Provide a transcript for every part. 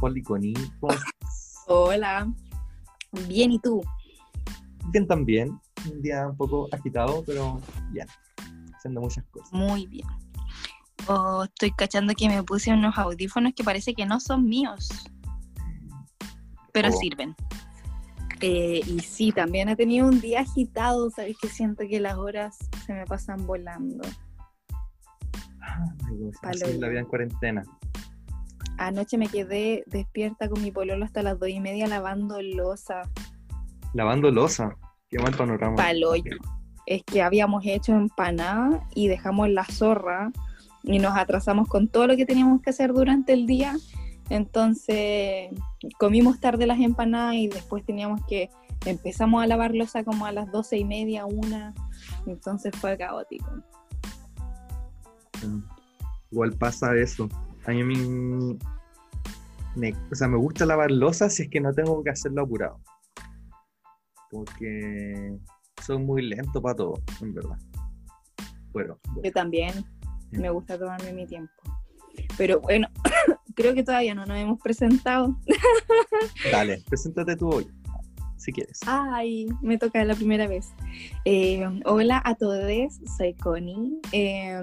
Connie. ¿Cómo estás? Hola. Bien, ¿y tú? Bien también. Un día un poco agitado, pero bien. Haciendo muchas cosas. Muy bien. Oh, estoy cachando que me puse unos audífonos que parece que no son míos, pero Oh. sirven. Eh, y sí, también he tenido un día agitado, sabes que siento que las horas se me pasan volando. Ah, amigo, así es la vida en cuarentena. Anoche me quedé despierta con mi pololo hasta las dos y media lavando losa. Lavando losa. Qué mal panorama. Paloyo. Es que habíamos hecho empanada y dejamos la zorra y nos atrasamos con todo lo que teníamos que hacer durante el día. Entonces comimos tarde las empanadas y después teníamos que empezamos a lavar losa como a las doce y media, una. Entonces fue caótico. Igual pasa eso. A mí me, me- o sea, me gusta lavar losa si es que no tengo que hacerlo apurado. Porque soy muy lento para todo, en verdad. Bueno, bueno. Yo también me gusta tomarme mi tiempo. Pero bueno, creo que todavía no nos hemos presentado. dale, preséntate tú hoy, si quieres. Ay, me toca la primera vez. Eh, hola a todos, soy Connie. Eh,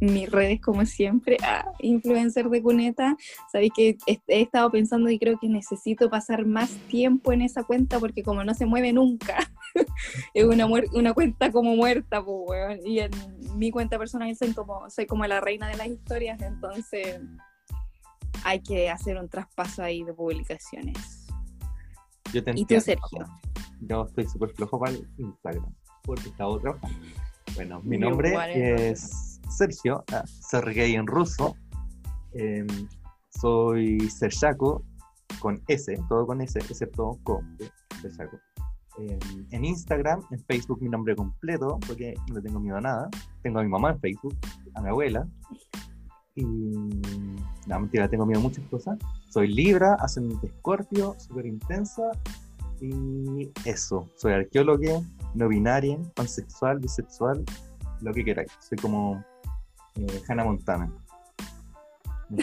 mis redes, como siempre, ah, influencer de cuneta. Sabéis que he, estado pensando y creo que necesito pasar más tiempo en esa cuenta porque como no se mueve nunca, es una, una cuenta como muerta, pues, weón. Y en mi cuenta personal soy como la reina de las historias, entonces hay que hacer un traspaso ahí de publicaciones. Yo te ¿Y tú. Sergio? Yo estoy súper flojo para el Instagram, porque estaba trabajando. Bueno, mi Yo nombre es Sergio, ah, Sergey en ruso. Em, soy Serjako con S, todo con S, excepto con Serjako. Em, en Instagram, en Facebook mi nombre completo, porque no le tengo miedo a nada. Tengo a mi mamá en Facebook, a mi abuela. Y no, mentira, tengo miedo a muchas cosas. Soy Libra, ascendente Escorpio, súper intensa. Y eso, soy arqueólogo, no binaria, pansexual, bisexual, lo que queráis. Soy como eh, Hannah Montana. ¿Me?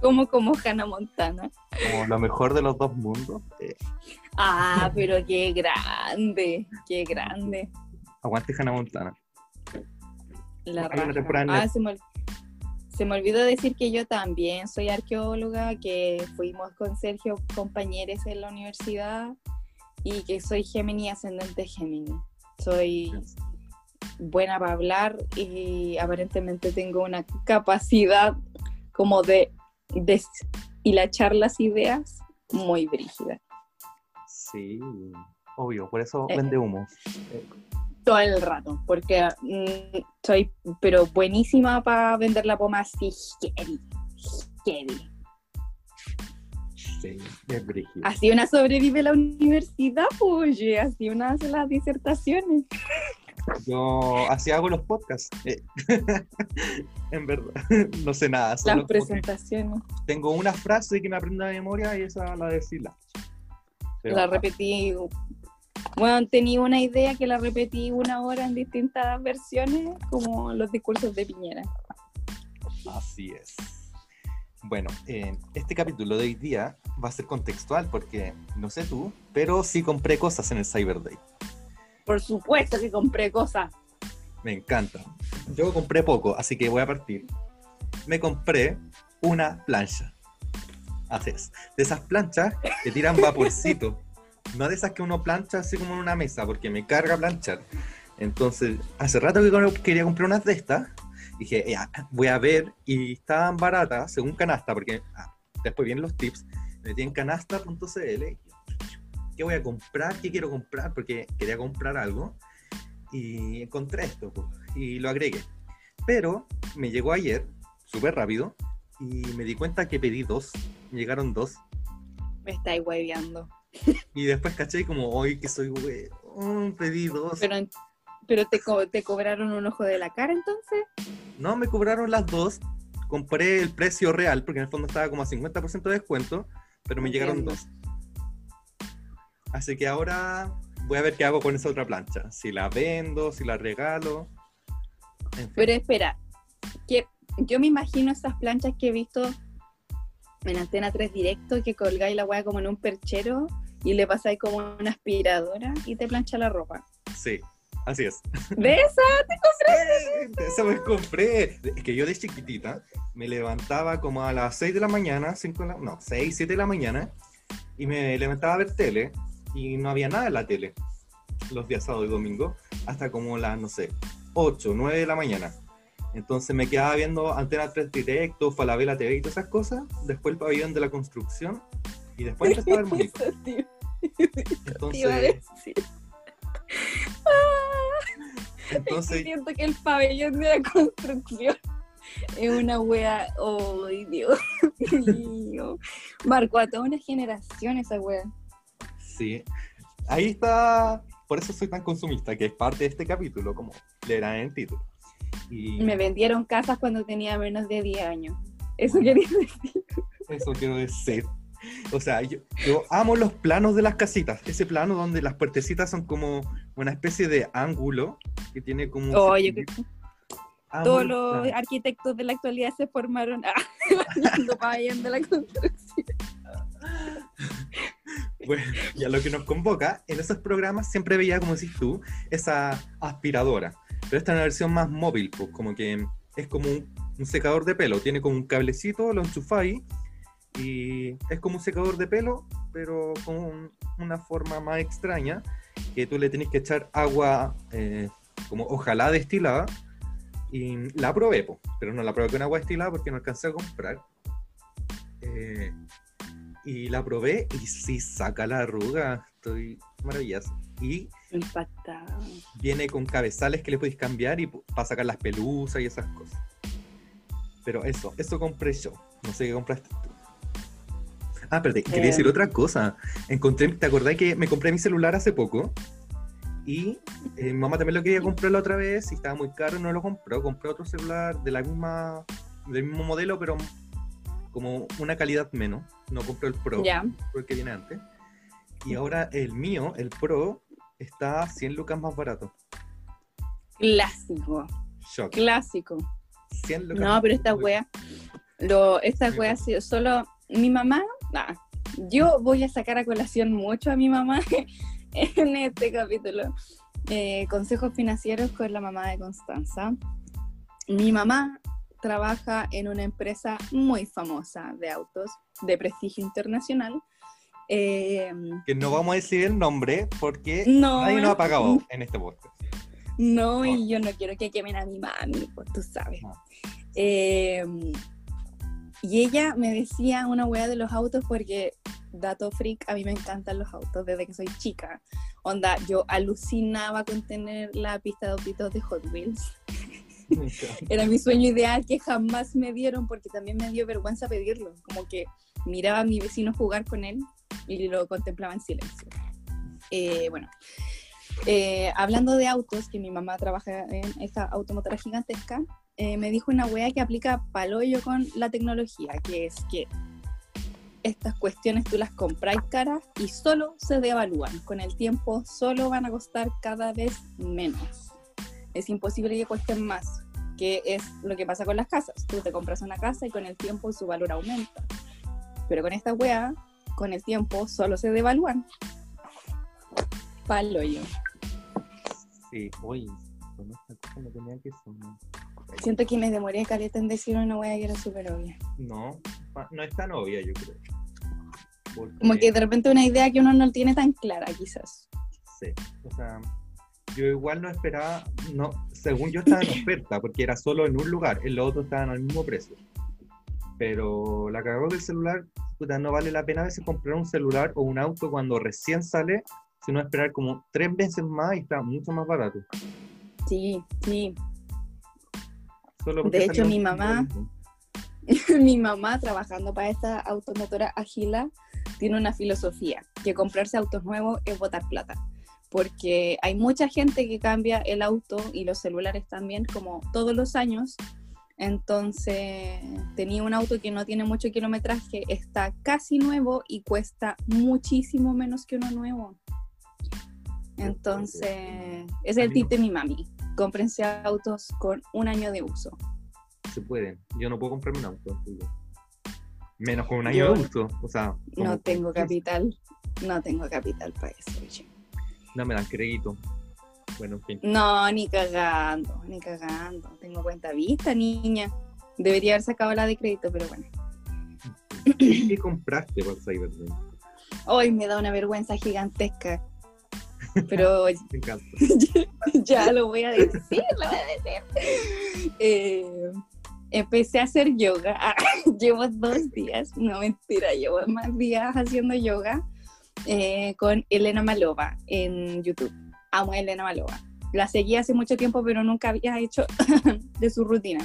Como como Hannah Montana. Como lo mejor de los dos mundos. eh, Ah, pero qué grande, qué grande. aguante Hannah Montana. La raja. Ah, se me, se me olvidó decir que yo también soy arqueóloga, que fuimos con Sergio compañeros en la universidad y que soy Géminis ascendente Géminis. Soy buena para hablar y aparentemente tengo una capacidad como de deshilachar las ideas muy brígida. Sí, obvio, por eso Eh. vende humo. Todo el rato, porque mm, soy pero buenísima para vender la poma así heavy, heavy. Sí, es brígido. Así una sobrevive la universidad, pues, oye, así una hace las disertaciones. Yo así hago los podcasts. eh. en verdad, no sé nada. Las presentaciones. tengo una frase que me aprendo de memoria y esa la decirla. Pero, La repetí. Bueno, tenía una idea que la repetí una hora en distintas versiones, como los discursos de Piñera. Así es. Bueno, eh, este capítulo de hoy día va a ser contextual porque no sé tú, pero sí compré cosas en el Cyber Day. Por supuesto que compré cosas. Me encanta. Yo compré poco, así que voy a partir. Me compré una plancha. Así es. De esas planchas que tiran vaporcito. No de esas que uno plancha así como en una mesa, porque me carga planchar. Entonces, hace rato que quería comprar unas de estas. Dije, voy a ver. Y estaban baratas, según canasta, porque ah, después vienen los tips. Metí en canasta.cl. ¿Qué voy a comprar? ¿Qué quiero comprar? Porque quería comprar algo y encontré esto po, y lo agregué. Pero me llegó ayer, súper rápido, y me di cuenta que pedí dos, llegaron dos, Me estáis hueveando. Y después caché como, hoy que soy weón, pedí dos. Pero, pero te, co- te cobraron un ojo de la cara entonces. No, me cobraron las dos, compré el precio real, porque en el fondo estaba como a 50% de descuento, pero me llegaron dos. Así que ahora voy a ver qué hago con esa otra plancha, si la vendo, si la regalo. En fin. Pero espera, que yo me imagino esas planchas que he visto en Antena 3 directo que colgáis la weá como en un perchero y le pasáis como una aspiradora y te plancha la ropa. Sí, así es. ¿De esa te compré? De esa me compré. Es que yo de chiquitita me levantaba como a las 6 de la mañana, 5 de la, no, 6, 7 de la mañana, y me levantaba a ver tele y no había nada en la tele los días sábado y domingo, hasta como las, no sé, 8, 9 de la mañana. Entonces me quedaba viendo Antena 3 Directo, Falabella TV y todas esas cosas, después el pabellón de la construcción, y después empezaba el monito. Entonces... Entonces... siento que el pabellón de la construcción es una wea, oh Dios mío, marcó a toda una generación esa wea. Sí, ahí está, por eso soy tan consumista, que es parte de este capítulo, como leerán en el título. Y... Me vendieron casas cuando tenía menos de 10 años. Eso quería decir. Eso quiero decir. O sea, yo, amo los planos de las casitas. Ese plano donde las puertecitas son como una especie de ángulo que tiene como. Oh, yo Todos los arquitectos de la actualidad se formaron ah, de la construcción. Bueno, y a lo que nos convoca, en esos programas siempre veía, como decís tú, esa aspiradora. Pero esta es una versión más móvil, pues como que es como un, secador de pelo. Tiene como un cablecito, lo enchufáis y es como un secador de pelo, pero con una forma más extraña, que tú le tenés que echar agua eh, como ojalá destilada. Y la probé, pero no la probé con agua destilada porque no alcancé a comprar. Eh, y la probé y sí saca la arruga. Estoy maravilloso. Y Impactado. viene con cabezales que le podéis cambiar y para sacar las pelusas y esas cosas. Pero eso, eso compré yo. No sé qué compraste tú. Ah, perdón, quería decir eh. otra cosa. Encontré, ¿te acordás que me compré mi celular hace poco? Y eh, mamá también lo quería comprar la otra vez y estaba muy caro, no lo compró. Compré otro celular de la misma, del mismo modelo, pero como una calidad menos. No compré el Pro, porque viene antes. Y ahora el mío, el Pro, está 100 lucas más barato. Clásico. Clásico. 100 lucas no, pero esta wea, lo, esta wea ha sido solo mi mamá. Yo voy a sacar a colación mucho a mi mamá en este capítulo. Eh, consejos financieros con la mamá de Constanza. Mi mamá trabaja en una empresa muy famosa de autos de prestigio internacional. Eh, que no vamos a decir el nombre porque nadie nos ha pagado en este podcast. No, y yo no quiero que quemen a mi mami, pues tú sabes. Eh, y ella me decía una wea de los autos porque, dato freak, a mí me encantan los autos desde que soy chica. Onda, yo alucinaba con tener la pista de autitos de Hot Wheels. Era mi sueño ideal que jamás me dieron porque también me dio vergüenza pedirlo. Como que miraba a mi vecino jugar con él y lo contemplaba en silencio. Eh, bueno, eh, hablando de autos, que mi mamá trabaja en esta automotora gigantesca, eh, me dijo una wea que aplica paloyo con la tecnología, que es que estas cuestiones tú las compras caras y solo se devalúan. Con el tiempo solo van a costar cada vez menos es imposible que cuesten más, que es lo que pasa con las casas. Tú te compras una casa y con el tiempo su valor aumenta. Pero con esta wea, con el tiempo solo se devalúan. Palo. Sí, oye, con esta cosa no tenía que sonar. Siento que me demoré caleta en decir una wea que era súper obvia. No, no es tan obvia, yo creo. Como que de repente una idea que uno no tiene tan clara, quizás. Sí, o sea, yo igual no esperaba, no, según yo estaba en oferta, porque era solo en un lugar, en los otros estaban al mismo precio. Pero la cagó del celular, puta, no vale la pena a veces comprar un celular o un auto cuando recién sale, sino esperar como tres veces más y está mucho más barato. Sí, sí. De hecho, mi mamá, mi mamá trabajando para esta automotora Agila, tiene una filosofía, que comprarse autos nuevos es botar plata porque hay mucha gente que cambia el auto y los celulares también como todos los años. Entonces tenía un auto que no tiene mucho kilometraje, está casi nuevo y cuesta muchísimo menos que uno nuevo. Entonces, es el tip de mi mami. Cómprense autos con un año de uso. Se pueden. Yo no puedo comprarme un auto. Menos con un año de uso. O sea, no tengo capital. No tengo capital para eso. No me dan crédito. Bueno, en fin. No, ni cagando, ni cagando. Tengo cuenta vista, niña. Debería haber sacado la de crédito, pero bueno. ¿Qué compraste por Cyberpunk? Hoy me da una vergüenza gigantesca. Pero ya, lo voy a decir, lo voy a decir. Eh, empecé a hacer yoga. llevo dos días, no mentira, llevo más días haciendo yoga eh, con Elena Malova en YouTube. Amo a Elena Malova. La seguí hace mucho tiempo, pero nunca había hecho de su rutina.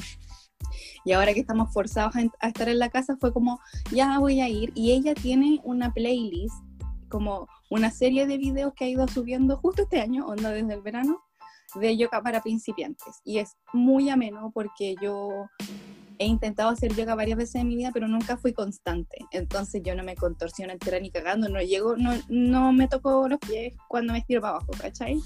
Y ahora que estamos forzados a, estar en la casa, fue como, ya voy a ir. Y ella tiene una playlist, como una serie de videos que ha ido subiendo justo este año, onda desde el verano, de yoga para principiantes. Y es muy ameno porque yo he intentado hacer yoga varias veces en mi vida, pero nunca fui constante. Entonces yo no me contorsiono entera ni cagando, no llego, no, no me toco los pies cuando me estiro para abajo, ¿cachai?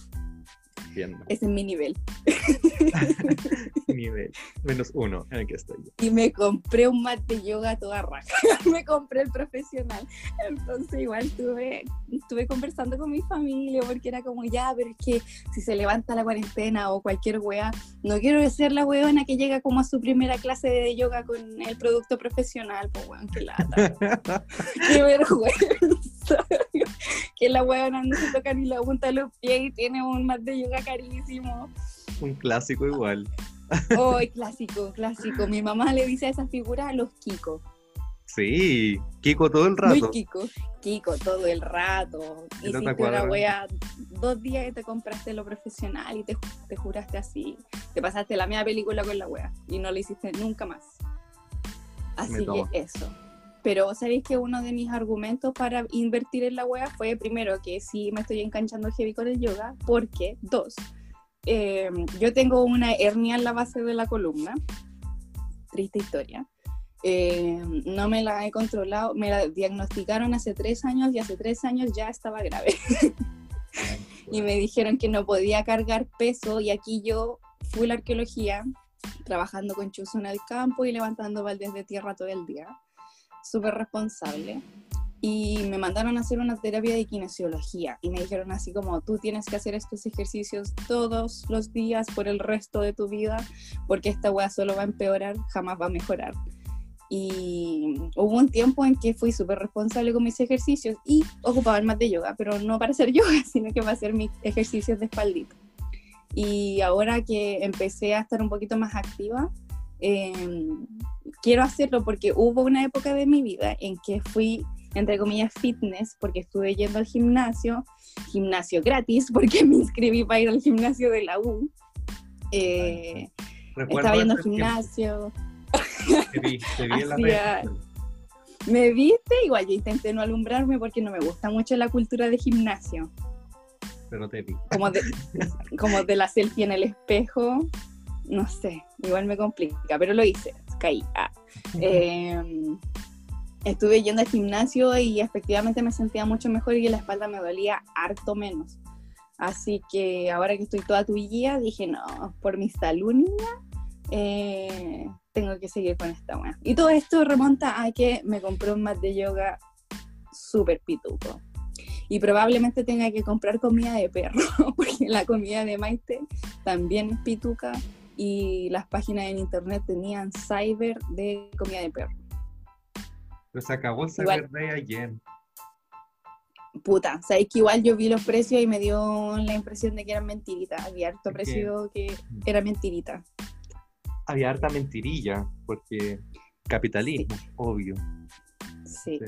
Ese es mi nivel. nivel. Menos uno en el que estoy. Y me compré un mat de yoga toda raja. me compré el profesional. Entonces igual estuve, estuve conversando con mi familia porque era como, ya, pero es que si se levanta la cuarentena o cualquier wea, no quiero ser la weona que llega como a su primera clase de yoga con el producto profesional. Pues weón, qué lata. qué vergüenza. que la weona no se toca ni la punta de los pies y tiene un mat de yoga carísimo. Un clásico igual. Oh, clásico, clásico. Mi mamá le dice a esa figura a los Kiko. Sí, Kiko todo el rato. Muy Kiko, Kiko todo el rato. Y si te una wea dos días y te compraste lo profesional y te, te, juraste así. Te pasaste la media película con la wea y no lo hiciste nunca más. Así que eso. Pero sabéis que uno de mis argumentos para invertir en la wea fue primero que sí me estoy enganchando heavy con el yoga, porque dos, eh, yo tengo una hernia en la base de la columna, triste historia. Eh, no me la he controlado, me la diagnosticaron hace tres años y hace tres años ya estaba grave. y me dijeron que no podía cargar peso y aquí yo fui la arqueología trabajando con chuzo en el campo y levantando baldes de tierra todo el día. Súper responsable y me mandaron a hacer una terapia de kinesiología y me dijeron así como tú tienes que hacer estos ejercicios todos los días por el resto de tu vida porque esta weá solo va a empeorar, jamás va a mejorar. Y hubo un tiempo en que fui súper responsable con mis ejercicios y ocupaba el mat de yoga, pero no para hacer yoga, sino que para hacer mis ejercicios de espaldita. Y ahora que empecé a estar un poquito más activa, em, quiero hacerlo porque hubo una época de mi vida en que fui entre comillas, fitness, porque estuve yendo al gimnasio, gimnasio gratis, porque me inscribí para ir al gimnasio de la U. Eh, estaba yendo al gimnasio. Te vi, te vi en la Me viste, igual yo intenté no alumbrarme porque no me gusta mucho la cultura de gimnasio. Pero te vi. Como de, como de la selfie en el espejo, no sé, igual me complica, pero lo hice, caí. Ah. Eh, estuve yendo al gimnasio y efectivamente me sentía mucho mejor y la espalda me dolía harto menos. Así que ahora que estoy toda tu guía, dije, no, por mi salud, niña, eh, tengo que seguir con esta buena. Y todo esto remonta a que me compré un mat de yoga súper pituco. Y probablemente tenga que comprar comida de perro, porque la comida de Maite también es pituca y las páginas en internet tenían cyber de comida de perro. Pero se acabó el Cyber Day ayer. Puta, sabéis que igual yo vi los precios y me dio la impresión de que eran mentiritas. Había harto precio que era mentirita. Había harta mentirilla, porque capitalismo, obvio. Sí.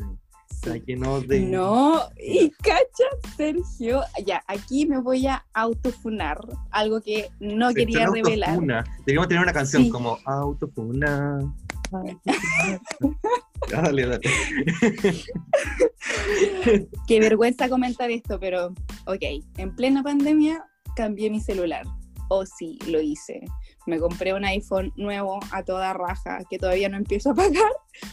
No, de... no, y cacha, Sergio, ya, aquí me voy a autofunar, algo que no quería revelar. Deberíamos tener una canción como autofunar. dale, dale. Qué vergüenza comentar esto, pero ok, en plena pandemia cambié mi celular. O oh, sí, lo hice. Me compré un iPhone nuevo a toda raja que todavía no empiezo a pagar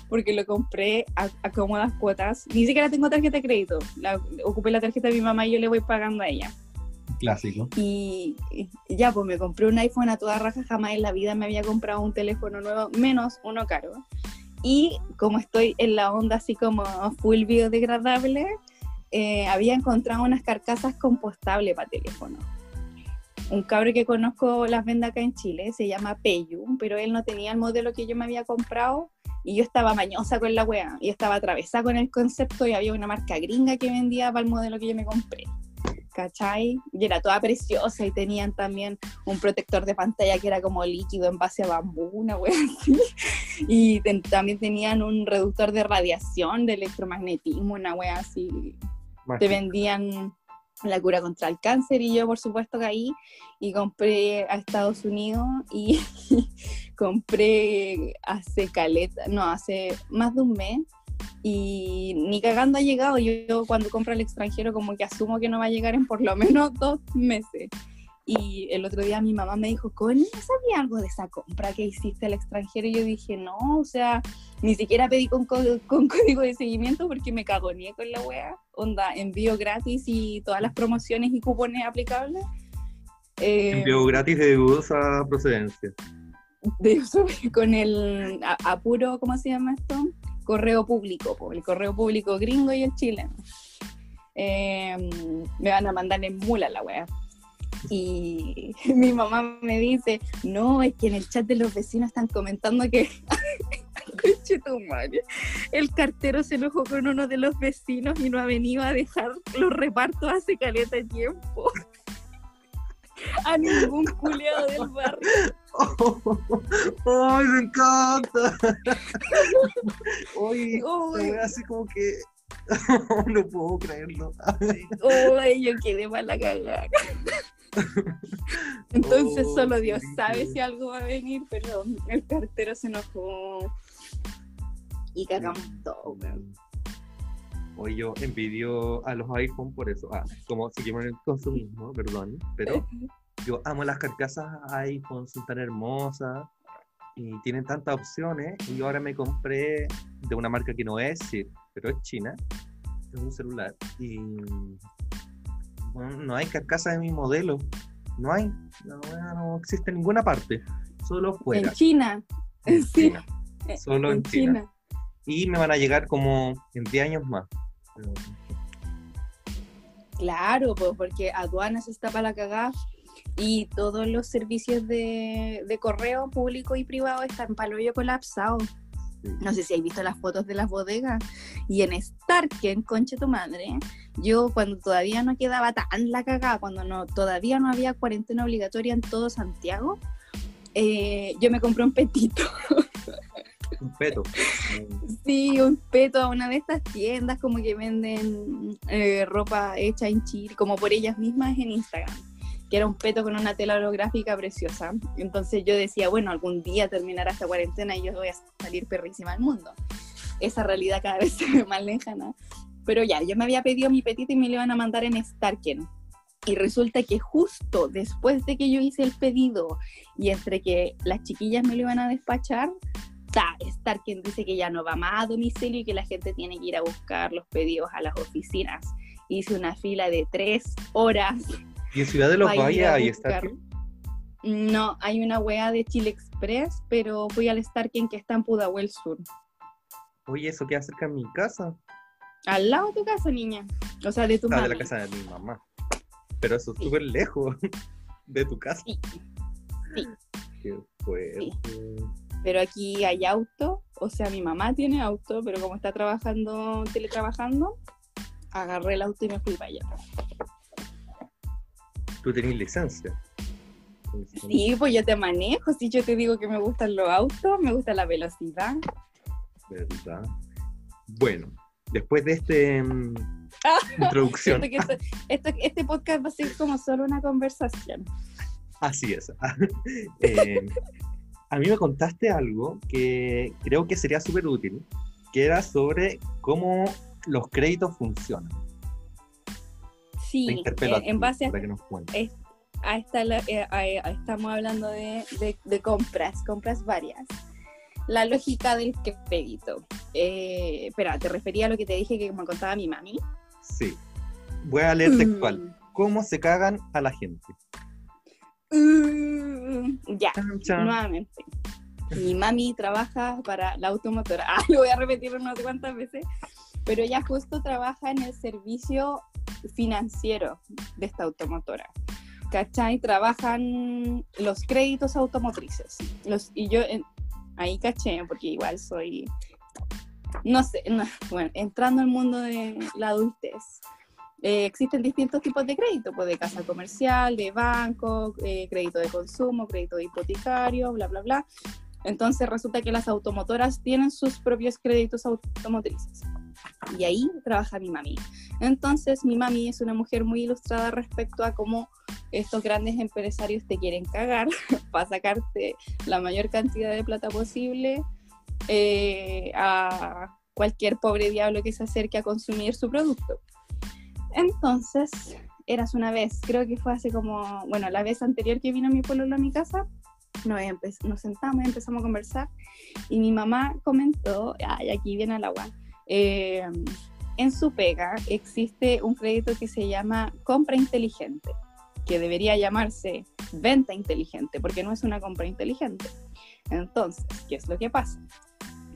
porque lo compré a, cómodas cuotas. Ni siquiera tengo tarjeta de crédito. La, ocupé la tarjeta de mi mamá y yo le voy pagando a ella. Clásico. Y, ya, pues me compré un iPhone a toda raja. Jamás en la vida me había comprado un teléfono nuevo, menos uno caro. Y como estoy en la onda así como full biodegradable, eh, había encontrado unas carcasas compostables para teléfono. Un cabro que conozco las vende acá en Chile, se llama Peyu, pero él no tenía el modelo que yo me había comprado y yo estaba mañosa con la wea y estaba atravesada con el concepto y había una marca gringa que vendía para el modelo que yo me compré. ¿cachai? Y era toda preciosa y tenían también un protector de pantalla que era como líquido en base a bambú, una wea así. Y también tenían un reductor de radiación, de electromagnetismo, una wea así. Te vendían la cura contra el cáncer y yo por supuesto caí y compré a Estados Unidos y compré hace caleta, no, hace más de un mes y ni cagando ha llegado. Yo, cuando compro al extranjero como que asumo que no va a llegar en por lo menos dos meses. Y el otro día mi mamá me dijo, Connie, ¿sabía algo de esa compra que hiciste al extranjero? Y yo dije, no, o sea, ni siquiera pedí con, con código de seguimiento porque me cagoné con la wea. Onda, envío gratis y todas las promociones y cupones aplicables. Eh, envío gratis de dudosa procedencia. De, con el apuro, ¿cómo se llama esto? correo público, el correo público gringo y el chileno. Em, me van a mandar en mula la wea. Y mi mamá me dice, no, es que en el chat de los vecinos están comentando que el cartero se enojó con uno de los vecinos y no ha venido a dejar los repartos hace caleta de tiempo. a ningún culeado del barrio. ¡Ay, me encanta! Oye, así como que. no puedo creerlo. ¡Ay, yo quedé mala cagada! Entonces oh, solo Dios sabe si algo va a venir, pero el cartero se enojó y cagamos todo, Hoy yo envidio a los iPhone por eso. Ah, como seguimos en el consumismo, perdón, pero yo amo las carcasas iPhone, son tan hermosas y tienen tantas opciones. Y yo ahora me compré de una marca que no es pero es china, es un celular. Y no hay carcasas de mi modelo. No hay, no, existe en ninguna parte, solo fuera. En China. En China. Solo en, China. Y me van a llegar como en 10 años más. Claro, pues porque aduanas está para la cagada y todos los servicios de, correo público y privado están palo colapsados. No sé si habéis visto las fotos de las bodegas. Y en Starken, conche tu madre, yo cuando todavía no quedaba tan la cagada, cuando no, todavía no había cuarentena obligatoria en todo Santiago, eh, yo me compré un petito. Un peto. Sí, un peto a una de estas tiendas como que venden eh, ropa hecha en Chile, como por ellas mismas en Instagram que era un peto con una tela holográfica preciosa. Entonces yo decía, bueno, algún día terminará esta cuarentena y yo voy a salir perrísima al mundo. Esa realidad cada vez se ve más lejana. Pero ya, yo me había pedido mi petito y me lo iban a mandar en Starken. Y resulta que justo después de que yo hice el pedido y entre que las chiquillas me lo iban a despachar, ta, Starken dice que ya no va más a domicilio y que la gente tiene que ir a buscar los pedidos a las oficinas. Hice una fila de tres horas ¿Y en Ciudad de los Valles hay Starken? No, hay una wea de Chile Express, pero fui al Starken que está en Pudahuel Sur. Oye, ¿eso queda cerca de mi casa? Al lado de tu casa, niña. O sea, de tu ah, de la casa de mi mamá. Pero eso es súper lejos de tu casa. Sí. Sí. Qué fuerte. Pero aquí hay auto, o sea, mi mamá tiene auto, pero como está trabajando, teletrabajando, agarré el auto y me fui para allá tú tenés licencia. Sí, pues yo te manejo, si yo te digo que me gustan los autos, me gusta la velocidad. ¿Verdad? Bueno, después de este mm, introducción. este podcast va a ser como solo una conversación. Así es. Eh, a mí me contaste algo que creo que sería súper útil, que era sobre cómo los créditos funcionan. Sí, eh, en base a, esta, eh, estamos hablando de, compras, compras varias. La lógica del crédito. Eh, espera, ¿te refería a lo que te dije que me contaba mi mami? Sí. Voy a leer textual. Mm. ¿Cómo se cagan a la gente? Mm, ya, nuevamente. Mi mami trabaja para la automotora. Ah, lo voy a repetir no sé cuántas veces. Pero ella justo trabaja en el servicio financiero de esta automotora. ¿Cachai? Trabajan los créditos automotrices. Los, y yo ahí caché, porque igual soy, no sé, bueno, entrando al mundo de la adultez. Eh, existen distintos tipos de crédito, pues de casa comercial, de banco, eh, crédito de consumo, crédito hipotecario, bla, bla, bla. Entonces resulta que las automotoras tienen sus propios créditos automotrices. Y ahí trabaja mi mami. Entonces mi mami es una mujer muy ilustrada respecto a cómo estos grandes empresarios te quieren cagar para sacarte la mayor cantidad de plata posible eh, a cualquier pobre diablo que se acerque a consumir su producto. Entonces, eras una vez, creo que fue hace como, bueno, la vez anterior que vino mi pueblo a mi casa, nos, nos sentamos y empezamos a conversar y mi mamá comentó, ay, aquí viene el agua, eh, en su pega existe un crédito que se llama compra inteligente, que debería llamarse venta inteligente, porque no es una compra inteligente. Entonces, ¿qué es lo que pasa?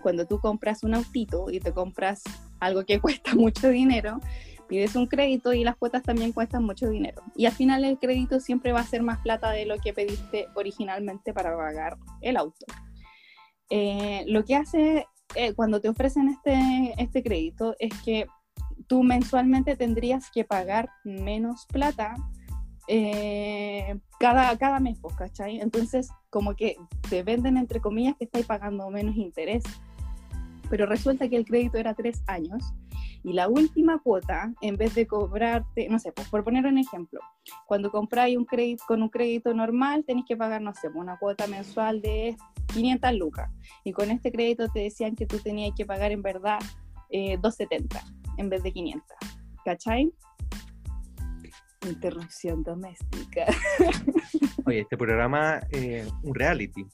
Cuando tú compras un autito y te compras algo que cuesta mucho dinero, pides un crédito y las cuotas también cuestan mucho dinero. Y al final el crédito siempre va a ser más plata de lo que pediste originalmente para pagar el auto. Eh, lo que hace eh, cuando te ofrecen este, este crédito es que tú mensualmente tendrías que pagar menos plata eh, cada, cada mes, pues, ¿cachai? Entonces, como que te venden, entre comillas, que estáis pagando menos interés. Pero resulta que el crédito era tres años y la última cuota, en vez de cobrarte, no sé, pues, por poner un ejemplo, cuando compráis un crédito con un crédito normal, tenéis que pagar, no sé, pues, una cuota mensual de 500 lucas. Y con este crédito te decían que tú tenías que pagar en verdad 270 eh, en vez de 500. ¿Cachai? Interrupción doméstica. Oye, este programa es un reality.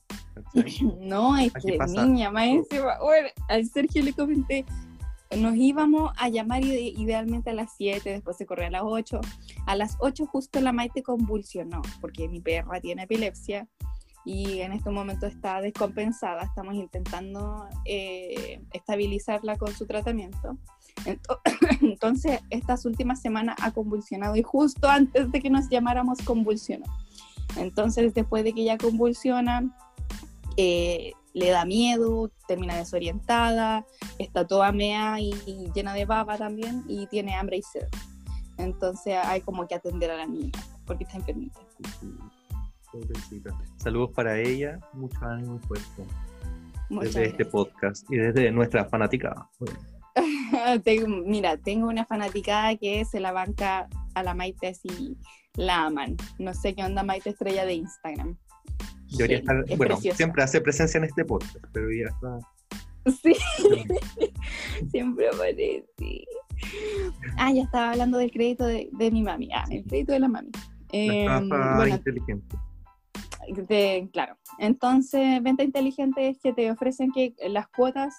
No, es que niña, maestra, bueno, al Sergio le comenté, nos íbamos a llamar idealmente a las 7, después se corrió a las 8. A las 8 justo la Maite convulsionó, porque mi perra tiene epilepsia y en este momento está descompensada. Estamos intentando eh, estabilizarla con su tratamiento. Entonces, estas últimas semanas ha convulsionado y justo antes de que nos llamáramos convulsionó. Entonces, después de que ella convulsiona, eh, le da miedo, termina desorientada, está toda mea y, llena de baba también y tiene hambre y sed. Entonces hay como que atender a la niña porque está enfermita. Saludos para ella, mucho ánimo y fuerza. desde este podcast y desde nuestra fanaticada. mira, tengo una fanaticada que se la banca a la Maite si la aman. No sé qué onda Maite Estrella de Instagram. Debería estar, bueno, siempre hace presencia en este podcast, pero ya está. Sí, siempre aparece. Ah, ya estaba hablando del crédito de, mi mami. Ah, el crédito de la mami. Eh, bueno, inteligente. Claro. Entonces, venta inteligente es que te ofrecen que las cuotas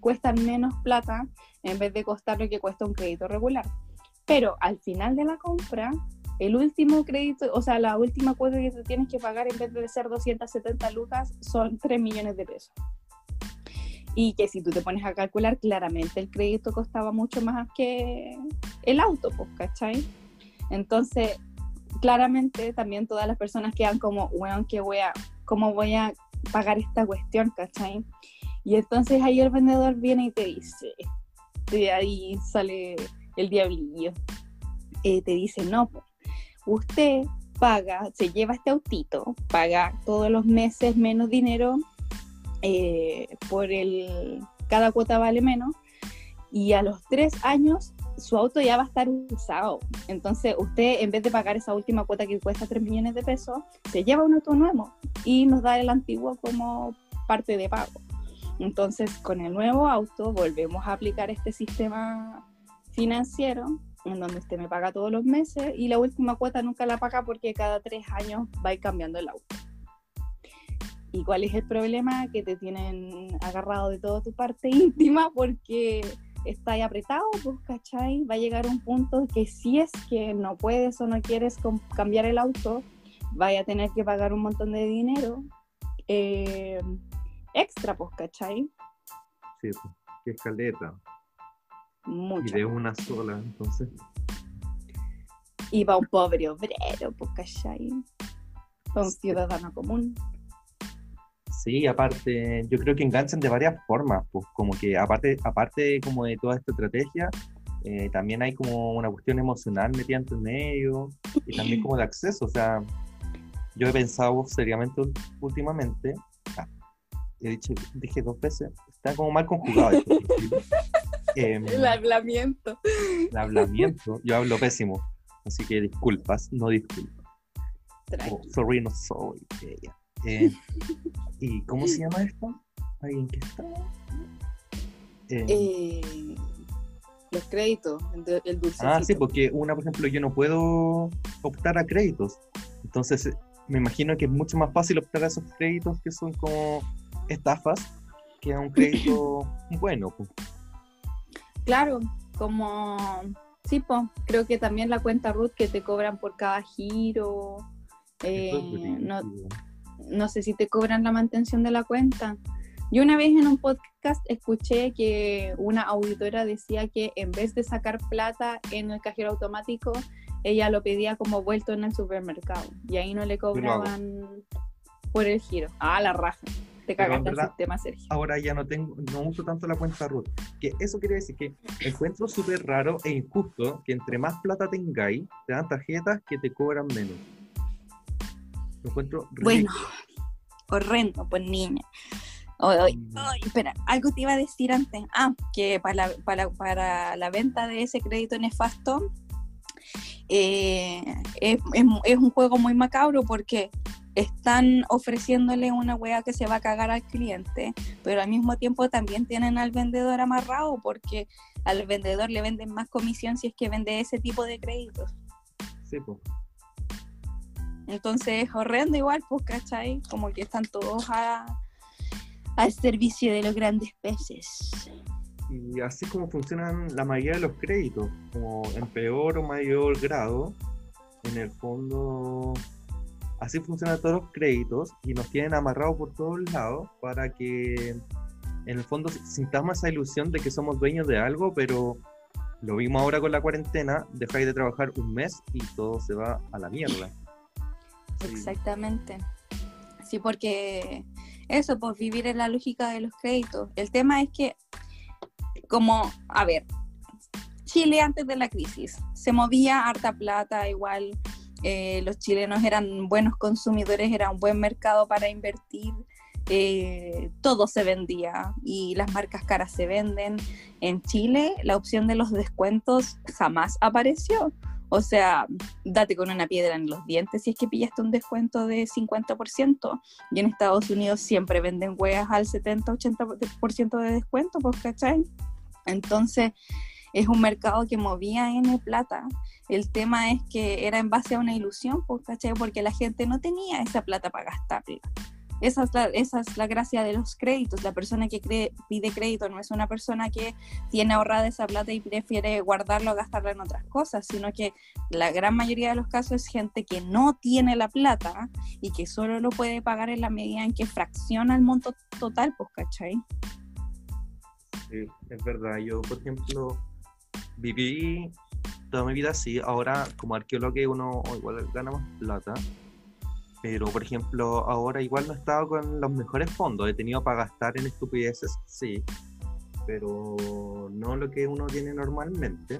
cuestan menos plata en vez de costar lo que cuesta un crédito regular. Pero al final de la compra, el último crédito, o sea, la última cuota que tienes que pagar en vez de ser 270 lucas son 3 millones de pesos. Y que si tú te pones a calcular, claramente el crédito costaba mucho más que el auto, pues, ¿cachai? Entonces, claramente también todas las personas quedan como, bueno, ¿qué voy a, ¿cómo voy a pagar esta cuestión, ¿cachai? Y entonces ahí el vendedor viene y te dice, de ahí sale el diablillo, eh, te dice, no, usted paga, se lleva este autito, paga todos los meses menos dinero eh, por el, cada cuota vale menos, y a los tres años su auto ya va a estar usado. Entonces usted, en vez de pagar esa última cuota que cuesta 3 millones de pesos, se lleva un auto nuevo y nos da el antiguo como parte de pago. Entonces, con el nuevo auto volvemos a aplicar este sistema financiero en donde usted me paga todos los meses y la última cuota nunca la paga porque cada tres años va a ir cambiando el auto. ¿Y cuál es el problema? Que te tienen agarrado de toda tu parte íntima porque está ahí apretado, pues, ¿cachai? Va a llegar un punto que si es que no puedes o no quieres cambiar el auto, vaya a tener que pagar un montón de dinero eh, extra, pues, ¿cachai? Sí, pues, qué escaleta. Mucho. Y de una sola, entonces. Y para un pobre obrero, pues, ¿cachai? Un ciudadano común. Sí, aparte, yo creo que enganchan de varias formas, pues como que aparte, aparte como de toda esta estrategia, eh, también hay como una cuestión emocional metida entre medio y también como de acceso, o sea, yo he pensado seriamente últimamente, ah, he dicho, dije dos veces, está como mal conjugado esto. Em, el hablamiento. El hablamiento, yo hablo pésimo, así que disculpas, no disculpas. Oh, sorry, no soy. Eh, ¿Y cómo se llama esto? ¿Alguien que está? Eh, eh, los créditos, el. Ah, sí, porque una, por ejemplo, yo no puedo optar a créditos. Entonces, me imagino que es mucho más fácil optar a esos créditos que son como estafas que a un crédito bueno. Claro, como sí, pues, creo que también la cuenta Ruth que te cobran por cada giro. no, no sé si te cobran la mantención de la cuenta. Yo una vez en un podcast escuché que una auditora decía que en vez de sacar plata en el cajero automático, ella lo pedía como vuelto en el supermercado y ahí no le cobraban por el giro. Ah, la raja. Te cagaste el sistema, Sergio. Ahora ya no tengo, no uso tanto la cuenta Ruth. Que eso quiere decir que encuentro súper raro e injusto que entre más plata tengáis, te dan tarjetas que te cobran menos encuentro Bueno, horrendo, pues niña. Mm. espera, algo te iba a decir antes. Ah, que para la, para, para la venta de ese crédito nefasto eh, es, es, un juego muy macabro porque están ofreciéndole una wea que se va a cagar al cliente, pero al mismo tiempo también tienen al vendedor amarrado porque al vendedor le venden más comisión si es que vende ese tipo de créditos. Sí, pues. Entonces es horrendo igual, pues, ¿cachai? Como que están todos a, al servicio de los grandes peces. Y así como funcionan la mayoría de los créditos, como en peor o mayor grado, en el fondo así funcionan todos los créditos y nos tienen amarrados por todos lados para que en el fondo sintamos esa ilusión de que somos dueños de algo, pero lo vimos ahora con la cuarentena, dejáis de trabajar un mes y todo se va a la mierda. Exactamente. Sí, porque eso, pues vivir en la lógica de los créditos. El tema es que, como, a ver, Chile antes de la crisis se movía harta plata, igual eh, los chilenos eran buenos consumidores, era un buen mercado para invertir. Eh, todo se vendía y las marcas caras se venden. En Chile la opción de los descuentos jamás apareció. O sea, date con una piedra en los dientes si es que pillaste un descuento de 50%. Y en Estados Unidos siempre venden hueas al 70-80% de descuento, pues, ¿cachai? Entonces, es un mercado que movía en plata. El tema es que era en base a una ilusión, pues, ¿cachai? Porque la gente no tenía esa plata para gastarla. Esa es, la, gracia de los créditos. La persona que pide crédito no es una persona que tiene ahorrada esa plata y prefiere guardarlo o gastarla en otras cosas, sino que la gran mayoría de los casos es gente que no tiene la plata y que solo lo puede pagar en la medida en que fracciona el monto total, pues, ¿cachai? Sí, es verdad. Yo, por ejemplo, viví toda mi vida así. Ahora, como arqueólogo, uno igual gana más plata pero, por ejemplo, ahora igual no he estado con los mejores fondos. He tenido para gastar en estupideces, sí, pero no lo que uno tiene normalmente.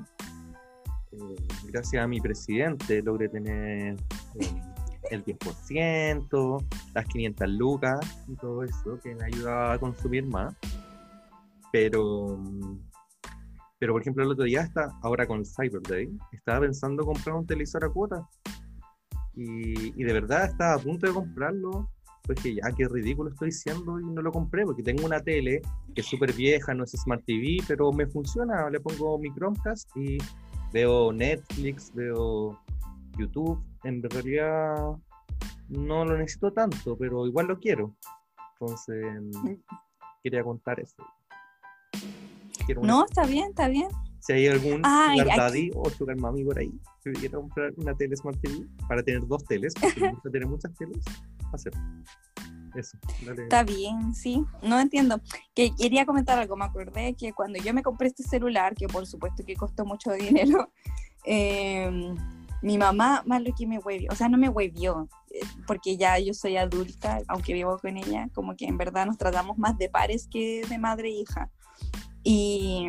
Eh, gracias a mi presidente logré tener eh, el 10%, las 500 lucas y todo eso, que me ayuda a consumir más. Pero, pero por ejemplo, el otro día, está, ahora con Cyber Day, estaba pensando comprar un televisor a cuota y, de verdad estaba a punto de comprarlo. Pues que ya, qué ridículo estoy diciendo y no lo compré porque tengo una tele que es súper vieja, no es Smart TV, pero me funciona. Le pongo mi Chromecast y veo Netflix, veo YouTube. En realidad no lo necesito tanto, pero igual lo quiero. Entonces, quería contar eso. no, está bien, está bien. Si hay algún Sugar Daddy o Sugar Mami por ahí que quiera comprar una tele Smart TV para tener dos teles, porque gusta tener muchas teles, hacer. eso. Está bien, sí. No entiendo. Que quería comentar algo. Me acordé que cuando yo me compré este celular, que por supuesto que costó mucho dinero, eh, mi mamá, más lo que me huevió, o sea, no me huevió, eh, porque ya yo soy adulta, aunque vivo con ella, como que en verdad nos tratamos más de pares que de madre e hija. Y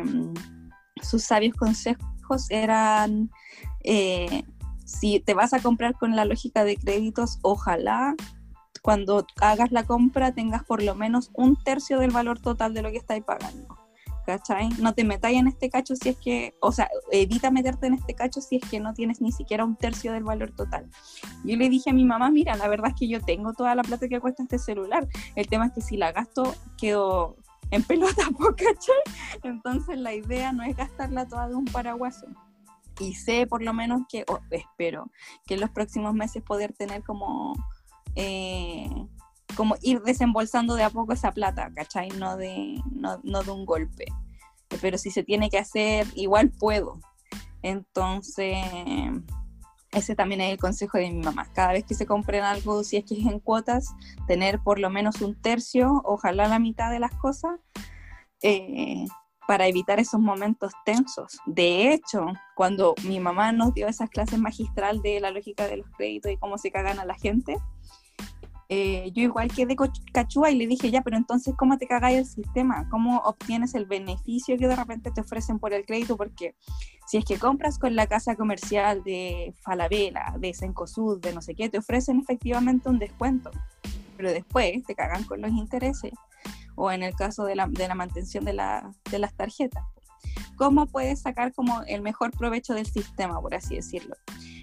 sus sabios consejos eran, eh, si te vas a comprar con la lógica de créditos, ojalá cuando hagas la compra tengas por lo menos un tercio del valor total de lo que estáis pagando. ¿cachai? No te metáis en este cacho si es que, o sea, evita meterte en este cacho si es que no tienes ni siquiera un tercio del valor total. Yo le dije a mi mamá, mira, la verdad es que yo tengo toda la plata que cuesta este celular, el tema es que si la gasto quedo en pelota, ¿cachai? Entonces la idea no es gastarla toda de un paraguaso. Y sé por lo menos que, o espero, que en los próximos meses poder tener como... Eh, como ir desembolsando de a poco esa plata, ¿cachai? No de, no, no de un golpe. Pero si se tiene que hacer, igual puedo. Entonces, ese también es el consejo de mi mamá. Cada vez que se compren algo, si es que es en cuotas, tener por lo menos un tercio, ojalá la mitad de las cosas, eh, para evitar esos momentos tensos. De hecho, cuando mi mamá nos dio esas clases magistral de la lógica de los créditos y cómo se cagan a la gente, eh, yo igual quedé cachúa y le dije, ya, pero entonces, ¿cómo te cagáis el sistema? ¿Cómo obtienes el beneficio que de repente te ofrecen por el crédito? Porque si es que compras con la casa comercial de Falabella, de Sencosud, de no sé qué, te ofrecen efectivamente un descuento, pero después te cagan con los intereses o en el caso de la, de la mantención de, la, de las tarjetas. ¿Cómo puedes sacar como el mejor provecho del sistema, por así decirlo?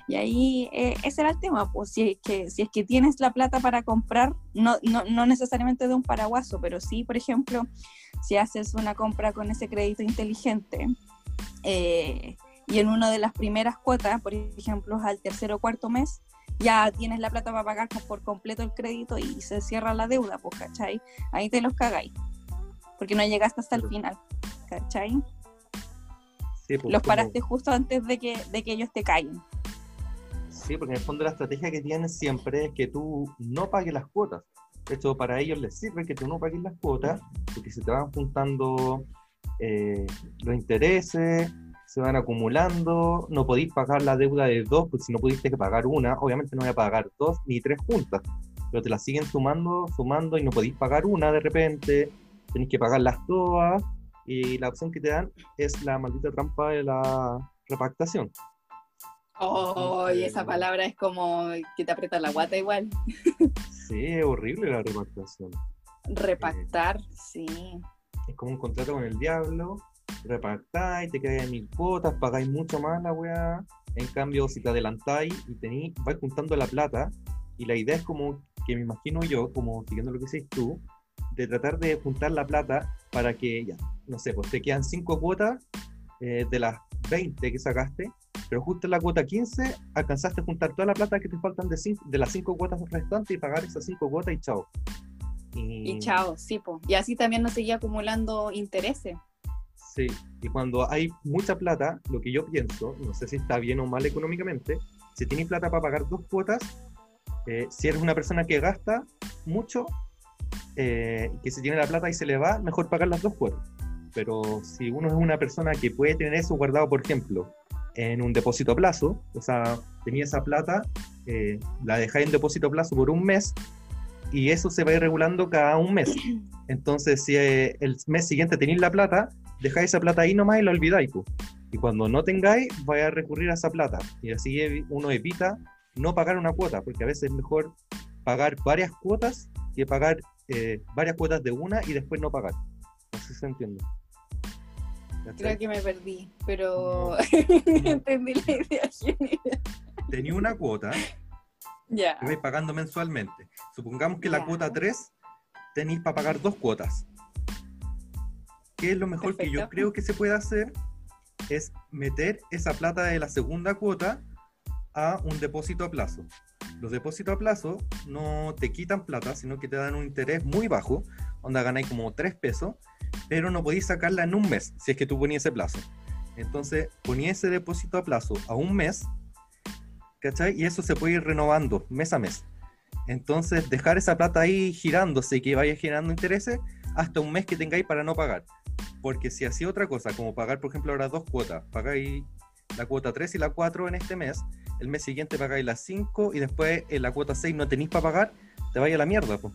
Y ahí eh, ese era el tema, pues si es, que, si es que tienes la plata para comprar, no, no, no necesariamente de un paraguaso, pero sí, por ejemplo, si haces una compra con ese crédito inteligente eh, y en una de las primeras cuotas, por ejemplo, al tercer o cuarto mes, ya tienes la plata para pagar por completo el crédito y se cierra la deuda, pues, ¿cachai? Ahí te los cagáis, porque no llegaste hasta el final, ¿cachai? Pues, los paraste justo antes de que, de que ellos te caigan. Sí, porque en el fondo la estrategia que tienen siempre es que tú no pagues las cuotas. Esto para ellos les sirve que tú no pagues las cuotas, porque se te van juntando eh, los intereses, se van acumulando, no podéis pagar la deuda de dos, pues si no pudiste que pagar una, obviamente no voy a pagar dos ni tres juntas, pero te las siguen sumando, sumando y no podéis pagar una de repente, tenéis que pagarlas todas, y la opción que te dan es la maldita trampa de la repactación. Oh, y esa palabra es como que te aprieta la guata igual. Sí, es horrible la repactación. Repactar, sí. Es como un contrato con el diablo, repactáis, te quedáis mil cuotas, pagáis mucho más la weá. En cambio, si te adelantáis y tenéis, vais juntando la plata, y la idea es como que me imagino yo, como siguiendo lo que dices tú, de tratar de juntar la plata para que ya, no sé, pues te quedan cinco cuotas eh, de las 20 que sacaste, pero justo en la cuota 15 alcanzaste a juntar toda la plata que te faltan de, de las 5 cuotas restantes y pagar esas 5 cuotas y chao. Y, chao, sí, po. y así también no seguía acumulando intereses. Sí, y cuando hay mucha plata, lo que yo pienso, no sé si está bien o mal económicamente, si tienes plata para pagar dos cuotas, eh, si eres una persona que gasta mucho, eh, que se tiene la plata y se le va, mejor pagar las dos cuotas. Pero si uno es una persona que puede tener eso guardado, por ejemplo, en un depósito a plazo, o sea, tenía esa plata, eh, la dejáis en depósito a plazo por un mes y eso se va a ir regulando cada un mes. Entonces, si eh, el mes siguiente tenéis la plata, dejáis esa plata ahí nomás y la olvidáis. Y cuando no tengáis, vais a recurrir a esa plata. Y así uno evita no pagar una cuota, porque a veces es mejor pagar varias cuotas que pagar eh, varias cuotas de una y después no pagar. No si se entiende. Creo que me perdí, pero entendí la idea Tenía una cuota ya. que vais pagando mensualmente. Supongamos que la cuota 3 tenéis para pagar dos cuotas. ¿Qué es lo mejor que yo creo que se puede hacer? Es meter esa plata de la segunda cuota a un depósito a plazo. Los depósitos a plazo no te quitan plata, sino que te dan un interés muy bajo, donde ganáis como 3 pesos, pero no podéis sacarla en un mes, si es que tú ponías ese plazo. Entonces, ponía ese depósito a plazo a un mes, ¿cachai? Y eso se puede ir renovando mes a mes. Entonces, dejar esa plata ahí girándose y que vaya generando intereses hasta un mes que tengáis para no pagar. Porque si hacía otra cosa, como pagar, por ejemplo, ahora dos cuotas, pagáis la cuota 3 y la 4 en este mes, el mes siguiente pagáis las 5 y después en la cuota 6 no tenéis para pagar, te vaya a la mierda. pues.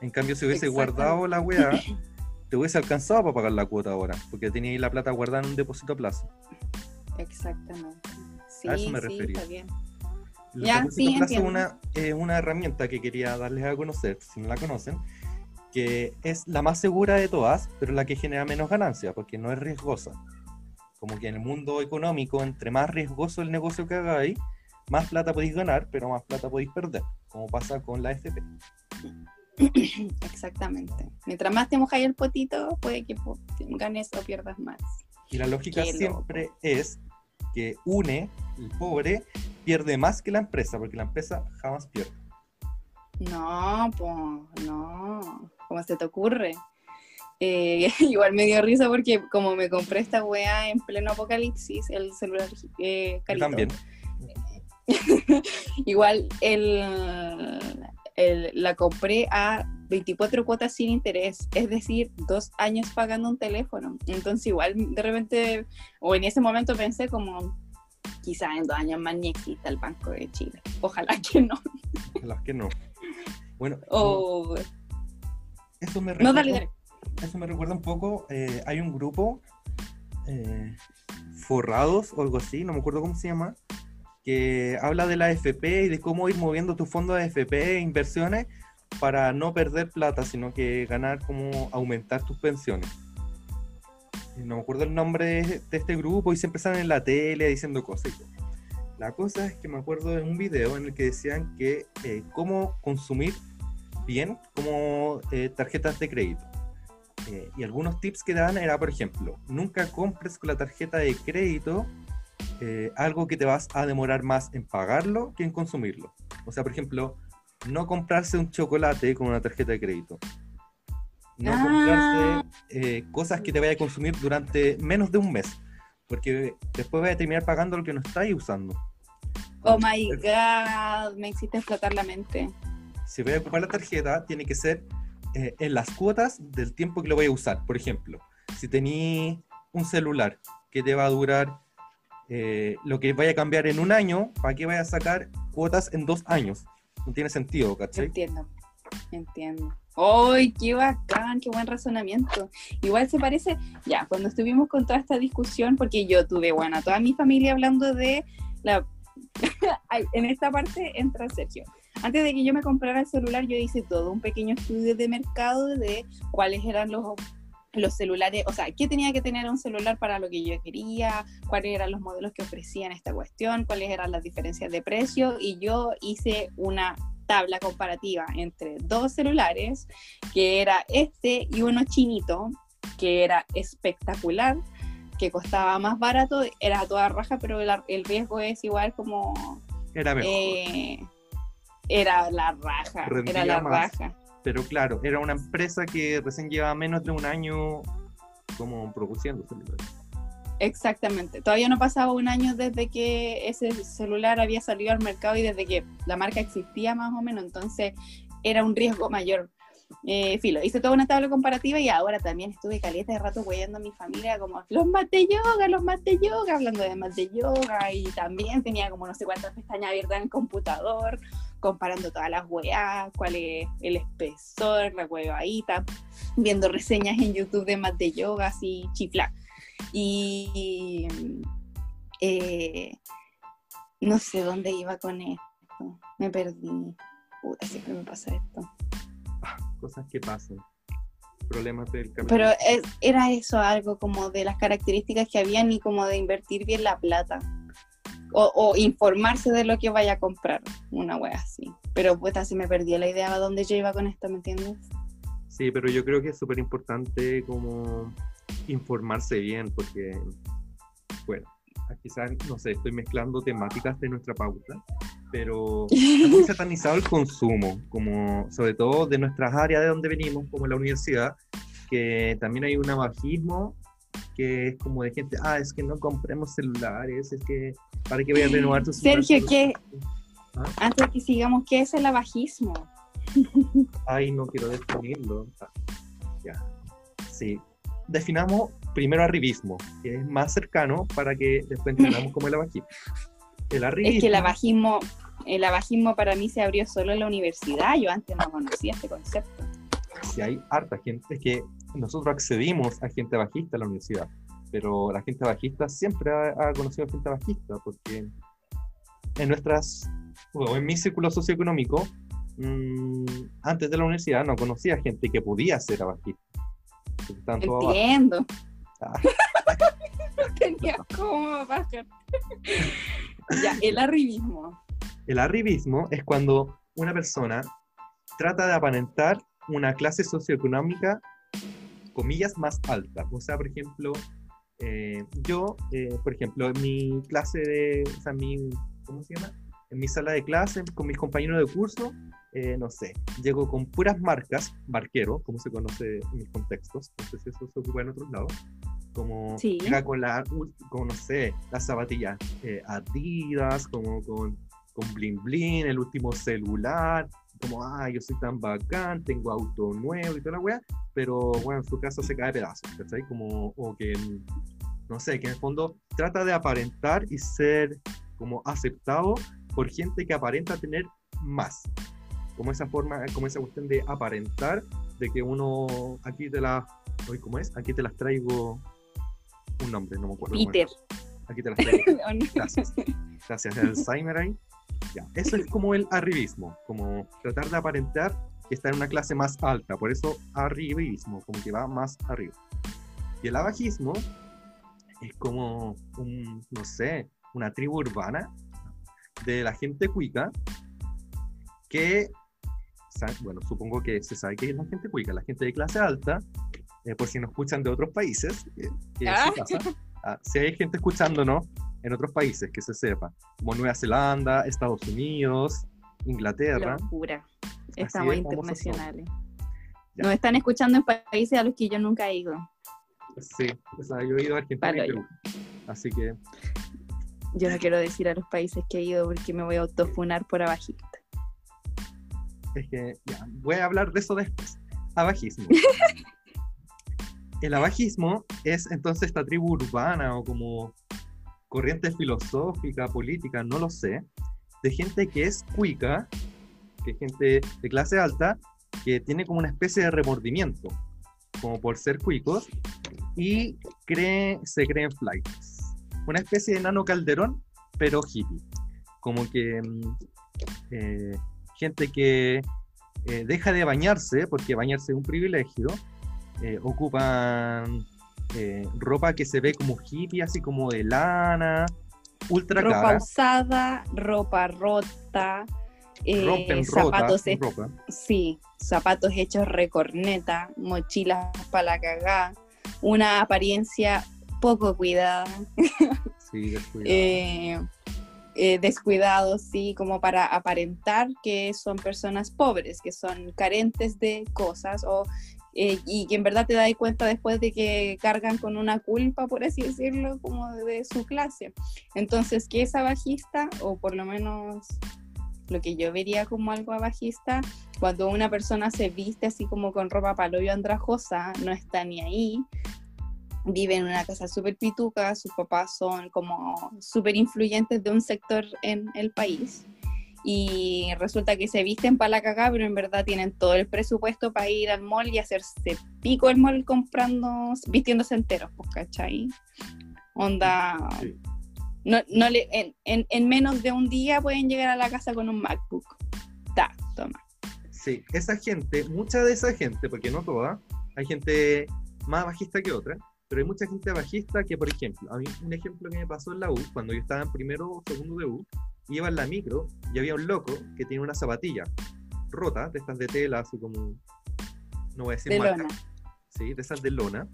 En cambio, si hubiese guardado la weá, te hubiese alcanzado para pagar la cuota ahora, porque teníais la plata guardada en un depósito a plazo. Exactamente. Sí, A eso me sí, refería. está bien. Ya, sí, plazo es una, es una herramienta que quería darles a conocer, si no la conocen, que es la más segura de todas, pero la que genera menos ganancia, porque no es riesgosa. Como que en el mundo económico, entre más riesgoso el negocio que hagáis, más plata podéis ganar, pero más plata podéis perder, como pasa con la FP. Exactamente. Mientras más te mojáis el potito, puede que po- ganes o pierdas más. Y la lógica Qué siempre es que une, el pobre, pierde más que la empresa, porque la empresa jamás pierde. No, pues, no. ¿Cómo se te ocurre? Eh, igual me dio risa porque como me compré esta weá en pleno apocalipsis, el celular eh, carito. también. Igual el, el- la compré a 24 cuotas sin interés, es decir, dos años pagando un teléfono. Entonces igual de repente, o en ese momento pensé como, quizás en dos años más ni exista el Banco de Chile. Ojalá que no. Las que no. Bueno, O eso me no, recuerda, dale, dale. Eso me recuerda un poco. eh, hay un grupo, eh, Forrados o algo así, no me acuerdo cómo se llama, que habla de la AFP y de cómo ir moviendo tu fondo de AFP e inversiones para no perder plata, sino que ganar, como aumentar tus pensiones. No me acuerdo el nombre de, este grupo y siempre salen en la tele diciendo cosas. La cosa es que me acuerdo de un video en el que decían que eh, cómo consumir bien como tarjetas de crédito. Eh, y algunos tips que dan era, por ejemplo, nunca compres con la tarjeta de crédito eh, algo que te vas a demorar más en pagarlo que en consumirlo. O sea, por ejemplo, no comprarse un chocolate con una tarjeta de crédito. No Ah. comprarse eh, cosas que te vaya a consumir durante menos de un mes. Porque después vas a terminar pagando lo que no estáis usando. Oh my god, me hiciste explotar la mente. si voy a ocupar la tarjeta, tiene que ser eh, en las cuotas del tiempo que lo voy a usar. Por ejemplo, si tení un celular que te va a durar eh, lo que vaya a cambiar en un año, ¿para qué vaya a sacar cuotas en dos años? No tiene sentido, ¿cachai? Entiendo, entiendo. ¡Ay, qué bacán! ¡Qué buen razonamiento! Igual se parece, ya, cuando estuvimos con toda esta discusión, porque yo tuve, bueno, a toda mi familia hablando de la... En esta parte entra Sergio. Antes de que yo me comprara el celular, yo hice todo un pequeño estudio de mercado de cuáles eran los, los celulares, o sea, qué tenía que tener un celular para lo que yo quería, cuáles eran los modelos que ofrecían esta cuestión, cuáles eran las diferencias de precio, y yo hice una tabla comparativa entre dos celulares, que era este y uno chinito, que era espectacular, que costaba más barato, era toda raja, pero el, el riesgo es igual como... Era mejor. eh, era la raja, Rendía era la más. raja. Pero claro, era una empresa que recién llevaba menos de un año como produciendo celulares. Exactamente. Todavía no pasaba un año desde que ese celular había salido al mercado y desde que la marca existía más o menos, entonces era un riesgo mayor. Eh, filo, hice toda una tabla comparativa y ahora también estuve caliente de rato huellando a mi familia como los de yoga, los de yoga, hablando de de yoga y también tenía como no sé cuántas pestañas abiertas en el computador, comparando todas las weas, cuál es el espesor, la huevadita, viendo reseñas en YouTube de más de yoga, así chifla. Y eh, no sé dónde iba con esto. Me perdí. Puta, siempre me pasa esto. Cosas que pasan. Problemas del capitalismo. Pero es- era eso algo como de las características que habían y como de invertir bien la plata. O, o informarse de lo que vaya a comprar. Una wea así. Pero puta, se me perdió la idea de dónde yo iba con esto, ¿me entiendes? Sí, pero yo creo que es súper importante como informarse bien, porque, bueno, quizás, no sé, estoy mezclando temáticas de nuestra pauta, pero está muy satanizado el consumo, como sobre todo de nuestras áreas de donde venimos, como la universidad, que también hay un abajismo que es como de gente, ah, es que no compremos celulares, es que para que vaya a renovar tu celular. Sergio, ¿qué? ¿Ah? Antes de que sigamos, ¿qué es el abajismo? Ay, no quiero definirlo. Ah, ya. Sí. Definamos primero arribismo, que es más cercano para que después entendamos como el abajismo. El arribismo. Es que el abajismo, el abajismo para mí se abrió solo en la universidad. Yo antes no conocía este concepto. Sí, hay harta gente. que nosotros accedimos a gente bajista en la universidad, pero la gente bajista siempre ha, conocido a gente bajista, porque en nuestras, o en mi círculo socioeconómico, mmm, antes de la universidad no conocía gente que podía ser bajista. Entiendo. Ah. Tenía como bajar. ya, el arribismo. El arribismo es cuando una persona trata de aparentar una clase socioeconómica comillas, más alta. O sea, por ejemplo, eh, yo, eh, por ejemplo, en mi clase de, o sea, mi, ¿cómo se llama? En mi sala de clase, con mis compañeros de curso, eh, no sé, llego con puras marcas, barquero, como se conoce en mis contextos, no sé si eso se ocupa en otros lados, como sí. con la, como no sé, las zapatillas Adidas, como con, con bling bling, el último celular, como, ah, yo soy tan bacán, tengo auto nuevo y toda la weá, pero bueno, en su casa se cae de pedazos, ¿cachai? Como, o que, no sé, que en el fondo trata de aparentar y ser como aceptado por gente que aparenta tener más. Como esa forma, como esa cuestión de aparentar, de que uno, aquí te las, cómo es, aquí te las traigo un nombre, no me acuerdo. Peter. Aquí te las traigo. Gracias. Gracias, Alzheimer ahí. Ya, eso es como el arribismo, como tratar de aparentar que está en una clase más alta, por eso arribismo, como que va más arriba. Y el abajismo es como un, no sé, una tribu urbana de la gente cuica que, bueno, supongo que se sabe que es la gente cuica, la gente de clase alta, eh, por si nos escuchan de otros países, eh, ah. ah, si hay gente escuchándonos en otros países, que se sepa, como Nueva Zelanda, Estados Unidos, Inglaterra. Locura. Estamos internacionales. Nos están escuchando en países a los que yo nunca he ido. Sí, o sea, yo he ido a Argentina y Perú. Así que. Yo no quiero decir a los países que he ido porque me voy a autofunar por abajista. Es que, ya, voy a hablar de eso después. Abajismo. El abajismo es entonces esta tribu urbana o como corriente filosófica, política, no lo sé, de gente que es cuica, que es gente de clase alta, que tiene como una especie de remordimiento, como por ser cuicos, y cree, se creen flights. Una especie de nano calderón, pero hippie. Como que mm, eh, gente que eh, deja de bañarse, porque bañarse es un privilegio, eh, ocupan eh, ropa que se ve como hippie, así como de lana, ultra ropa usada, ropa rota, eh, zapatos sí, zapatos hechos recorneta, mochilas para la cagá, una apariencia poco cuidada. Sí, descuidado. Eh, descuidados, sí, como para aparentar que son personas pobres, que son carentes de cosas o eh, y que en verdad te das cuenta después de que cargan con una culpa, por así decirlo, como de su clase. Entonces, ¿qué es abajista? O por lo menos lo que yo vería como algo abajista, cuando una persona se viste así como con ropa paloyo andrajosa, no está ni ahí, vive en una casa súper pituca, sus papás son como súper influyentes de un sector en el país y resulta que se visten para la cagada, pero en verdad tienen todo el presupuesto para ir al mall y hacerse pico el mall comprando, vistiéndose enteros, pues, ¿cachai? Onda... No, no le, en, en, menos de un día pueden llegar a la casa con un MacBook. Ta, toma. Sí, esa gente, mucha de esa gente, porque no toda, hay gente más bajista que otra, pero hay mucha gente bajista que, por ejemplo, a mí un ejemplo que me pasó en la U, cuando yo estaba en primero o segundo de U, iba en la micro y había un loco que tiene una zapatilla rota, de estas de tela, así como, no voy a decir de marca, sí, de esas de lona,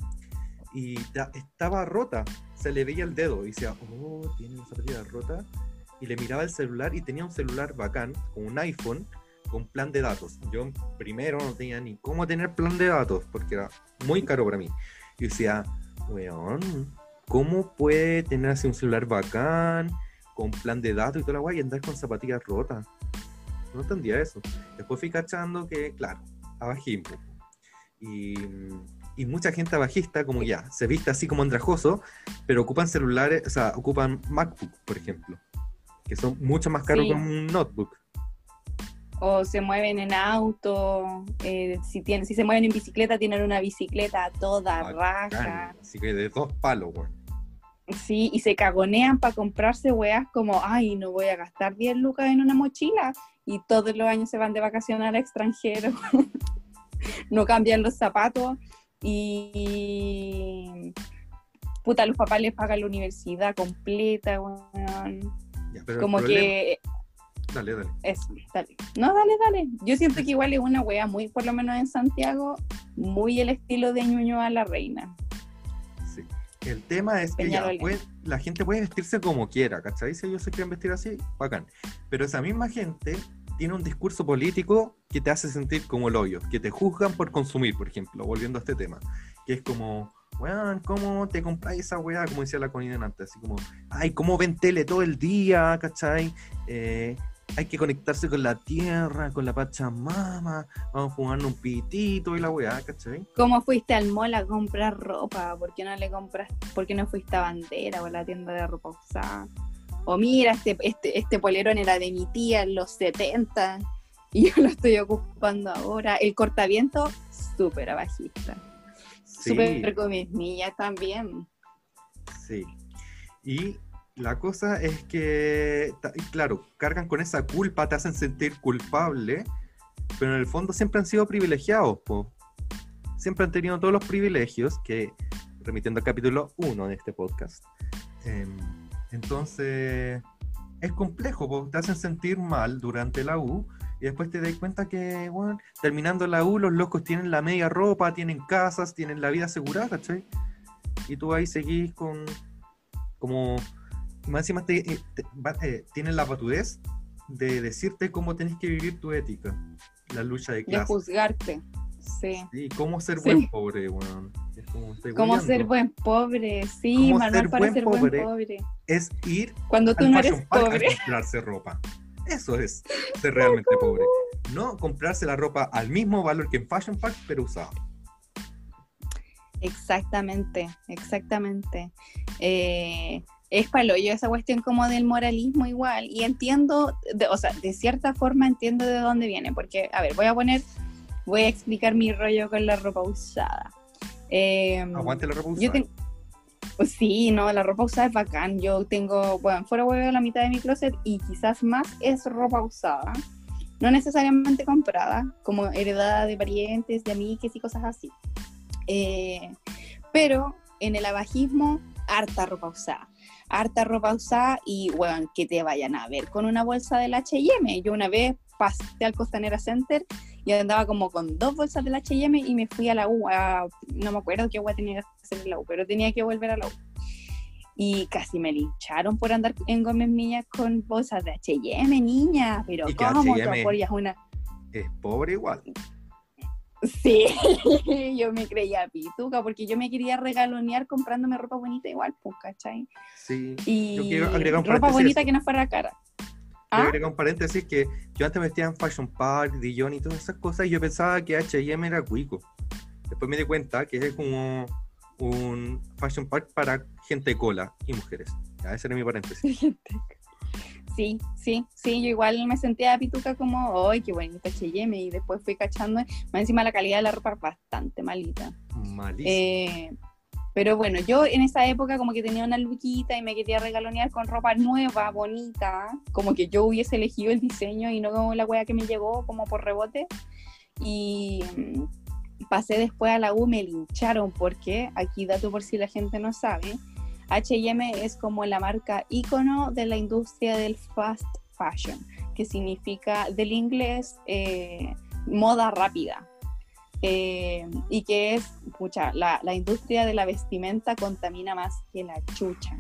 y estaba rota, se le veía el dedo y decía, oh, tiene una zapatilla rota, y le miraba el celular y tenía un celular bacán, con un iPhone, con plan de datos. Yo primero no tenía ni cómo tener plan de datos, porque era muy caro para mí. Y decía, weón, ¿cómo puede tener así un celular bacán? Con plan de datos y toda la guay y andar con zapatillas rotas. No entendía eso. Después fui cachando que, claro, abajismo. Y, y mucha gente abajista, como ya, se viste así como andrajoso, pero ocupan celulares, o sea, ocupan MacBook, por ejemplo, que son mucho más caros Sí. que un notebook. O se mueven en auto, eh, si, tienen, si se mueven en bicicleta, tienen una bicicleta toda Bacán. raja. Así que de dos palos, weón. Sí, y se cagonean para comprarse weas como, ay, no voy a gastar 10 lucas en una mochila. Y todos los años se van de vacaciones al extranjero. no cambian los zapatos. Y. Puta, los papás les pagan la universidad completa, weón. Ya, pero el Como problema- que. Dale, dale. Eso, dale. No, dale, dale. Yo siento que igual es una wea muy, por lo menos en Santiago, muy el estilo de Ñuñoa la Reina. El tema es que ya, puede- la gente puede vestirse como quiera, ¿cachai? Si ellos se quieren vestir así, bacán. Pero esa misma gente tiene un discurso político que te hace sentir como el hoyo, que te juzgan por consumir, por ejemplo, volviendo a este tema. Que es como, weón, ¿cómo te compráis esa weá? Como decía la Conina antes, así como, ay, ¿cómo ven tele todo el día? ¿cachai? Eh, hay que conectarse con la tierra, con la Pachamama, vamos a fumar un pitito y la weá, ¿cachai? ¿Cómo fuiste al mall a comprar ropa? ¿Por qué no le compras, por qué no fuiste a Bandera o a la tienda de ropa usada? O mira, este, este, este polerón era de mi tía en los 70 y yo lo estoy ocupando ahora. El cortaviento, súper abajista. Sí. Súper con mis niñas también. Sí. Y la cosa es que, claro, cargan con esa culpa, te hacen sentir culpable, pero en el fondo siempre han sido privilegiados. Siempre han tenido todos los privilegios que, remitiendo al capítulo 1 de este podcast. em, entonces, es complejo, po. te hacen sentir mal durante la U. Y después te das cuenta que, bueno, terminando la U, los locos tienen la media ropa, tienen casas, tienen la vida asegurada, ¿cachai? Y tú ahí seguís con, como más encima te, eh, te- eh, tienen la patudez de decirte cómo tenés que vivir tu ética, la lucha de De clases. juzgarte. Sí. Y cómo ser Sí. buen pobre, weón. Es como, ¿Cómo ser buen pobre? Sí, ¿Cómo manual ser para buen ser buen pobre. Es ir Cuando tú al no eres pobre. a comprarse ropa. Eso es ser realmente pobre. No comprarse la ropa al mismo valor que en Fashion Park, pero usado. Exactamente, exactamente. Eh, es palo yo esa cuestión como del moralismo igual. Y entiendo, de- o sea, de cierta forma entiendo de dónde viene. Porque, a ver, voy a poner, voy a explicar mi rollo con la ropa usada. Eh, Aguante la ropa yo usada. tengo. Sí, no, la ropa usada es bacán. Yo tengo, bueno, fuera huevo la mitad de mi closet y quizás más es ropa usada. No necesariamente comprada, como heredada de parientes, de amigues y cosas así. Eh, pero en el abajismo, harta ropa usada. Harta ropa usada y, bueno, que te vayan a ver con una bolsa del H&M. Yo una vez pasé al Costanera Center y andaba como con dos bolsas del H&M y me fui a la U. a- no me acuerdo qué agua tenía que hacer en la U, pero tenía que volver a la U. Y casi me lincharon por andar en Gómez Millas con bolsas de H&M, niña. Pero ¿cómo H&M apoyas una...? Es pobre igual. Sí, yo me creía pituca porque yo me quería regalonear comprándome ropa bonita igual, pues, ¿cachai? Sí. Y Yo quiero agregar un ropa bonita que no fuera cara. Yo ¿Ah? agrego un paréntesis que yo antes vestía en Fashion Park, Dijon y todas esas cosas y yo pensaba que H&M era cuico. Después me di cuenta que es como un Fashion Park para gente cola y mujeres. Ya, ese era mi paréntesis. Sí, sí, sí, yo igual me sentía pituca como, ¡ay, qué bonita H&M! Y después fui cachando, más encima la calidad de la ropa bastante malita. Malísimo. Eh, pero bueno, yo en esa época como que tenía una luquita y me quería regalonear con ropa nueva, bonita, como que yo hubiese elegido el diseño y no como la wea que me llegó como por rebote. Y mm, pasé después a la U, me lincharon porque, aquí dato por si la gente no sabe, H&M es como la marca ícono de la industria del fast fashion, que significa del inglés eh, moda rápida. Eh, y que es, pucha, la, la industria de la vestimenta contamina más que la chucha.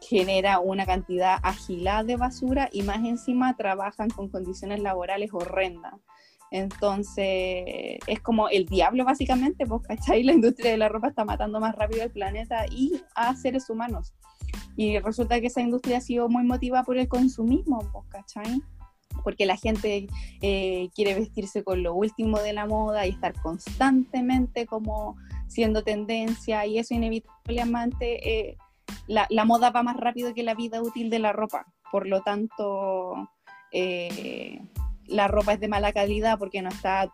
Genera una cantidad agilada de basura y más encima trabajan con condiciones laborales horrendas. Entonces, es como el diablo básicamente, pues, ¿cachai? La industria de la ropa está matando más rápido al planeta y a seres humanos. Y resulta que esa industria ha sido muy motivada por el consumismo, pues, ¿cachai? Porque la gente eh, quiere vestirse con lo último de la moda y estar constantemente como siendo tendencia y eso inevitablemente, eh, la, la, moda va más rápido que la vida útil de la ropa. Por lo tanto, eh, la ropa es de mala calidad porque no está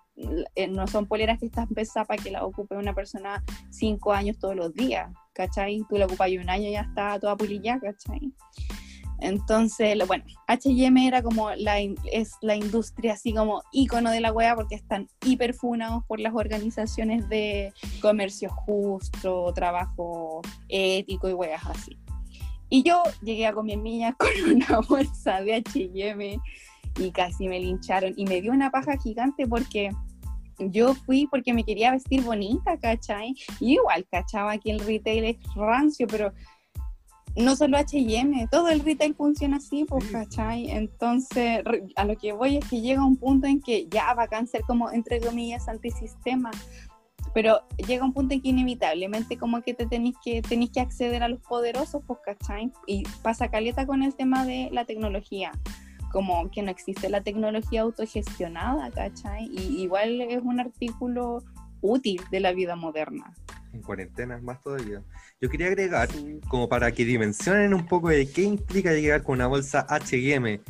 eh, no son poleras que están pensadas para que la ocupe una persona cinco años todos los días, ¿cachai? Tú la ocupas un año y ya está toda pulilla, ¿cachai? Entonces, bueno, H&M era como la, es la industria así como ícono de la wea porque están hiperfunados por las organizaciones de comercio justo, trabajo ético y weas así. Y yo llegué a comer con una bolsa de H&M y casi me lincharon y me dio una paja gigante porque yo fui porque me quería vestir bonita, ¿cachai? Y igual, cachaba que el retail es rancio, pero no solo H&M, todo el retail funciona así, pues, ¿cachai? Entonces, a lo que voy es que llega un punto en que ya va a ser como, entre comillas, antisistema, pero llega un punto en que inevitablemente como que te tenéis que, tenéis que acceder a los poderosos, pues, ¿cachai? Y pasa caleta con el tema de la tecnología como que no existe la tecnología autogestionada, ¿cachai? Y igual es un artículo útil de la vida moderna. En cuarentena más todavía. Yo quería agregar, como para que dimensionen un poco de qué implica llegar con una bolsa HM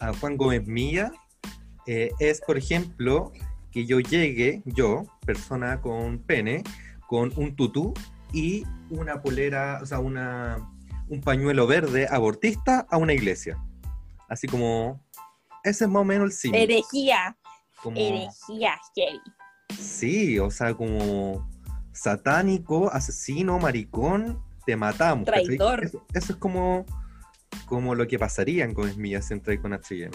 a Juan Gómez Milla, eh, es, por ejemplo, que yo llegue, yo, persona con pene, con un tutú y una polera, o sea, una, un pañuelo verde abortista a una iglesia. Así como, ese es más o menos el cine. Herejía. Herejía, Jerry. Sí, o sea, como satánico, asesino, maricón, te matamos. Traidor. Eso, es como, como lo que pasaría en Comesmillas si entráis con H&M.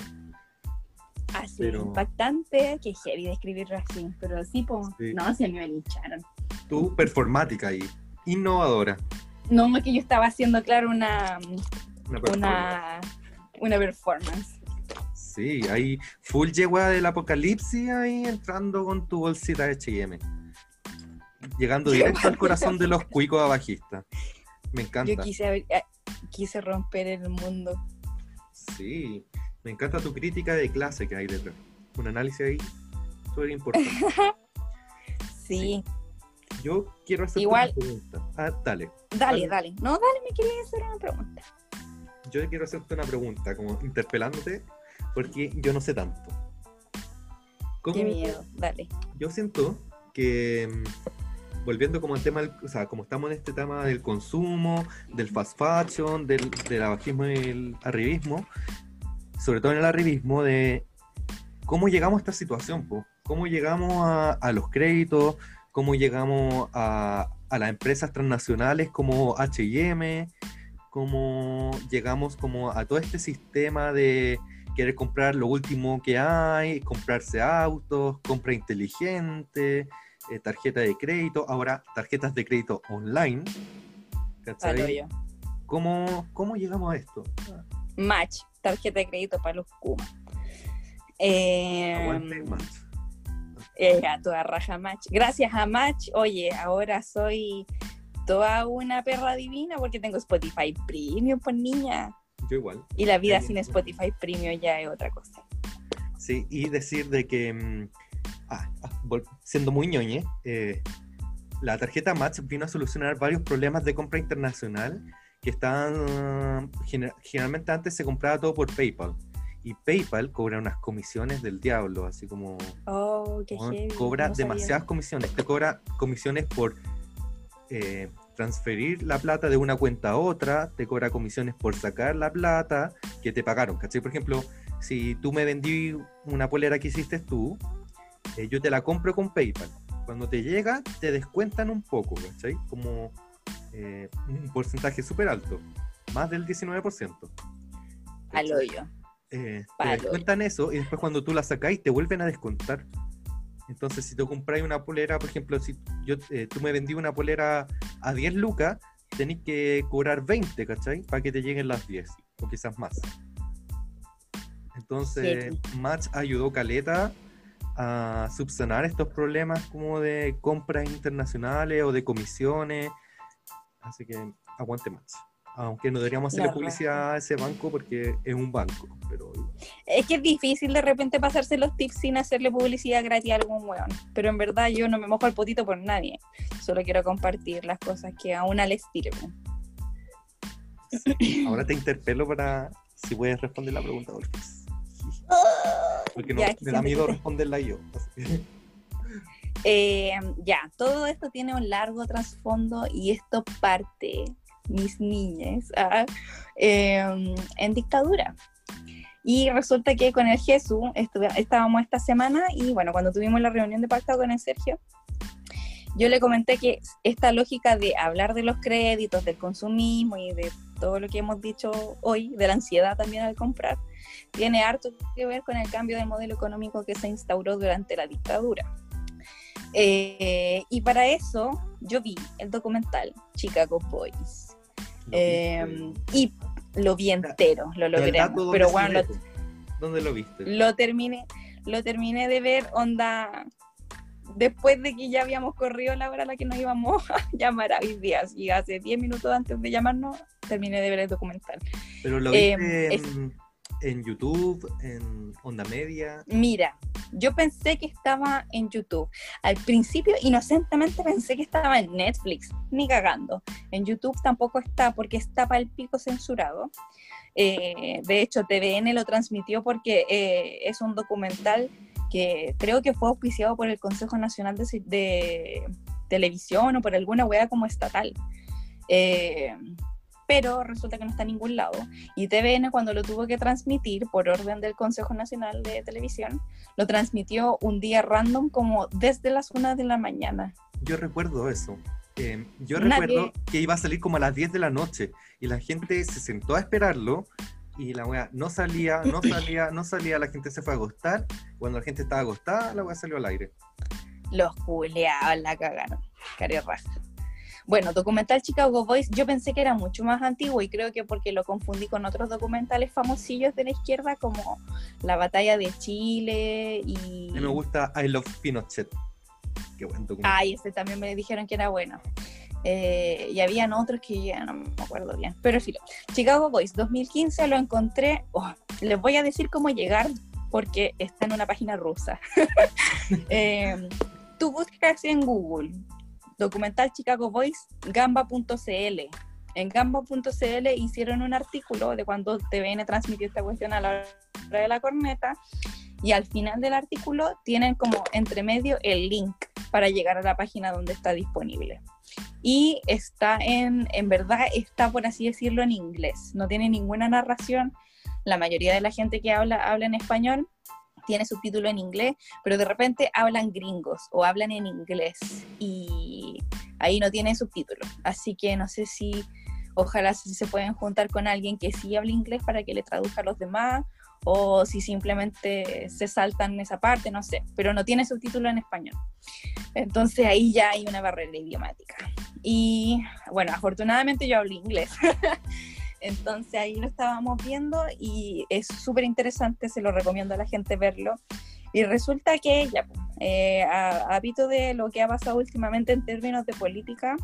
Así, impactante, que heavy describirlo así, pero sí, pues, no, se me lincharon. Tu performática ahí, innovadora. No, es que yo estaba haciendo, claro, una, una una performance. Sí, ahí full yegua del apocalipsis ahí entrando con tu bolsita de H&M. Llegando directo al corazón de los cuicos abajistas. Me encanta. Yo quise, eh, quise romper el mundo. Sí, me encanta tu crítica de clase que hay detrás. Un análisis ahí súper importante. sí. Yo quiero hacer una pregunta. Ah, dale. Dale, dale. No, dale, me quería hacer una pregunta yo quiero hacerte una pregunta, como interpelándote, porque yo no sé tanto. Qué miedo, dale. Yo siento que, mm, volviendo como al tema, o sea, como estamos en este tema del consumo, del fast fashion, del, del abajismo y el arribismo, sobre todo en el arribismo, de cómo llegamos a esta situación, po? cómo llegamos a, a los créditos, cómo llegamos a, a las empresas transnacionales como HM, cómo llegamos como a todo este sistema de querer comprar lo último que hay, comprarse autos, compra inteligente, eh, tarjeta de crédito, ahora tarjetas de crédito online. ¿Cachai? ¿Cómo, ¿Cómo llegamos a esto? Match, tarjeta de crédito para los Kuma. Eh, Match. Eh, a toda raja Match. Gracias a Match, oye, ahora soy toda una perra divina porque tengo Spotify Premium, por pues, niña. Yo igual. Y la vida sin Spotify Premium ya es otra cosa. Sí, y decir de que, mm, ah, ah, siendo muy ñoñe, eh, la tarjeta Match vino a solucionar varios problemas de compra internacional que estaban, generalmente antes se compraba todo por PayPal. Y PayPal cobra unas comisiones del diablo, así como... Oh, qué heavy. Cobra demasiadas comisiones. Te cobra comisiones por eh, transferir la plata de una cuenta a otra, te cobra comisiones por sacar la plata que te pagaron, ¿cachai? Por ejemplo, si tú me vendí una polera que hiciste tú, eh, yo te la compro con PayPal. Cuando te llega, te descuentan un poco, ¿cachai? Como eh, un porcentaje súper alto, más del 19%. Al hoyo. te descuentan eso y después cuando tú la sacáis te vuelven a descontar. Entonces, si tú compráis una polera, por ejemplo, si yo, eh, tú me vendí una polera a 10 lucas, tenéis que cobrar 20, ¿cachai? Para que te lleguen las 10, o quizás más. Entonces, Match ayudó Caleta a subsanar estos problemas como de compras internacionales o de comisiones. Así que aguante Match. Aunque no deberíamos hacerle publicidad a ese banco porque es un banco. Pero... Es que es difícil de repente pasarse los tips sin hacerle publicidad gratis a algún weón. Pero en verdad yo no me mojo el potito por nadie. Solo quiero compartir las cosas que a una les sirven. Ahora te interpelo para si puedes responder la pregunta, Porque no, me da miedo responderla yo. Eh, ya, todo esto tiene un largo trasfondo y esto parte, mis niñas, ah, em, en dictadura. Y resulta que con el Jesús estábamos esta semana y bueno, cuando tuvimos la reunión de pacto con el Sergio, yo le comenté que esta lógica de hablar de los créditos, del consumismo y de todo lo que hemos dicho hoy, de la ansiedad también al comprar, tiene harto que ver con el cambio del modelo económico que se instauró durante la dictadura. Eh, y para eso yo vi el documental Chicago Boys. Em, y lo vi entero, lo logré. Pero bueno, ¿dónde lo viste? Lo terminé, lo terminé de ver, onda, después de que ya habíamos corrido la hora a la que nos íbamos a llamar a hoy días. Y hace 10 minutos antes de llamarnos, terminé de ver el documental. Pero lo viste em, en YouTube, en Onda Media? Mira, yo pensé que estaba en YouTube. Al principio, inocentemente pensé que estaba en Netflix, ni cagando. En YouTube tampoco está porque está para el pico censurado. Eh, de hecho, TVN lo transmitió porque eh, es un documental que creo que fue auspiciado por el Consejo Nacional de, Televisión o por alguna wea como estatal. Eh, pero resulta que no está en ningún lado. Y TVN cuando lo tuvo que transmitir por orden del Consejo Nacional de Televisión, lo transmitió un día random como desde las 1 de la mañana. Yo recuerdo eso. yo recuerdo que iba a salir como a las 10 de la noche y la gente se sentó a esperarlo y la weá no salía, no salía, no salía, la gente se fue a acostar. Cuando la gente estaba acostada, la weá salió al aire. Los culeados la cagaron, cari raja. Bueno, documental Chicago Boys, yo pensé que era mucho más antiguo y creo que porque lo confundí con otros documentales famosillos de la izquierda como La Batalla de Chile y... A mí me gusta I Love Pinochet. Qué buen documental. Ay, ese también me dijeron que era bueno. Eh, y habían otros que ya no me acuerdo bien. Pero filo. Chicago Boys 2015 lo encontré. Oh, les voy a decir cómo llegar porque está en una página rusa. eh, tú buscas en Google documental Chicago Boys, gamba.cl. En gamba.cl hicieron un artículo de cuando TVN transmitió esta cuestión a la hora de la corneta y al final del artículo tienen como entre medio el link para llegar a la página donde está disponible. Y está en, en verdad está por así decirlo en inglés, no tiene ninguna narración. La mayoría de la gente que habla habla en español, tiene subtítulo en inglés, pero de repente hablan gringos o hablan en inglés y ahí no tiene subtítulo. Así que no sé si, ojalá si se pueden juntar con alguien que sí hable inglés para que le traduzca a los demás o si simplemente se saltan esa parte, no sé, pero no tiene subtítulo en español. Entonces ahí ya hay una barrera idiomática. Y bueno, afortunadamente yo hablo inglés. Entonces ahí lo estábamos viendo y es súper interesante, se lo recomiendo a la gente verlo. Y resulta que ya, eh, a, de lo que ha pasado últimamente en términos de política,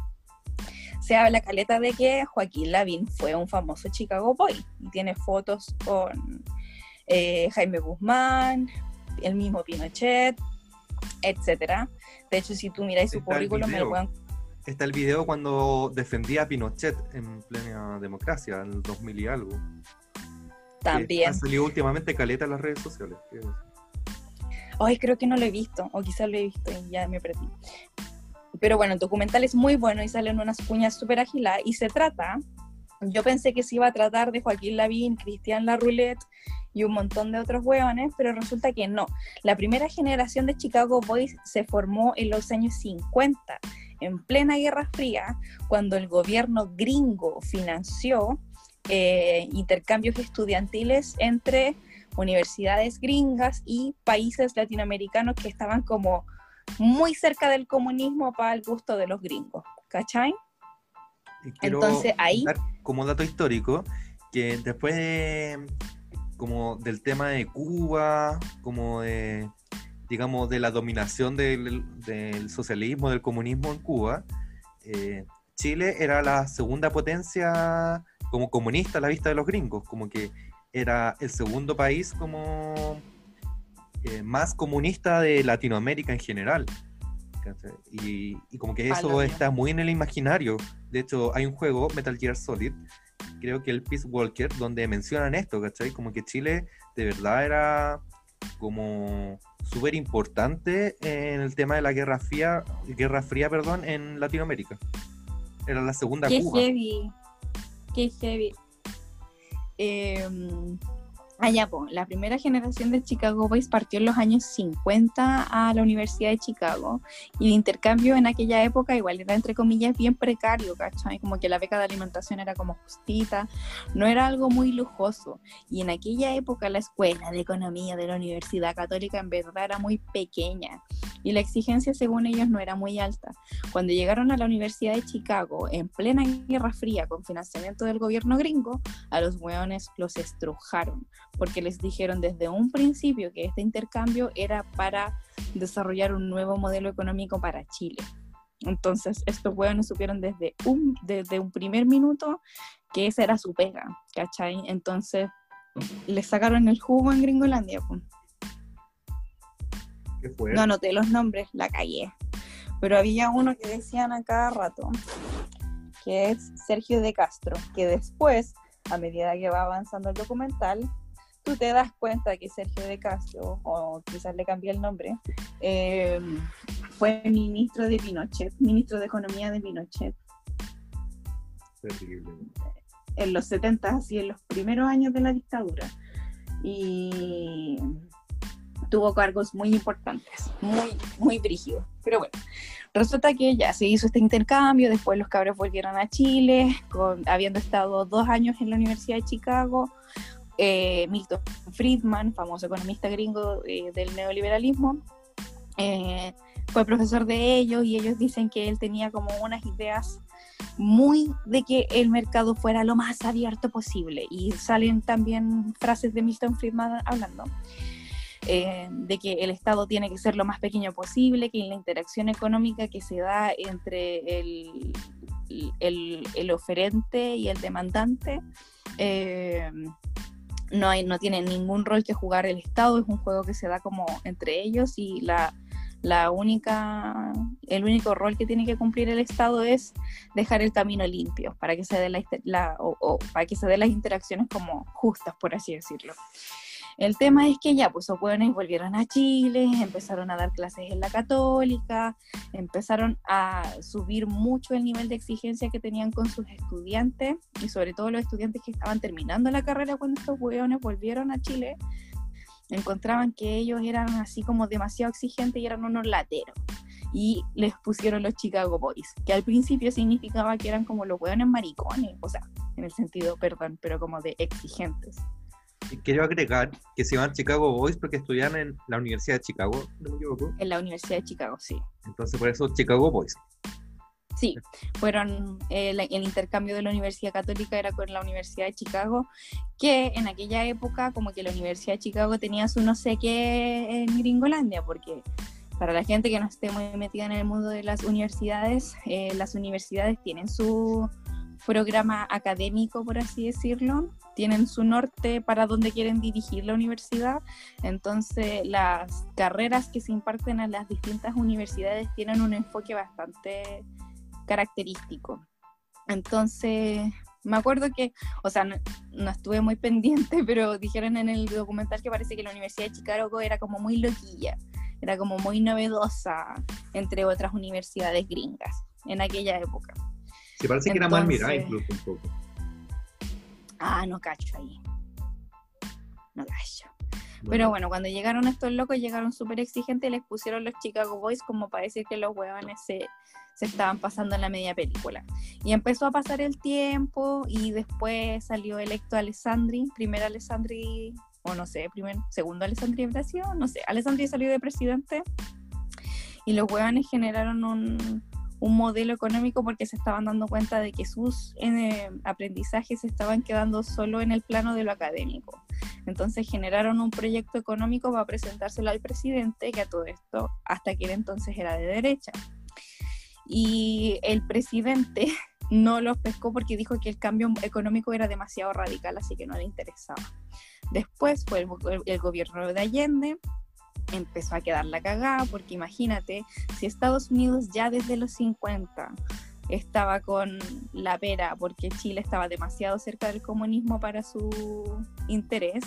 se habla caleta de que Joaquín Lavín fue un famoso Chicago Boy y tiene fotos con eh, Jaime Guzmán, el mismo Pinochet, etcétera. De hecho, si tú miráis su currículum, me lo pueden está el video cuando defendía a Pinochet en plena democracia, en el 2000 y algo. También. Ha salido últimamente caleta en las redes sociales. Ay, creo que no lo he visto, o quizás lo he visto y ya me perdí. Pero bueno, el documental es muy bueno y salen unas cuñas súper agiladas y se trata, yo pensé que se iba a tratar de Joaquín Lavín, Cristian Larroulette y un montón de otros hueones, pero resulta que no. La primera generación de Chicago Boys se formó en los años 50 en plena Guerra Fría, cuando el gobierno gringo financió eh, intercambios estudiantiles entre universidades gringas y países latinoamericanos que estaban como muy cerca del comunismo para el gusto de los gringos, ¿cachai? Entonces ahí... Como dato histórico, que después como del tema de Cuba, como de digamos, de la dominación del, socialismo, del comunismo en Cuba, eh, Chile era la segunda potencia como comunista a la vista de los gringos, como que era el segundo país como eh, más comunista de Latinoamérica en general. Y, como que eso está muy en el imaginario. De hecho, hay un juego, Metal Gear Solid, creo que el Peace Walker, donde mencionan esto, ¿cachai? Como que Chile de verdad era como súper importante en el tema de la Guerra Fría, Guerra Fría, perdón, en Latinoamérica. Era la segunda Qué heavy. Qué heavy. Eh, Allá, pues, la primera generación de Chicago Boys partió en los años 50 a la Universidad de Chicago y el intercambio en aquella época igual era entre comillas bien precario, ¿cachai? Como que la beca de alimentación era como justita, no era algo muy lujoso y en aquella época la escuela de economía de la Universidad Católica en verdad era muy pequeña y la exigencia según ellos no era muy alta. Cuando llegaron a la Universidad de Chicago en plena Guerra Fría con financiamiento del gobierno gringo, a los hueones los estrujaron porque les dijeron desde un principio que este intercambio era para desarrollar un nuevo modelo económico para Chile. Entonces, estos hueones supieron desde un, desde un primer minuto que esa era su pega, ¿cachai? Entonces, les sacaron el jugo en Gringolandia. ¿Qué fue? No anoté los nombres, la callé. Pero había uno que decían a cada rato, que es Sergio de Castro, que después, a medida que va avanzando el documental, tú te das cuenta que Sergio de Castro, o quizás le cambié el nombre, eh, fue ministro de Pinochet, ministro de Economía de Pinochet. Terrible. En los 70, así en los primeros años de la dictadura. Y tuvo cargos muy importantes, muy, muy brígidos. Pero bueno, resulta que ya se hizo este intercambio, después los cabros volvieron a Chile, con, habiendo estado dos años en la Universidad de Chicago, eh, Milton Friedman, famoso economista gringo eh, del neoliberalismo, eh, fue profesor de ellos y ellos dicen que él tenía como unas ideas muy de que el mercado fuera lo más abierto posible y salen también frases de Milton Friedman hablando. de que el Estado tiene que ser lo más pequeño posible, que la interacción económica que se da entre el, el, oferente y el demandante no, hay, no tiene ningún rol que jugar el Estado, es un juego que se da como entre ellos y la, la única, el único rol que tiene que cumplir el Estado es dejar el camino limpio para que se dé la, o, para que se dé las interacciones como justas, por así decirlo. El tema es que ya, pues los jóvenes volvieron a Chile, empezaron a dar clases en la católica, empezaron a subir mucho el nivel de exigencia que tenían con sus estudiantes y sobre todo los estudiantes que estaban terminando la carrera cuando estos hueones volvieron a Chile, encontraban que ellos eran así como demasiado exigentes y eran unos lateros. Y les pusieron los Chicago Boys, que al principio significaba que eran como los hueones maricones, o sea, en el sentido, perdón, pero como de exigentes quiero agregar que se llaman Chicago Boys porque estudian en la Universidad de Chicago, no me equivoco. En la Universidad de Chicago, sí. Entonces, por eso Chicago Boys. Sí, fueron eh, el intercambio de la Universidad Católica era con la Universidad de Chicago, que en aquella época como que la Universidad de Chicago tenía su no sé qué en Gringolandia, porque para la gente que no esté muy metida en el mundo de las universidades, eh, las universidades tienen su programa académico, por así decirlo, tienen su norte para dónde quieren dirigir la universidad. Entonces, las carreras que se imparten en las distintas universidades tienen un enfoque bastante característico. Entonces, me acuerdo que, o sea, no, estuve muy pendiente, pero dijeron en el documental que parece que la Universidad de Chicago era como muy loquilla, era como muy novedosa entre otras universidades gringas en aquella época. Sí, parece que era mal mirada incluso un poco. Ah, no cacho ahí. No cacho. Pero bueno, cuando llegaron estos locos, llegaron súper exigentes y les pusieron los Chicago Boys como para decir que los huevones se, se estaban pasando en la media película. Y empezó a pasar el tiempo y después salió electo Alessandri, primer Alessandri, o no sé, primer, segundo Alessandri de Brasil, no sé, Alessandri salió de presidente y los huevones generaron un, un modelo económico porque se estaban dando cuenta de que sus eh, aprendizajes estaban quedando solo en el plano de lo académico. Entonces generaron un proyecto económico para presentárselo al presidente, que a todo esto hasta aquel entonces era de derecha. Y el presidente no los pescó porque dijo que el cambio económico era demasiado radical, así que no le interesaba. Después fue el, gobierno de Allende, empezó a quedar la cagada, porque imagínate, si Estados Unidos ya desde los 50 estaba con la pera porque Chile estaba demasiado cerca del comunismo para su interés,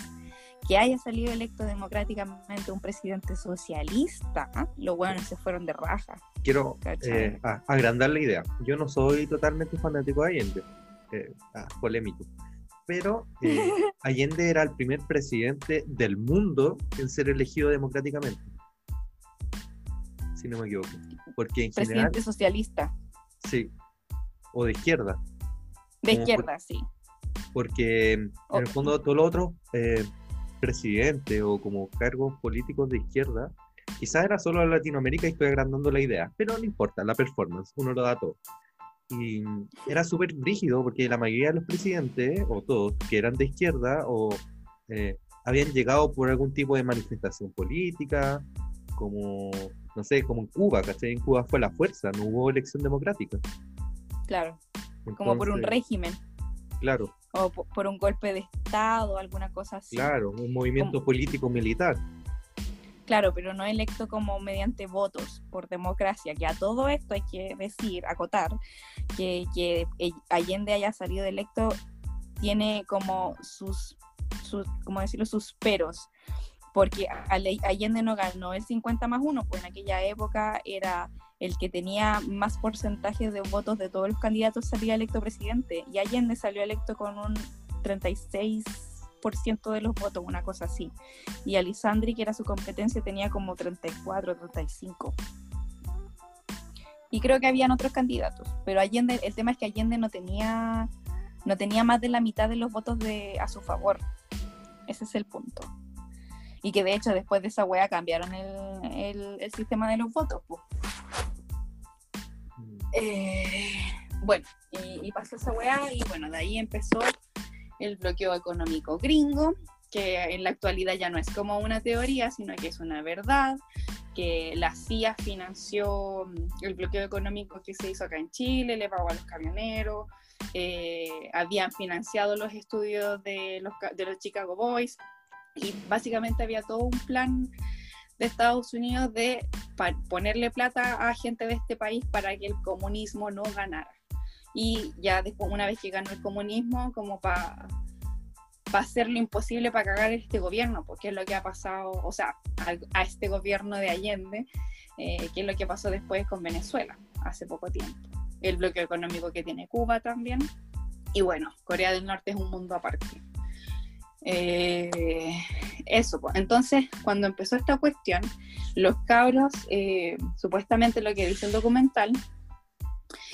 que haya salido electo democráticamente un presidente socialista, los buenos se fueron de raja. Quiero eh, agrandar la idea. Yo no soy totalmente fanático de Allende, eh, ah, polémico, pero eh, Allende era el primer presidente del mundo en ser elegido democráticamente. Si no me equivoco. Porque en presidente socialista. Sí, o de izquierda. De izquierda, sí. Porque en el fondo todos los otros eh, presidentes o como cargos políticos de izquierda, quizás era solo Latinoamérica y estoy agrandando la idea, pero no importa, la performance, uno lo da todo. Y era súper rígido porque la mayoría de los presidentes, o todos, que eran de izquierda o eh, habían llegado por algún tipo de manifestación política, como, no sé, como en Cuba, ¿cachai? En Cuba fue la fuerza, no hubo elección democrática. Claro, como por un régimen. Claro. O por, un golpe de Estado, alguna cosa así. Claro, un movimiento político militar. Claro, pero no electo como mediante votos por democracia, que a todo esto hay que decir, acotar, que, que Allende haya salido electo tiene como sus, sus, como decirlo, sus peros, porque Allende no ganó el 50 más 1, pues en aquella época era el que tenía más porcentaje de votos de todos los candidatos salía electo presidente y Allende salió electo con un 36% de los votos, una cosa así. Y Alisandri, que era su competencia, tenía como 34, 35. Y creo que habían otros candidatos, pero Allende, el tema es que Allende no tenía, no tenía más de la mitad de los votos de, a su favor. Ese es el punto. Y que de hecho después de esa wea cambiaron el, el, sistema de los votos. Pues. Eh, bueno, y, pasó esa weá y bueno, de ahí empezó el bloqueo económico gringo, que en la actualidad ya no es como una teoría, sino que es una verdad, que la CIA financió mm, el bloqueo económico que se hizo acá en Chile, le pagó a los camioneros, eh, habían financiado los estudios de los, de los Chicago Boys y básicamente había todo un plan de Estados Unidos de ponerle plata a gente de este país para que el comunismo no ganara. Y ya después, una vez que ganó el comunismo, como para hacer lo imposible para cagar este gobierno, porque es lo que ha pasado, o sea, a, este gobierno de Allende, eh, que es lo que pasó después con Venezuela, hace poco tiempo. El bloqueo económico que tiene Cuba también. Y bueno, Corea del Norte es un mundo aparte. Eh, eso, pues. entonces cuando empezó esta cuestión, los cabros, eh, supuestamente lo que dice el documental,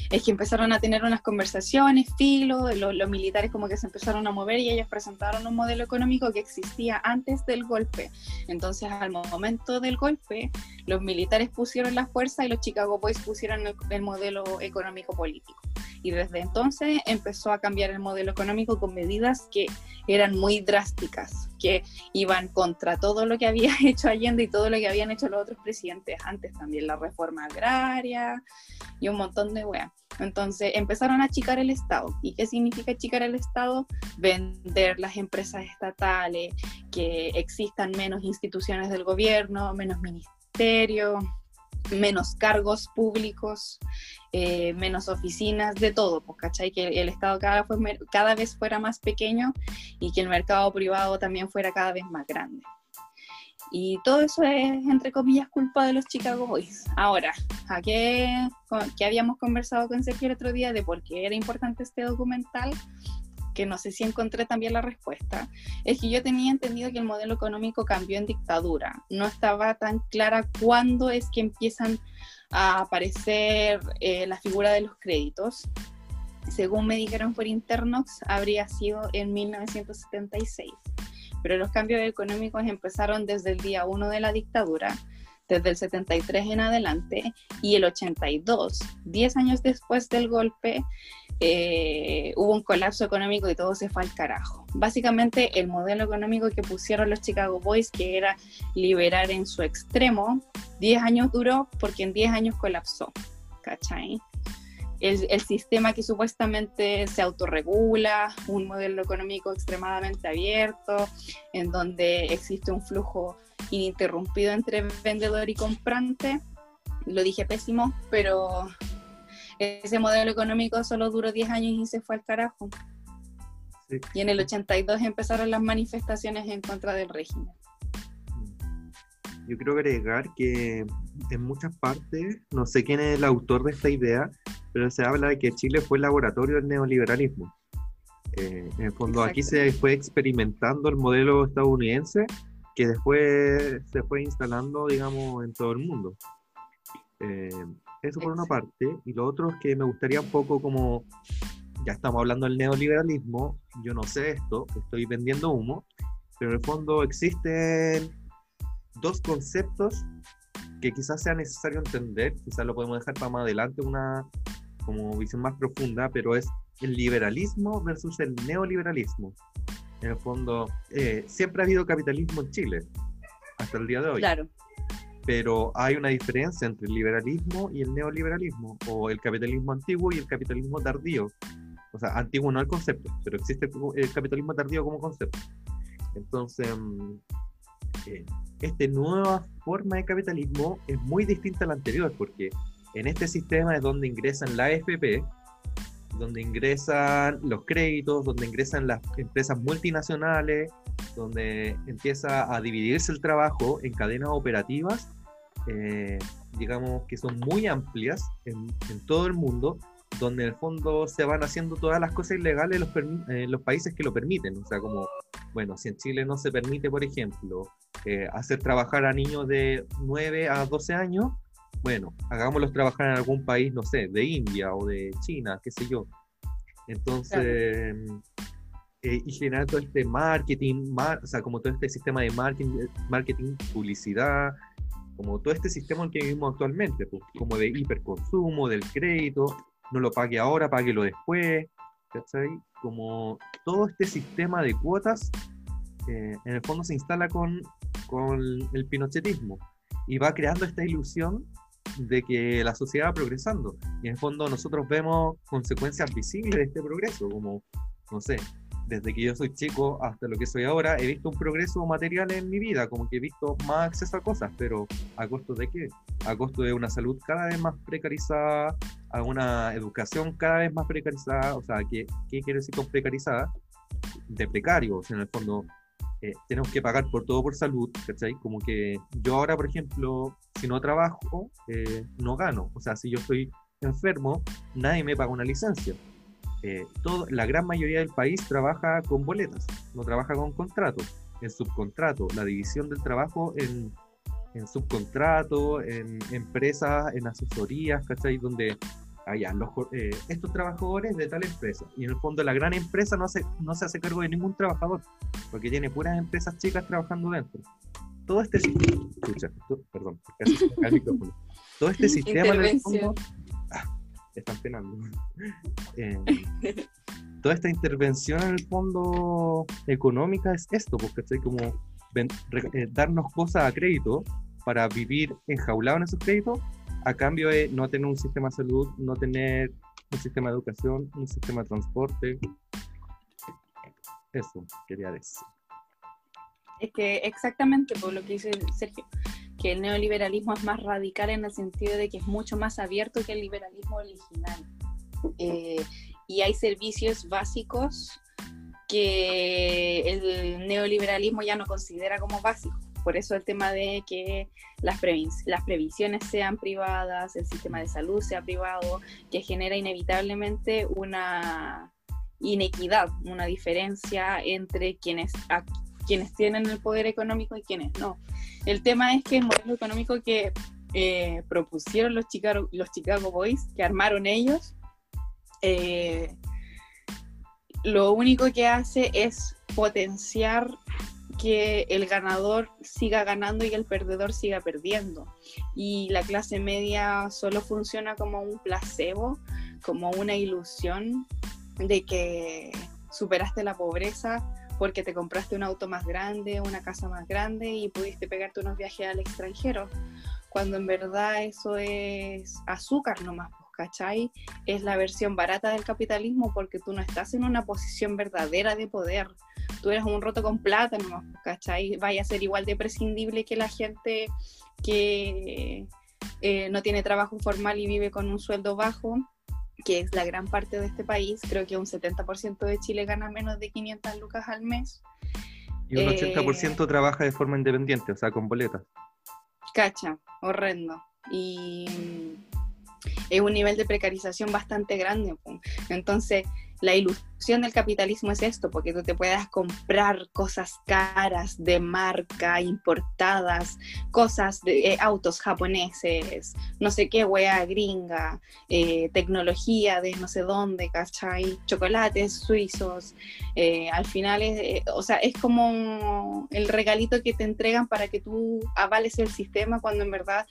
es que empezaron a tener unas conversaciones, filo, los, militares como que se empezaron a mover y ellos presentaron un modelo económico que existía antes del golpe. Entonces al momento del golpe, los militares pusieron la fuerza y los Chicago Boys pusieron el modelo económico político y desde entonces empezó a cambiar el modelo económico con medidas que eran muy drásticas, que iban contra todo lo que había hecho Allende y todo lo que habían hecho los otros presidentes antes también, la reforma agraria y un montón de weas. Entonces empezaron a achicar el Estado. ¿Y qué significa achicar el Estado? Vender las empresas estatales, que existan menos instituciones del gobierno, menos ministerios, menos cargos públicos, eh, menos oficinas, de todo, ¿cachai? Que el Estado cada, cada vez fuera más pequeño y que el mercado privado también fuera cada vez más grande. Y todo eso es, entre comillas, culpa de los Chicago Boys. Ahora, ¿a qué, qué habíamos conversado con Sergio el otro día de por qué era importante este documental? Que no sé si encontré también la respuesta, es que yo tenía entendido que el modelo económico cambió en dictadura. No estaba tan clara cuándo es que empiezan a aparecer eh, la figura de los créditos. Según me dijeron por Internox, habría sido en 1976. Pero los cambios económicos empezaron desde el día 1 de la dictadura desde el 73 en adelante y el 82, 10 años después del golpe, eh, hubo un colapso económico y todo se fue al carajo. Básicamente el modelo económico que pusieron los Chicago Boys, que era liberar en su extremo, 10 años duró porque en 10 años colapsó, ¿cachai? el, sistema que supuestamente se autorregula, un modelo económico extremadamente abierto, en donde existe un flujo ininterrumpido entre vendedor y comprante. Lo dije pésimo, pero ese modelo económico solo duró 10 años y se fue al carajo. Y en el 82 empezaron las manifestaciones en contra del régimen. Yo quiero agregar que en muchas partes, no sé quién es el autor de esta idea, pero se habla de que Chile fue el laboratorio del neoliberalismo. Eh, en el fondo, aquí se fue experimentando el modelo estadounidense que después se fue instalando, digamos, en todo el mundo. Eh, eso por una parte. Y lo otro es que me gustaría un poco como, ya estamos hablando del neoliberalismo, yo no sé esto, estoy vendiendo humo, pero en el fondo existen dos conceptos que quizás sea necesario entender, quizás lo podemos dejar para más adelante una como visión más profunda, pero es el liberalismo versus el neoliberalismo. En el fondo, eh, siempre ha habido capitalismo en Chile, hasta el día de hoy. Claro. Pero hay una diferencia entre el liberalismo y el neoliberalismo, o el capitalismo antiguo y el capitalismo tardío. O sea, antiguo no el concepto, pero existe el capitalismo tardío como concepto. Entonces, mm, eh, esta nueva forma de capitalismo es muy distinta a la anterior, porque en este sistema es donde ingresan la AFP, donde ingresan los créditos, donde ingresan las empresas multinacionales, donde empieza a dividirse el trabajo en cadenas operativas, eh, digamos que son muy amplias en, todo el mundo, donde en el fondo se van haciendo todas las cosas ilegales en los, los países que lo permiten. O sea, como, bueno, si en Chile no se permite, por ejemplo, eh, hacer trabajar a niños de 9 a 12 años, bueno, hagámoslos trabajar en algún país, no sé, de India o de China, qué sé yo. Entonces, eh, y generar todo este marketing, o sea, como todo este sistema de marketing, marketing, publicidad, como todo este sistema en que vivimos actualmente, pues, como de hiperconsumo, del crédito, no lo pague ahora, páguelo después, ¿cachai? Como todo este sistema de cuotas, eh, en el fondo se instala con, con el pinochetismo y va creando esta ilusión de que la sociedad va progresando. Y en el fondo nosotros vemos consecuencias visibles de este progreso, como, no sé, desde que yo soy chico hasta lo que soy ahora, he visto un progreso material en mi vida, como que he visto más acceso a cosas, pero ¿a costo de qué? A costo de una salud cada vez más precarizada, a una educación cada vez más precarizada, o sea, ¿qué, qué decir con precarizada? De precario, o sea, en el fondo eh, tenemos que pagar por todo por salud, ¿cachai? Como que yo ahora, por ejemplo, si no trabajo, eh, no gano. O sea, si yo estoy enfermo, nadie me paga una licencia. Eh, todo, la gran mayoría del país trabaja con boletas, no trabaja con contratos, en subcontrato. La división del trabajo en, en subcontrato, en empresas, en asesorías, ¿cachai? Donde allá, los, eh, estos trabajadores de tal empresa. Y en el fondo la gran empresa no, hace, no se hace cargo de ningún trabajador, porque tiene puras empresas chicas trabajando dentro. Todo este sistema, escucha, perdón, el micrófono. Todo este sistema en el fondo, están penando. Eh, toda esta intervención en el fondo económica es esto, porque estoy como eh, darnos cosas a crédito para vivir enjaulado en esos créditos a cambio de no tener un sistema de salud, no tener un sistema de educación, un sistema de transporte. Eso quería decir. Es que exactamente por lo que dice Sergio, que el neoliberalismo es más radical en el sentido de que es mucho más abierto que el liberalismo original. Eh, y hay servicios básicos que el neoliberalismo ya no considera como básicos por eso el tema de que las, las previsiones sean privadas, el sistema de salud sea privado, que genera inevitablemente una inequidad, una diferencia entre quienes, quienes tienen el poder económico y quienes no. El tema es que el modelo económico que eh, propusieron los Chicago, Boys, que armaron ellos, eh, lo único que hace es potenciar que el ganador siga ganando y el perdedor siga perdiendo. Y la clase media solo funciona como un placebo, como una ilusión de que superaste la pobreza porque te compraste un auto más grande, una casa más grande y pudiste pegarte unos viajes al extranjero, cuando en verdad eso es azúcar nomás, ¿cachai? Es la versión barata del capitalismo porque tú no estás en una posición verdadera de poder. Tú eres un roto con plata nomás, ¿cachai? Vaya a ser igual de prescindible que la gente que eh, no tiene trabajo formal y vive con un sueldo bajo, que es la gran parte de este país. Creo que un 70% de Chile gana menos de 500 lucas al mes. Y un 80% eh, trabaja de forma independiente, o sea, con boletas. Cacha, horrendo. Y es un nivel de precarización bastante grande. Entonces, la ilusión del capitalismo es esto, porque tú te puedas comprar cosas caras de marca, importadas, cosas de eh, autos japoneses, no sé qué, wea gringa, eh, tecnología de no sé dónde, ¿cachai? Chocolates suizos. Eh, al final, es, o sea, es como el regalito que te entregan para que tú avales el sistema cuando en verdad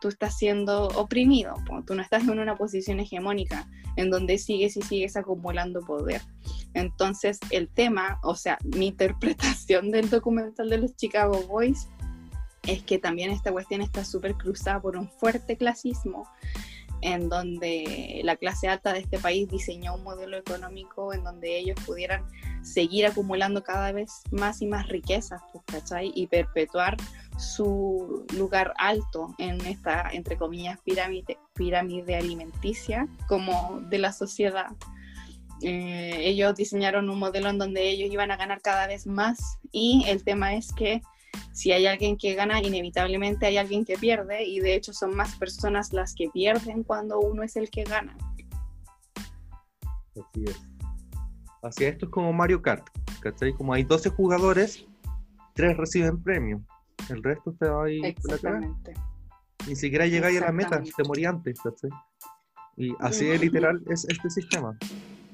tú estás siendo oprimido, tú no estás en una posición hegemónica en donde sigues y sigues acumulando poder. Entonces el tema, o sea, mi interpretación del documental de los Chicago Boys es que también esta cuestión está súper cruzada por un fuerte clasismo en donde la clase alta de este país diseñó un modelo económico en donde ellos pudieran seguir acumulando cada vez más y más riquezas, pues, ¿cachai? Y perpetuar su lugar alto en esta, entre comillas, pirámide, pirámide alimenticia como de la sociedad. Eh, ellos diseñaron un modelo en donde ellos iban a ganar cada vez más y el tema es que si hay alguien que gana, inevitablemente hay alguien que pierde y de hecho son más personas las que pierden cuando uno es el que gana. Así es. Así esto es como Mario Kart, ¿cachai? Como hay 12 jugadores, 3 reciben premio, el resto te va ahí Exactamente. Ni siquiera llegáis a la meta, te morí antes, ¿cachai? Y así de literal es este sistema.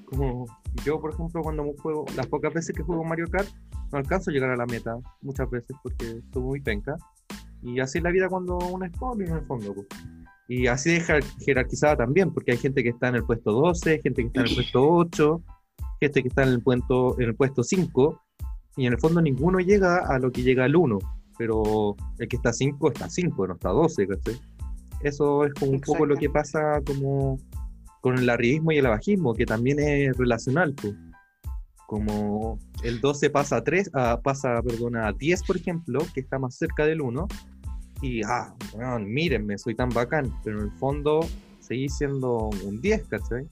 Como yo, por ejemplo, cuando juego, las pocas veces que juego Mario Kart, no alcanzo a llegar a la meta muchas veces porque estoy muy penca. Y así es la vida cuando uno es pobre en el fondo. Pues. Y así de jerarquizada también, porque hay gente que está en el puesto 12, gente que está en el puesto 8, gente que está en el, puesto, en el puesto 5, y en el fondo ninguno llega a lo que llega el 1, pero el que está 5 está 5, no está 12, ¿cachai? Eso es como un poco lo que pasa como con el arribismo y el abajismo, que también es relacional, pues como el 12 pasa a 3, pasa, perdona, a 10, por ejemplo, que está más cerca del 1, y, ah, bueno, mírenme, soy tan bacán, pero en el fondo seguí siendo un 10, ¿cachai?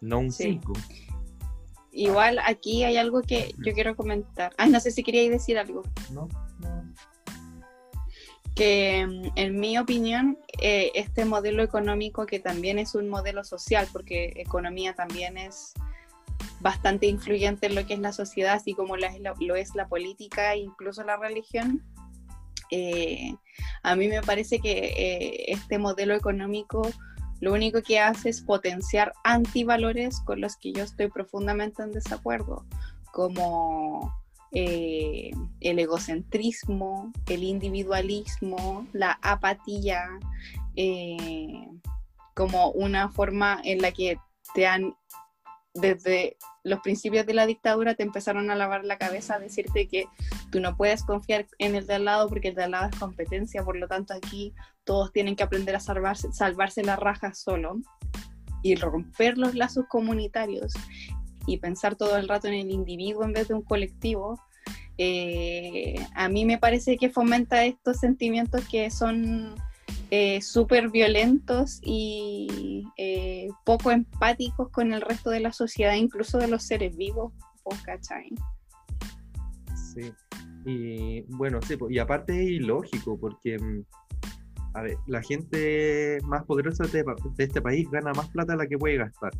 No un 5. Igual aquí hay algo que yo quiero comentar. Ay, no sé si queríais decir algo. No, no. Que mm, en mi opinión, eh, este modelo económico que también es un modelo social, porque economía también es bastante influyente en lo que es la sociedad, así como lo es la política e incluso la religión. Eh, a mí me parece que eh, este modelo económico lo único que hace es potenciar antivalores con los que yo estoy profundamente en desacuerdo, como eh, el egocentrismo, el individualismo, la apatía, como una forma en la que te han desde los principios de la dictadura te empezaron a lavar la cabeza, a decirte que tú no puedes confiar en el de al lado porque el de al lado es competencia, por lo tanto aquí todos tienen que aprender a salvarse, salvarse la raja solo y romper los lazos comunitarios y pensar todo el rato en el individuo en vez de un colectivo, eh, a mí me parece que fomenta estos sentimientos que son eh, súper violentos y eh, poco empáticos con el resto de la sociedad, incluso de los seres vivos, ¿cachai? Sí, y bueno, sí, y aparte es ilógico, porque, mm, a ver, la gente más poderosa de, este país gana más plata de la que puede gastar.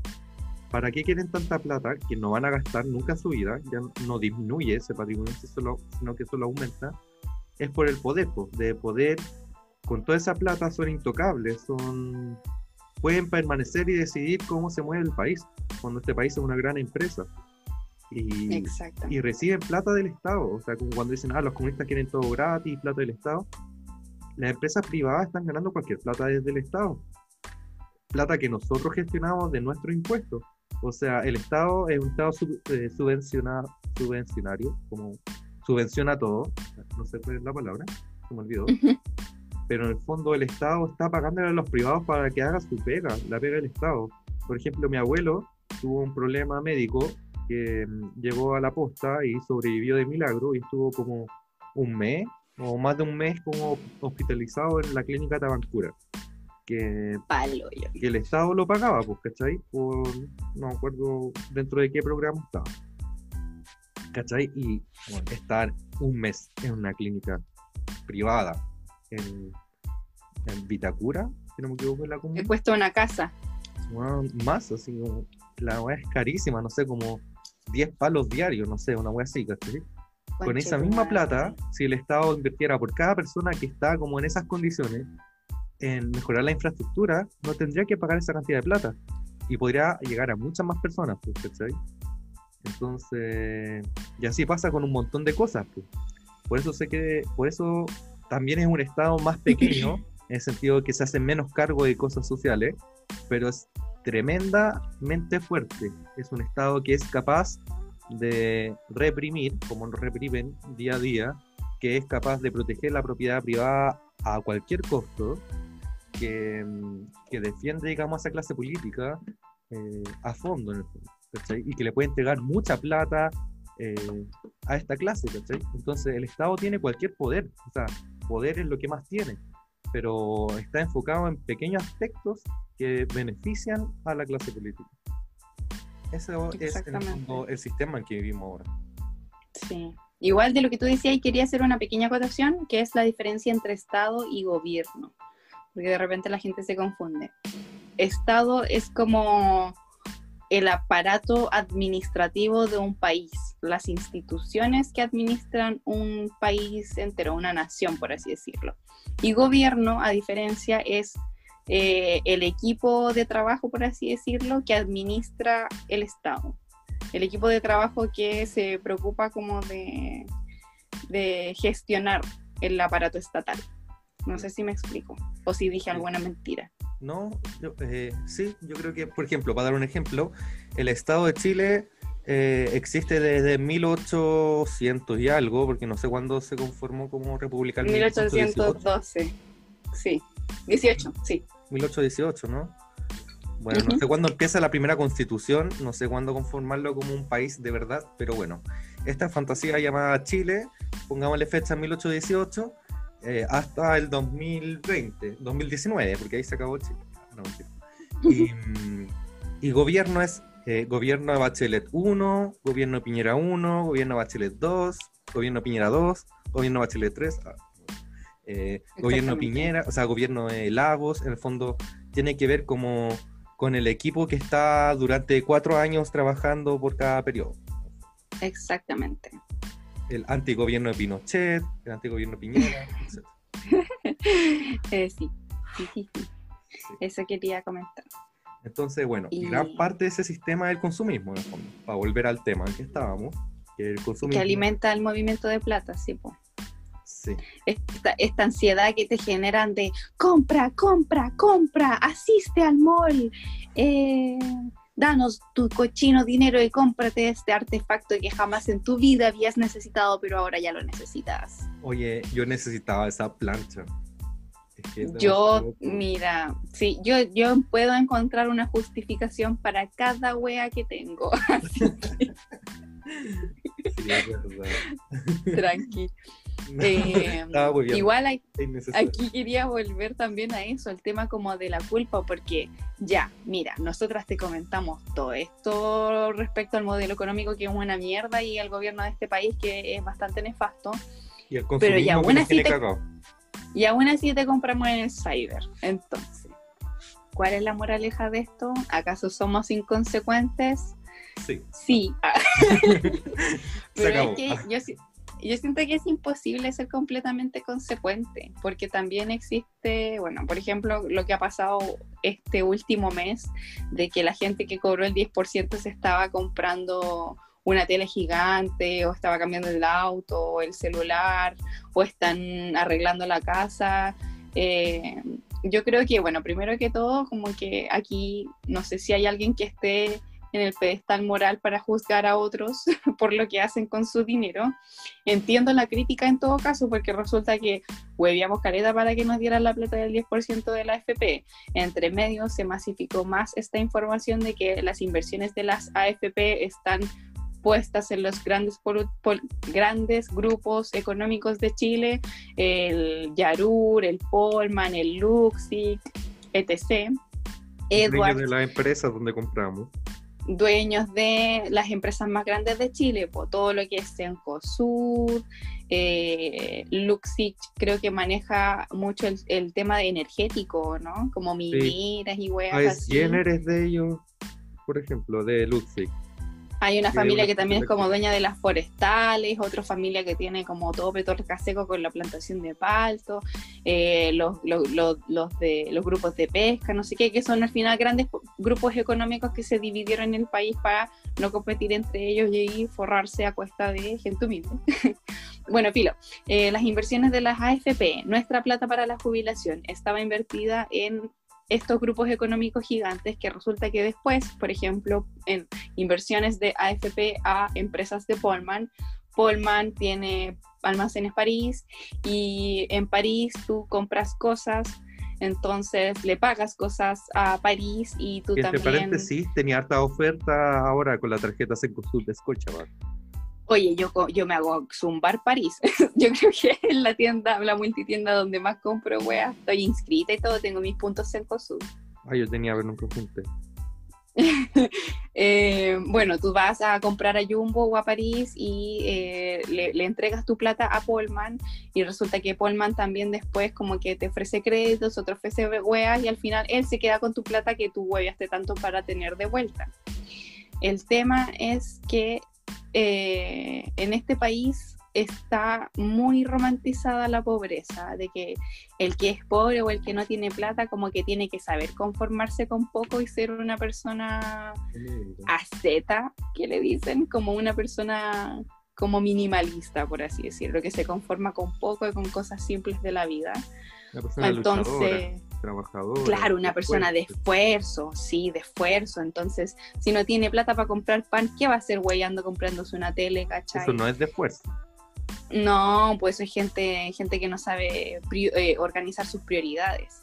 ¿Para qué quieren tanta plata que no van a gastar nunca su vida? Ya no disminuye ese patrimonio, sino que solo aumenta. Es por el poder, de poder con toda esa plata son intocables, son pueden permanecer y decidir cómo se mueve el país, cuando este país es una gran empresa. Y, y reciben plata del Estado, o sea, como cuando dicen, ah, los comunistas quieren todo gratis, plata del Estado. Las empresas privadas están ganando cualquier plata desde el Estado. Plata que nosotros gestionamos de nuestros impuestos. O sea, el Estado es un Estado eh, subvencionado, subvencionario, como subvenciona todo. No sé cuál es la palabra, se me olvidó. Pero en el fondo el Estado está pagándole a los privados para que haga su pega, la pega del Estado. Por ejemplo, mi abuelo tuvo un problema médico que mm, llegó a la posta y sobrevivió de milagro y estuvo como un mes o más de un mes como hospitalizado en la clínica Tabancura. Que, que el Estado lo pagaba, pues, ¿cachai? Por, no me acuerdo dentro de qué programa estaba. ¿Cachai? Y estar un mes en una clínica privada en, en Vitacura, si no me equivoco, en la He puesto una casa. más, así como, la weá es carísima, no sé, como 10 palos diarios, no sé, una weá así, ¿cachai? Con esa misma plata, si el Estado invirtiera por cada persona que está como en esas condiciones, en mejorar la infraestructura, no tendría que pagar esa cantidad de plata. Y podría llegar a muchas más personas, pues, ¿cachai? Entonces, y así pasa con un montón de cosas. Pues. Por eso sé que, por eso también es un Estado más pequeño, en el sentido que se hace menos cargo de cosas sociales, pero es tremendamente fuerte. Es un Estado que es capaz de reprimir, como lo reprimen día a día, que es capaz de proteger la propiedad privada a cualquier costo, que, que defiende, digamos, a esa clase política eh, a fondo, en el fondo, y que le puede entregar mucha plata eh, a esta clase, ¿cachai? Entonces el Estado tiene cualquier poder, o sea, poder es lo que más tiene, pero está enfocado en pequeños aspectos que benefician a la clase política. Ese es el, sistema en que vivimos ahora. Sí. Igual de lo que tú decías, y quería hacer una pequeña acotación, que es la diferencia entre Estado y gobierno, porque de repente la gente se confunde. Estado es como el aparato administrativo de un país, las instituciones que administran un país entero, una nación, por así decirlo. Y gobierno, a diferencia, es eh, el equipo de trabajo, por así decirlo, que administra el Estado. El equipo de trabajo que se preocupa como de, de gestionar el aparato estatal. No sé si me explico o si dije alguna mentira. No, eh, sí, yo creo que, por ejemplo, para dar un ejemplo, el Estado de Chile eh, existe desde 1800 y algo, porque no sé cuándo se conformó como república. 1812, sí, 18, sí. 1818, ¿no? Bueno, no sé cuándo empieza la primera constitución, no sé cuándo conformarlo como un país de verdad, pero bueno, esta fantasía llamada Chile, pongámosle fecha 1818, eh, hasta el 2020, 2019, porque ahí se acabó Chile. y, gobierno es eh, gobierno de Bachelet 1, gobierno de Piñera 1, gobierno de Bachelet 2, gobierno de Piñera 2, gobierno de Bachelet 3, eh, gobierno Piñera, o sea, gobierno de Lagos, en el fondo tiene que ver como con el equipo que está durante cuatro años trabajando por cada periodo. Exactamente. El antigobierno de Pinochet, el antigobierno Piñera, etc. Eh, sí. Sí, sí, Eso quería comentar. Entonces, bueno, gran parte de ese sistema es el consumismo, en el fondo, para volver al tema en que estábamos. Que, el consumismo... que alimenta el movimiento de plata, sí, pues. Esta, ansiedad que te generan de compra, compra, compra, asiste al mall, eh, danos tu cochino dinero y cómprate este artefacto que jamás en tu vida habías necesitado, pero ahora ya lo necesitas. Oye, yo necesitaba esa plancha. Yo, mira, sí, yo, yo puedo encontrar una justificación para cada wea que tengo. Tranqui. Eh, igual aquí quería volver también a eso, el tema como de la culpa, porque ya, mira, nosotras te comentamos todo esto respecto al modelo económico que es una mierda y el gobierno de este país que es bastante nefasto. pero ya aún así te, y aún así te compramos en el cyber. Entonces, ¿cuál es la moraleja de esto? ¿Acaso somos inconsecuentes? Sí. Sí. pero es que yo, yo siento que es imposible ser completamente consecuente, porque también existe, bueno, por ejemplo, lo que ha pasado este último mes, de que la gente que cobró el 10% se estaba comprando una tele gigante, o estaba cambiando el auto, o el celular, o están arreglando la casa. Eh, yo creo que, bueno, primero que todo, como que aquí, no sé si hay alguien que esté en el pedestal moral para juzgar a otros por lo que hacen con su dinero. Entiendo la crítica en todo caso, porque resulta que huevíamos careta para que nos dieran la plata del 10% de la AFP. Entre medios se masificó más esta información de que las inversiones de las AFP están puestas en los grandes, grandes grupos económicos de Chile, el Yarur, el Polman, el Luxic, etc. Edward, de las empresas donde compramos. Dueños de las empresas más grandes de Chile, por todo lo que es Cencosud, eh, Luxic creo que maneja mucho el, tema de energético, ¿no? Como mineras y huevas. así. es de ellos, por ejemplo, de Luxic. Hay una familia que también es como dueña de las forestales, otra familia que tiene como todo petorca seco con la plantación de palto, eh, los, de, los grupos de pesca, no sé qué, que son al final grandes grupos económicos que se dividieron en el país para no competir entre ellos y forrarse a cuesta de gente humilde. bueno, Filo, eh, las inversiones de las AFP, nuestra plata para la jubilación, estaba invertida en estos grupos económicos gigantes que resulta que después, por ejemplo, en inversiones de AFP a empresas de Polman, Polman tiene almacenes París y en París tú compras cosas, entonces le pagas cosas a París y tú también... Entre paréntesis, tenía harta oferta ahora con la tarjeta Sencosud de Scotiabank. Oye, yo, yo me hago Zumbar París. yo creo que es la tienda, la multitienda donde más compro, wea. Estoy inscrita y todo, tengo mis puntos en COSUD. Ah, yo tenía, ver, nunca junté. eh, bueno, tú vas a comprar a Jumbo o a París y eh, le, entregas tu plata a Polman y resulta que Polman también después como que te ofrece créditos, otro ofrece weas y al final él se queda con tu plata que tú hueveaste tanto para tener de vuelta. El tema es que eh, en este país está muy romantizada la pobreza, de que el que es pobre o el que no tiene plata como que tiene que saber conformarse con poco y ser una persona asceta, que le dicen, como una persona como minimalista, por así decirlo, que se conforma con poco y con cosas simples de la vida. Entonces, trabajador. Claro, una persona de esfuerzo, sí, de esfuerzo. Entonces, si no tiene plata para comprar pan, ¿qué va a hacer weyando comprándose una tele, cachai? Eso no es de esfuerzo. No, pues es gente, gente que no sabe eh, organizar sus prioridades.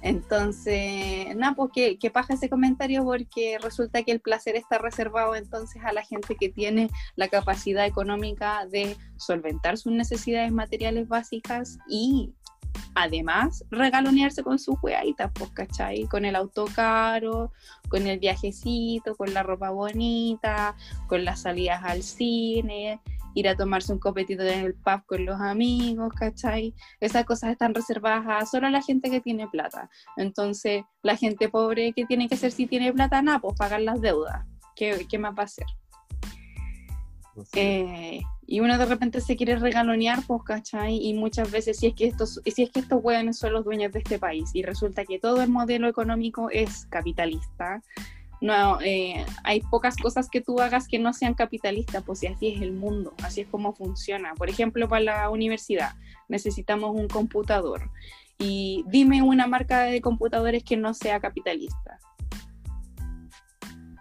Entonces, nada, pues que, que paja ese comentario porque resulta que el placer está reservado entonces a la gente que tiene la capacidad económica de solventar sus necesidades materiales básicas y además regalonearse con sus weaditas, pues, ¿cachai? Con el auto caro, con el viajecito, con la ropa bonita, con las salidas al cine, ir a tomarse un copetito en el pub con los amigos, ¿cachai? Esas cosas están reservadas a solo a la gente que tiene plata. Entonces, la gente pobre, ¿qué tiene que hacer si tiene plata? Nada, pues pagar las deudas. ¿Qué, qué más va a hacer? Eh, y uno de repente se quiere regalonear, pues, ¿cachai? Y muchas veces, si es que estos, si es que estos hueones son los dueños de este país y resulta que todo el modelo económico es capitalista, no, eh, hay pocas cosas que tú hagas que no sean capitalistas, pues si así es el mundo, así es como funciona. Por ejemplo, para la universidad necesitamos un computador y dime una marca de computadores que no sea capitalista.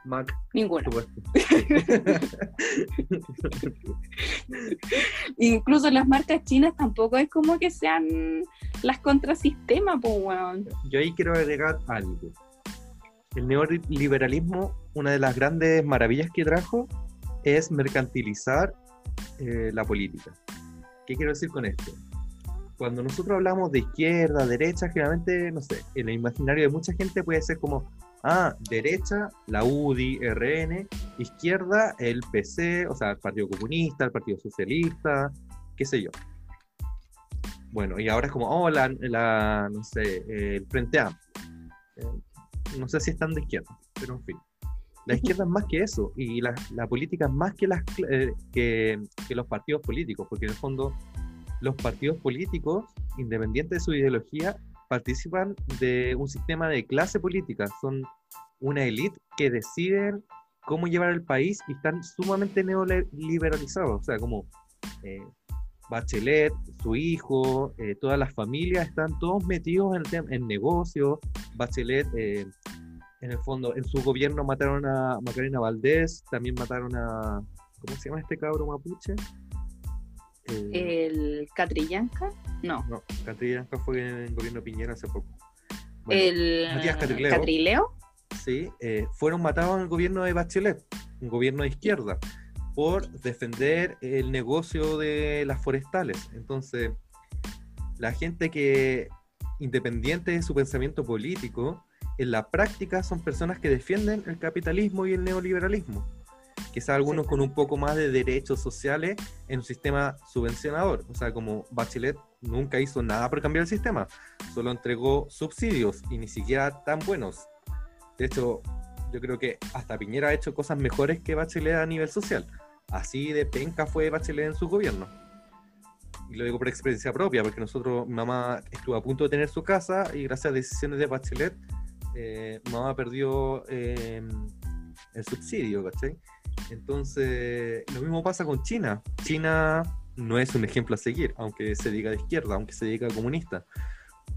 Mac. Ninguna. Incluso las marcas chinas tampoco es como que sean las contrasistemas, pues, Yo ahí quiero agregar algo. El neoliberalismo, una de las grandes maravillas que trajo es mercantilizar eh, la política. ¿Qué quiero decir con esto? Cuando nosotros hablamos de izquierda, derecha, generalmente, no sé, en el imaginario de mucha gente puede ser como, Ah, derecha, la UDI, RN, izquierda, el PC, o sea, el Partido Comunista, el Partido Socialista, qué sé yo. Bueno, y ahora es como, oh, la, no sé, el Frente Amplio. Eh, no sé si están de izquierda, pero en fin. La izquierda es más que eso, y la, política es más que, las, eh, que, que los partidos políticos, porque en el fondo los partidos políticos, independientes de su ideología, participan de un sistema de clase política, son una élite que deciden cómo llevar el país y están sumamente neoliberalizados, o sea, como eh, Bachelet, su hijo, eh, todas las familias están todos metidos en, en negocios, Bachelet, eh, en el fondo, en su gobierno mataron a Macarena Valdés, también mataron a, ¿cómo se llama este cabro mapuche? Eh, ¿El Catrillanca? No. No, Catrillanca fue en el gobierno Piñera hace poco. ¿El Matías Catrileo. Catrileo? Sí, eh, fueron matados en el gobierno de Bachelet, un gobierno de izquierda, por defender el negocio de las forestales. Entonces, la gente que, independiente de su pensamiento político, en la práctica son personas que defienden el capitalismo y el neoliberalismo. Quizá algunos con un poco más de derechos sociales en un sistema subvencionador. O sea, como Bachelet nunca hizo nada por cambiar el sistema, solo entregó subsidios y ni siquiera tan buenos. De hecho, yo creo que hasta Piñera ha hecho cosas mejores que Bachelet a nivel social. Así de penca fue Bachelet en su gobierno. Y lo digo por experiencia propia, porque nosotros, mamá estuvo a punto de tener su casa y gracias a decisiones de Bachelet eh, mamá perdió eh, el subsidio, ¿cachai? Entonces, lo mismo pasa con China. China no es un ejemplo a seguir, aunque se diga de izquierda, aunque se diga comunista,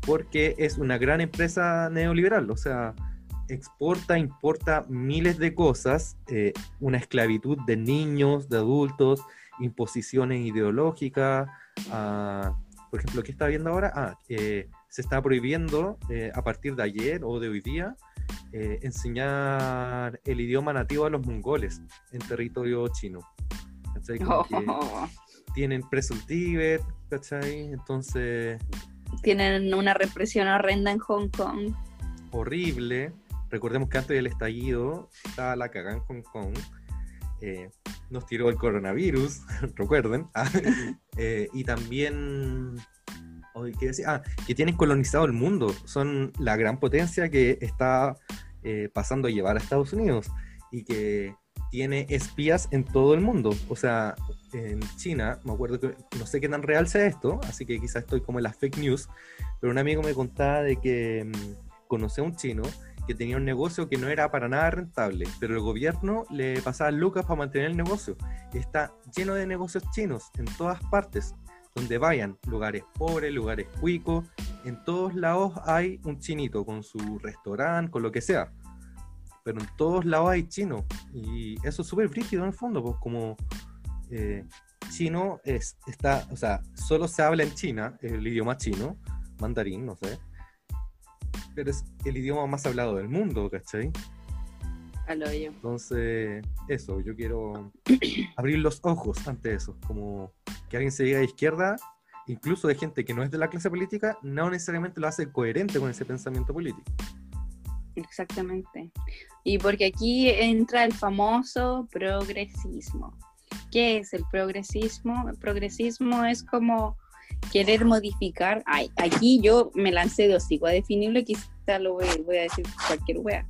porque es una gran empresa neoliberal, o sea, exporta, importa miles de cosas, eh, una esclavitud de niños, de adultos, imposiciones ideológicas, ah, por ejemplo, ¿qué está viendo ahora? Ah, se está prohibiendo eh, a partir de ayer o de hoy día eh, enseñar el idioma nativo a los mongoles en territorio chino. Tienen preso el Tíbet, ¿cachai? Entonces... Tienen una represión horrenda en Hong Kong. Horrible. Recordemos que antes del estallido estaba la cagada en Hong Kong. Eh, nos tiró el coronavirus, recuerden. y también Ah, que tienen colonizado el mundo. Son la gran potencia que está eh, pasando a llevar a Estados Unidos y que tiene espías en todo el mundo. O sea, en China, me acuerdo que no sé qué tan real sea esto, así que quizás estoy como en las fake news, pero un amigo me contaba de que mm, conoce a un chino que tenía un negocio que no era para nada rentable, pero el gobierno le pasaba lucas para mantener el negocio. Está lleno de negocios chinos en todas partes donde vayan, lugares pobres, lugares cuicos, en todos lados hay un chinito con su restaurante, con lo que sea. Pero en todos lados hay chino. Y eso es súper frígido en el fondo, pues como eh, chino es, está, o sea, solo se habla en China, el idioma chino, mandarín, no sé. Pero es el idioma más hablado del mundo, ¿cachai? Entonces, eso, yo quiero abrir los ojos ante eso, como que alguien se diga de izquierda, incluso de gente que no es de la clase política, no necesariamente lo hace coherente con ese pensamiento político. Exactamente. Y porque aquí entra el famoso progresismo. ¿Qué es el progresismo? El progresismo es como querer modificar. Ay, aquí yo me lancé de hocico a definirlo, quizá lo voy, voy a decir cualquier wea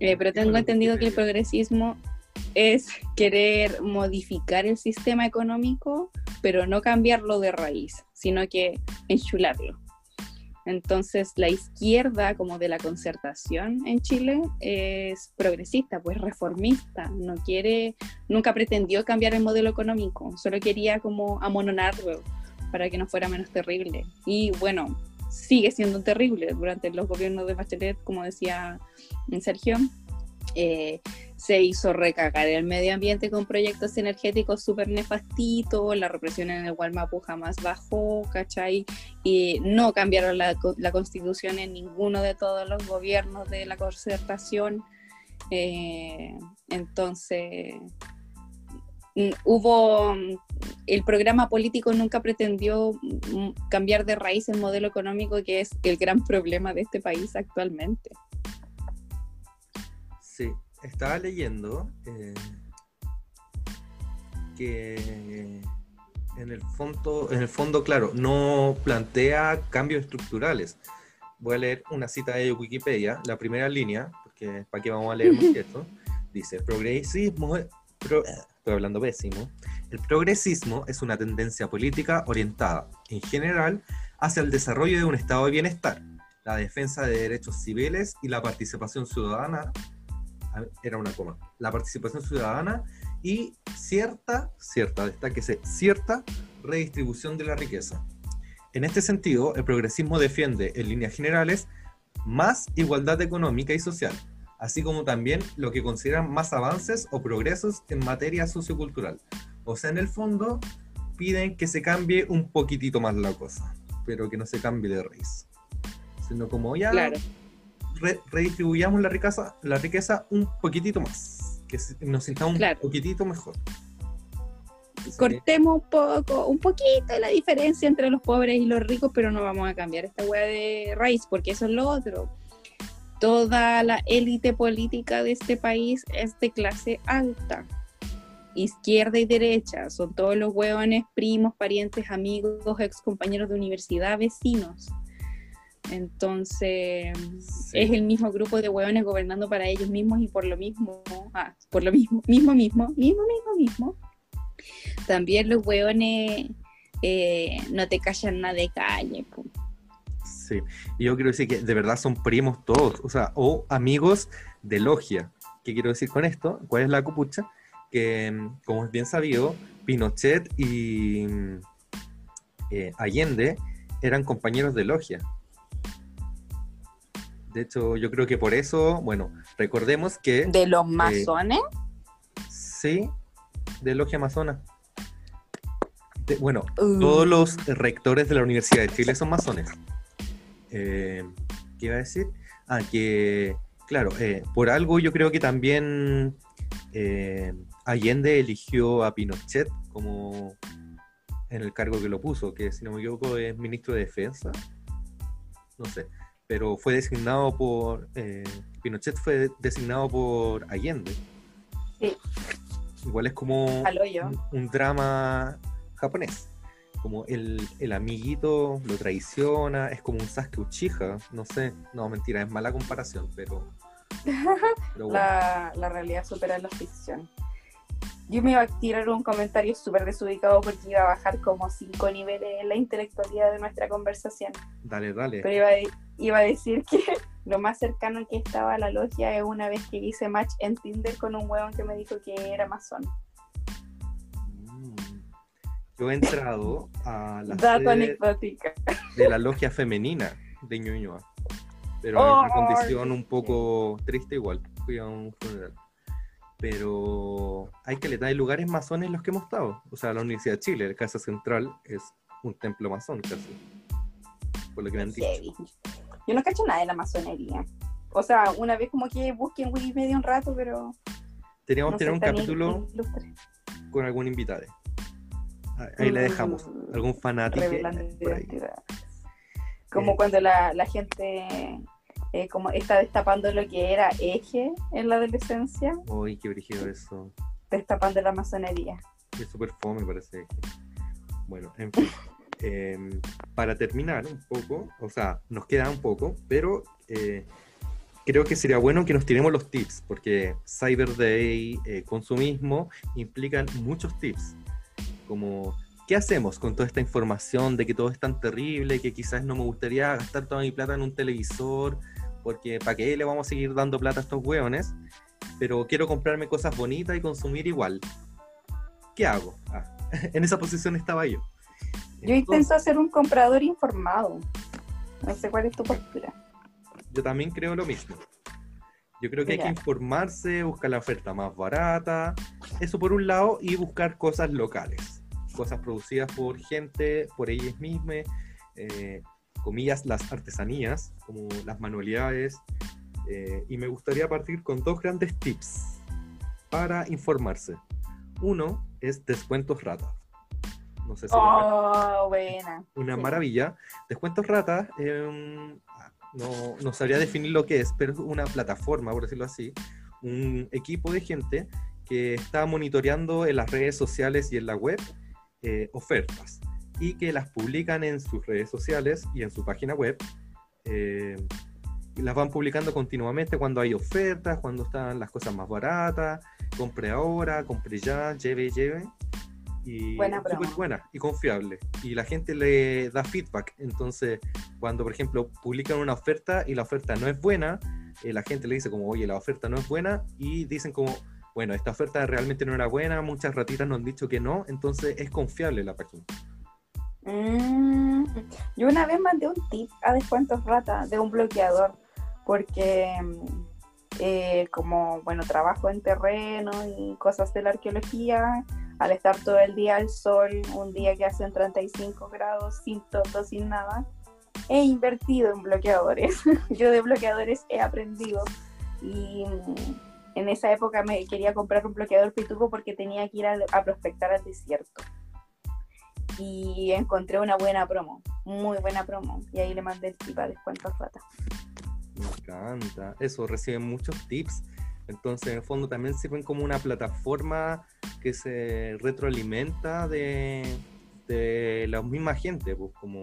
eh, pero tengo entendido que el progresismo es querer modificar el sistema económico, pero no cambiarlo de raíz, sino que enchularlo. Entonces, la izquierda, como de la concertación en Chile, es progresista, pues reformista, no quiere, nunca pretendió cambiar el modelo económico, solo quería como amononarlo para que no fuera menos terrible. Y bueno, sigue siendo terrible durante los gobiernos de Bachelet, como decía Sergio. Eh, se hizo recagar el medio ambiente con proyectos energéticos súper nefastitos, la represión en el Gualmapu jamás bajó, ¿cachai? Y no cambiaron la, la constitución en ninguno de todos los gobiernos de la concertación. Eh, entonces, hubo el programa político nunca pretendió cambiar de raíz el modelo económico que es el gran problema de este país actualmente. Estaba leyendo eh, que en el fondo, en el fondo, claro, no plantea cambios estructurales. Voy a leer una cita de Wikipedia, la primera línea, porque para qué vamos a leer esto. Dice, progresismo, estoy hablando pésimo, el progresismo es una tendencia política orientada, en general, hacia el desarrollo de un estado de bienestar, la defensa de derechos civiles y la participación ciudadana, era una coma, la participación ciudadana y cierta, cierta, destaquese, cierta redistribución de la riqueza. En este sentido, el progresismo defiende, en líneas generales, más igualdad económica y social, así como también lo que consideran más avances o progresos en materia sociocultural. O sea, en el fondo piden que se cambie un poquitito más la cosa, pero que no se cambie de raíz. Sino como ya redistribuyamos la riqueza, la riqueza un poquitito más, que nos sintamos un poquitito mejor. Cortemos un poco, un poquito la diferencia entre los pobres y los ricos, pero no vamos a cambiar esta hueá de raíz, porque eso es lo otro. Toda la élite política de este país es de clase alta izquierda y derecha, son todos los hueones, primos, parientes, amigos, ex compañeros de universidad, vecinos. Entonces, es el mismo grupo de hueones gobernando para ellos mismos y por lo mismo, ah, por lo mismo, mismo, mismo, mismo, mismo, mismo. También los hueones eh, no te callan nada de calle. Sí, y yo quiero decir que de verdad son primos todos, o sea, o amigos de logia. ¿Qué quiero decir con esto? ¿Cuál es la copucha? Que, como es bien sabido, Pinochet y eh, Allende eran compañeros de logia. De hecho, yo creo que por eso, bueno, recordemos que... ¿De los eh, masones? sí, de Logia Amazona. bueno, uh. todos los rectores de la Universidad de Chile son masones. Eh, ¿Qué iba a decir? Ah, que, claro, eh, por algo yo creo que también Allende eligió a Pinochet como en el cargo que lo puso, que si no me equivoco es ministro de Defensa. No sé pero fue designado por. Eh, Pinochet fue designado por Allende. Sí. Igual es como un, drama japonés. Como el, amiguito lo traiciona, es como un Sasuke Uchiha, no sé, no, mentira, es mala comparación, pero... la, la, realidad supera la ficción. Yo me iba a tirar un comentario súper desubicado porque iba a bajar como cinco niveles en la intelectualidad de nuestra conversación. Dale, dale. Pero iba a, iba a decir que lo más cercano que estaba a la logia es una vez que hice match en Tinder con un huevón que me dijo que era masón. Mm. Yo he entrado a la Dato anecdótica. de la logia femenina de Ñuñoa, pero en una condición un poco triste igual. Fui a un funeral pero hay que le dar lugares masones en los que hemos estado. O sea, la Universidad de Chile, la Casa Central, es un templo masón casi. Por lo que me han dicho. Yo no cacho nada de la masonería. O sea, una vez como que busqué en Wikipedia un rato, pero. Teníamos que tener un capítulo con algún invitado. Ahí le dejamos. Mm, algún fanático. Como eh. cuando la, la gente eh, como está destapando lo que era eje en la adolescencia. Uy, qué brígido eso. Destapando la masonería. Es súper fome, parece. Bueno, en fin. Em, para terminar un poco, o sea, nos queda un poco, pero eh, creo que sería bueno que nos tiremos los tips, porque Cyber Day, eh, consumismo, implican muchos tips, como ¿qué hacemos con toda esta información de que todo es tan terrible, que quizás no me gustaría gastar toda mi plata en un televisor, porque ¿para qué le vamos a seguir dando plata a estos hueones? Pero quiero comprarme cosas bonitas y consumir igual. ¿Qué hago? Ah, en esa posición estaba yo. Yo intento ser un comprador informado. No sé cuál es tu postura. Yo también creo lo mismo. Yo creo que hay que informarse, buscar la oferta más barata, eso por un lado, y buscar cosas locales, cosas producidas por gente, por ellas mismas, eh, comillas, las artesanías, como las manualidades, eh, y me gustaría partir con dos grandes tips para informarse. Uno es descuentos rata. No sé si oh, buena. Una maravilla. Descuentos rata, eh, no, no sabría definir lo que es, pero es una plataforma, por decirlo así, un equipo de gente que está monitoreando en las redes sociales y en la web eh, ofertas y que las publican en sus redes sociales y en su página web. Eh, las van publicando continuamente cuando hay ofertas, cuando están las cosas más baratas, compre ahora, compre ya, lleve, lleve. Y buena súper buena y confiable. Y la gente le da feedback. Entonces, cuando, por ejemplo, publican una oferta y la oferta no es buena, eh, la gente le dice como, oye, la oferta no es buena, y dicen como, bueno, esta oferta realmente no era buena, muchas ratitas nos han dicho que no, entonces es confiable la página. Mm, yo una vez mandé un tip a descuentos rata de un bloqueador porque mm, eh, como, bueno, trabajo en terreno y cosas de la arqueología, al estar todo el día al sol, un día que hacen 35 grados, sin todo, sin nada, he invertido en bloqueadores. Yo de bloqueadores he aprendido y mm, en esa época me quería comprar un bloqueador pituco porque tenía que ir a, a prospectar al desierto. Y encontré una buena promo, muy buena promo. Y ahí le mandé el tip a descuento a. Me encanta. Eso, reciben muchos tips. Entonces, en el fondo, también sirven como una plataforma que se retroalimenta de, de la misma gente. Pues, como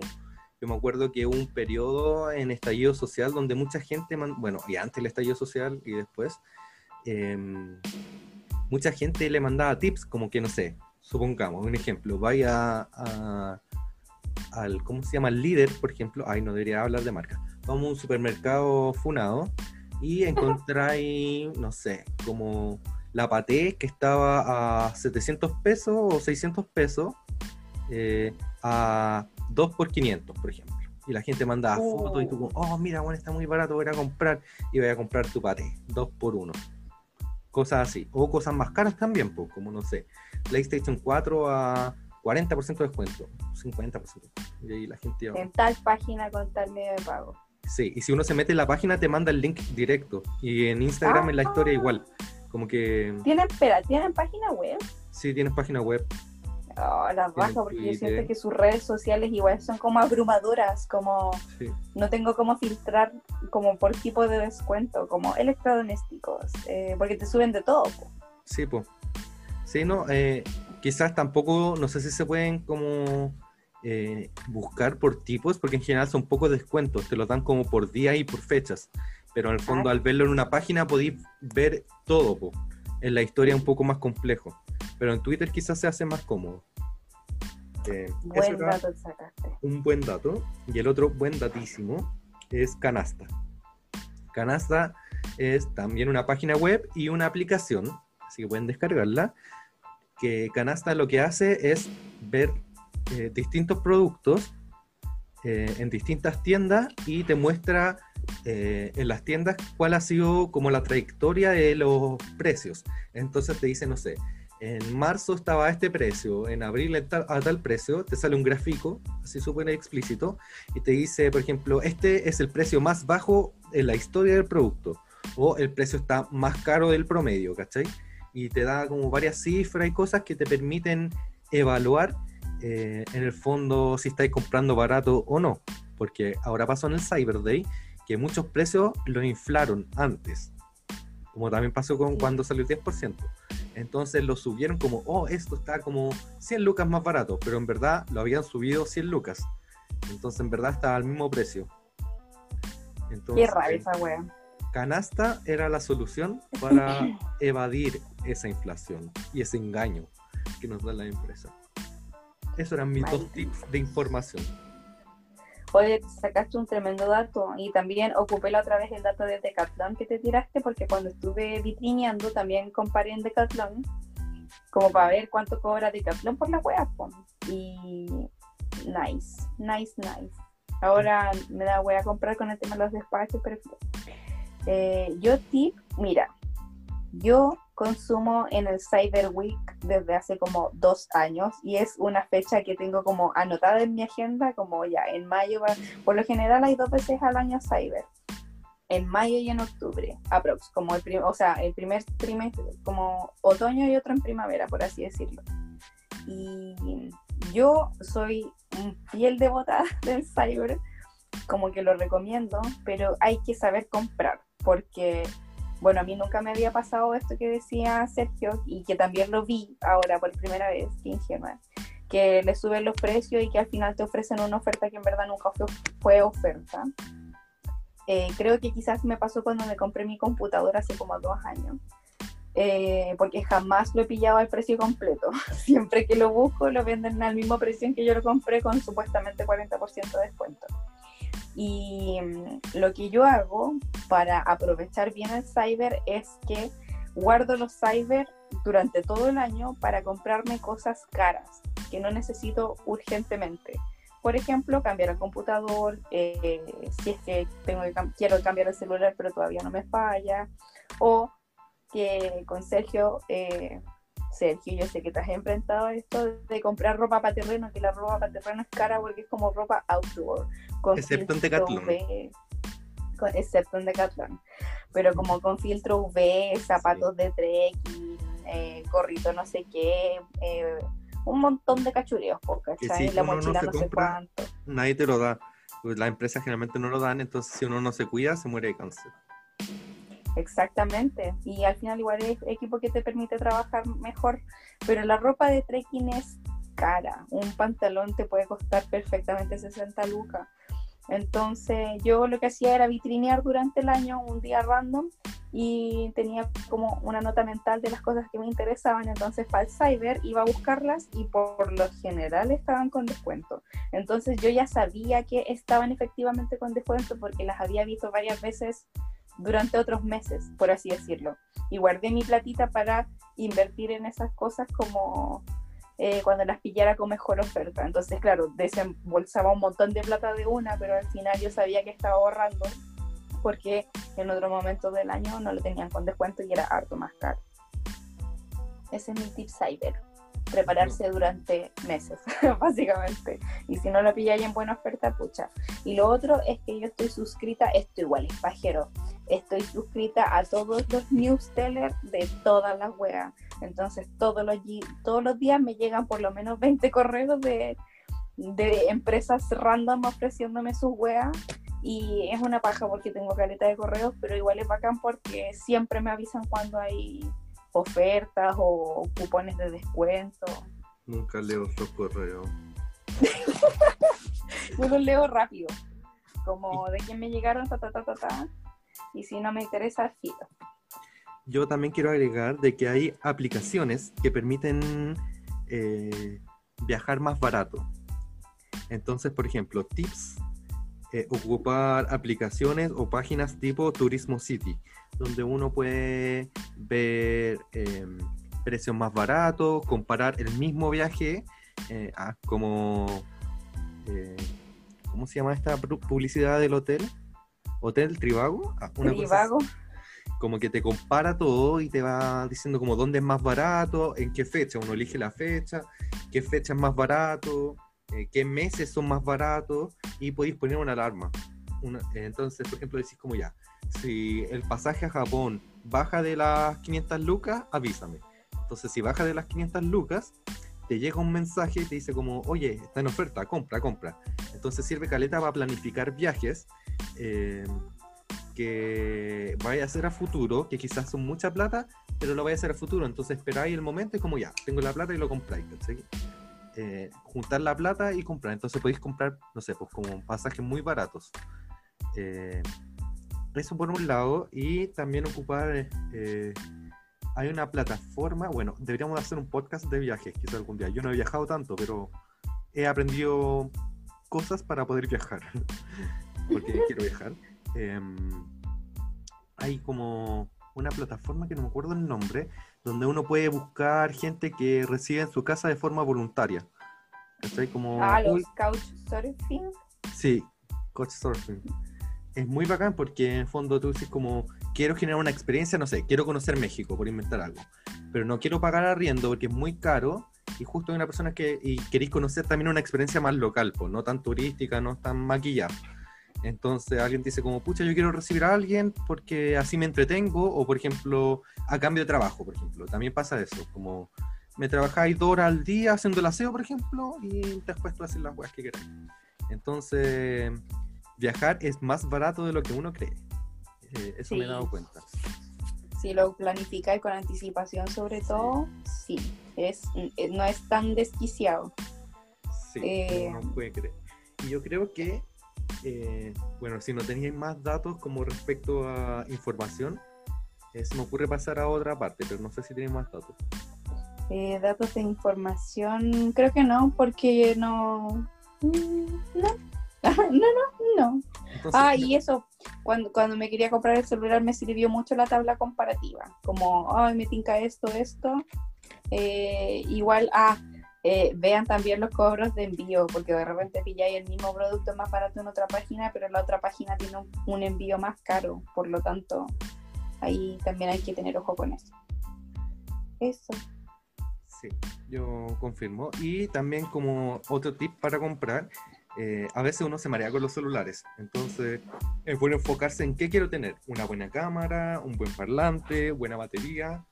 yo me acuerdo que hubo un periodo en estallido social donde mucha gente, bueno, y antes el estallido social y después, em, mucha gente le mandaba tips, como que no sé, supongamos, un ejemplo, vaya a, al, ¿cómo se llama? El líder, por ejemplo, ay, no debería hablar de marca vamos a un supermercado funado y encontráis, no sé, como la paté que estaba a 700 pesos o 600 pesos eh, a 2 por 500, por ejemplo. Y la gente manda fotos y tú como, oh, mira, bueno, está muy barato, voy a comprar y voy a comprar tu paté, 2 por 1. Cosas así. O cosas más caras también, pues, como no sé, PlayStation 4 a 40% de descuento, 50%. Y ahí la gente... En tal página con tal medio de pago. Sí, y si uno se mete en la página te manda el link directo. Y en Instagram en la historia ah. igual. Como que... ¿Tienen, espera, ¿tienen página web? Sí, tienen página web. Oh, las bajo porque yo siento que sus redes sociales igual son como abrumadoras, como no tengo cómo filtrar como por tipo de descuento, como electrodomésticos, eh, porque te suben de todo. Sí, pues. Sí, no, eh, quizás tampoco, no sé si se pueden como eh, buscar por tipos, porque en general son pocos descuentos, te los dan como por día y por fechas, pero en el fondo al verlo en una página podéis ver todo, en la historia un poco más complejo, pero en Twitter quizás se hace más cómodo. Eh, buen dato sacaste. Un buen dato, y el otro buen datísimo es Canasta. Canasta es también una página web y una aplicación, así que pueden descargarla, que Canasta lo que hace es ver eh, distintos productos eh, en distintas tiendas y te muestra eh, en las tiendas cuál ha sido como la trayectoria de los precios. Entonces te dice, no sé, en marzo estaba a este precio, en abril a tal, precio, te sale un gráfico, así súper explícito, y te dice, por ejemplo, este es el precio más bajo en la historia del producto, o el precio está más caro del promedio, ¿cachai? Y te da como varias cifras y cosas que te permiten evaluar eh, en el fondo si estáis comprando barato o no. Porque ahora pasó en el Cyber Day que muchos precios los inflaron antes. Como también pasó con cuando salió el 10%. Entonces lo subieron como, oh, esto está como 100 lucas más barato. Pero en verdad lo habían subido 100 lucas. Entonces en verdad estaba al mismo precio. Qué rara esa wea. Canasta era la solución para evadir esa inflación y ese engaño que nos da la empresa. Esos eran mis dos tips de información. Sacaste un tremendo dato y también ocupé la otra vez el dato de Decathlon que te tiraste porque cuando estuve vitrineando también comparé en Decathlon como para ver cuánto cobra Decathlon por la web y nice, nice, nice. Ahora me da wea comprar con el tema de los despachos, pero eh, yo tip, mira, yo consumo en el Cyber Week desde hace como dos años y es una fecha que tengo como anotada en mi agenda, como ya en mayo, por lo general hay dos veces al año Cyber, en mayo y en octubre, aprox, como el o sea, el primer trimestre, como otoño y otro en primavera, por así decirlo. Y yo soy fiel devota del Cyber, como que lo recomiendo, pero hay que saber comprar, porque bueno, a mí nunca me había pasado esto que decía Sergio y que también lo vi ahora por primera vez, que ingenua, que le suben los precios y que al final te ofrecen una oferta que en verdad nunca fue, oferta. Eh, creo que quizás me pasó cuando me compré mi computadora hace como dos años. Eh, porque jamás lo he pillado al precio completo. Siempre que lo busco lo venden al mismo precio en que yo lo compré con supuestamente 40% de descuento. Y mm, lo que yo hago para aprovechar bien el cyber es que guardo los cyber durante todo el año para comprarme cosas caras que no necesito urgentemente. Por ejemplo, cambiar el computador, eh, si es que tengo quiero cambiar el celular pero todavía no me falla, o que con Sergio, eh, Sergio, yo sé que te has enfrentado a esto de comprar ropa para terreno, que la ropa para terreno es cara porque es como ropa outdoor. Excepto en Decathlon. excepto en Decathlon. Pero como con filtro UV, zapatos de trekking, eh, gorrito no sé qué, eh, un montón de cachureos, ¿cachai? la mochila no, sé cuánto. Nadie te lo da. Pues las empresas generalmente no lo dan, entonces si uno no se cuida, se muere de cáncer. Exactamente, y al final igual es equipo que te permite trabajar mejor, pero la ropa de trekking es cara, un pantalón te puede costar perfectamente 60 lucas. Entonces yo lo que hacía era vitrinear durante el año un día random y tenía como una nota mental de las cosas que me interesaban. Entonces para iba a buscarlas y por lo general estaban con descuento. Entonces yo ya sabía que estaban efectivamente con descuento porque las había visto varias veces durante otros meses, por así decirlo. Y guardé mi platita para invertir en esas cosas como eh, cuando las pillara con mejor oferta. Entonces, claro, desembolsaba un montón de plata de una, pero al final yo sabía que estaba ahorrando porque en otro momento del año no lo tenían con descuento y era harto más caro. Ese es mi tip cyber prepararse durante meses, básicamente. Y si no lo pilláis en buena oferta, pucha. Y lo otro es que yo estoy suscrita, esto igual es pajero, estoy suscrita a todos los newsletters de todas las weas. Entonces todos los, todos los días me llegan por lo menos 20 correos de, de empresas random ofreciéndome sus weas. Y es una paja porque tengo caleta de correos, pero igual es bacán porque siempre me avisan cuando hay ofertas o cupones de descuento. Nunca leo esos correos. Yo los leo rápido, como de quién me llegaron, ta, ta, ta, ta, ta, y si no me interesa, filo. Yo también quiero agregar de que hay aplicaciones que permiten eh, viajar más barato. Entonces, por ejemplo, tips, eh, ocupar aplicaciones o páginas tipo Turismo City donde uno puede ver em, precios más baratos, comparar el mismo viaje eh, como... Eh, ¿Cómo se llama esta publicidad del hotel? ¿Hotel Trivago? Ah, Trivago. como que te compara todo y te va diciendo como dónde es más barato, en qué fecha. Uno elige la fecha, qué fecha es más barato, eh, qué meses son más baratos y podéis poner una alarma. Entonces, por ejemplo, decís como ya, si el pasaje a Japón baja de las 500 lucas, avísame. Entonces, si baja de las 500 lucas, te llega un mensaje y te dice como, oye, está en oferta, compra, compra. Entonces sirve caleta para planificar viajes eh, que vaya a hacer a futuro, que quizás son mucha plata, pero lo vaya a hacer a futuro. Entonces esperáis el momento y como ya, tengo la plata y lo compráis. Eh, juntar la plata y comprar. Entonces podéis comprar, no sé, pues como pasajes muy baratos. Eh, eso por un lado, y también ocupar, eh, hay una plataforma, bueno, deberíamos hacer un podcast de viajes, quizás algún día. Yo no he viajado tanto, pero he aprendido cosas para poder viajar, porque quiero viajar. Em, hay como una plataforma que no me acuerdo el nombre, donde uno puede buscar gente que reside en su casa de forma voluntaria. Como, ah, los Couchsurfing. Sí, Couchsurfing es muy bacán porque en el fondo tú dices como, quiero generar una experiencia, no sé, quiero conocer México, por inventar algo, pero no quiero pagar arriendo porque es muy caro y justo hay una persona que y queréis conocer también una experiencia más local, pues no tan turística, no tan maquillada. Entonces alguien dice como, pucha, yo quiero recibir a alguien porque así me entretengo, o por ejemplo, a cambio de trabajo, por ejemplo. También pasa eso, como me trabajáis dos horas al día haciendo el aseo, por ejemplo, y después tú haces las cosas que quieras. Entonces, viajar es más barato de lo que uno cree. Eh, eso me he dado cuenta. Si lo planificas con anticipación, sobre todo, sí, es, eh, no es tan desquiciado. Sí, eh, no puede creer. Y yo creo que, bueno, si no teníais más datos como respecto a información, se me ocurre pasar a otra parte, pero no sé si tenéis más datos. datos de información, creo que no, porque no. Mm, no, no, no, ah, y eso, cuando, cuando me quería comprar el celular me sirvió mucho la tabla comparativa, como, ay, me tinca esto, esto. Eh, igual, ah, eh, vean también los cobros de envío, porque de repente pilláis el mismo producto más barato en otra página, pero la otra página tiene un, envío más caro, por lo tanto, ahí también hay que tener ojo con eso. Eso. Sí, yo confirmo. Y también como otro tip para comprar, eh, a veces uno se marea con los celulares. Entonces es bueno enfocarse en qué quiero tener. Una buena cámara, un buen parlante, buena batería.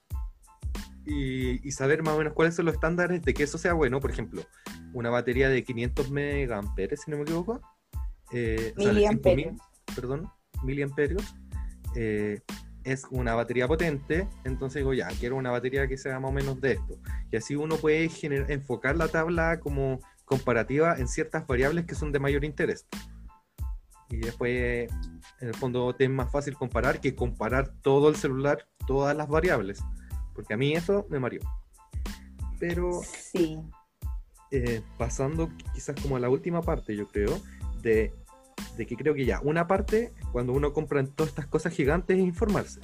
Y, saber más o menos cuáles son los estándares de que eso sea bueno. Por ejemplo, una batería de 500 megaamperes, si no me equivoco. Eh, miliamperios. perdón, miliamperios. Eh, es una batería potente, entonces digo, ya, quiero una batería que sea más o menos de esto. Y así uno puede enfocar la tabla como comparativa en ciertas variables que son de mayor interés. Y después, en el fondo, te es más fácil comparar que comparar todo el celular, todas las variables. Porque a mí eso me mareó. Pero, sí. Eh, pasando quizás como a la última parte, yo creo, de de que creo que ya, una parte, cuando uno compra todas estas cosas gigantes, es informarse.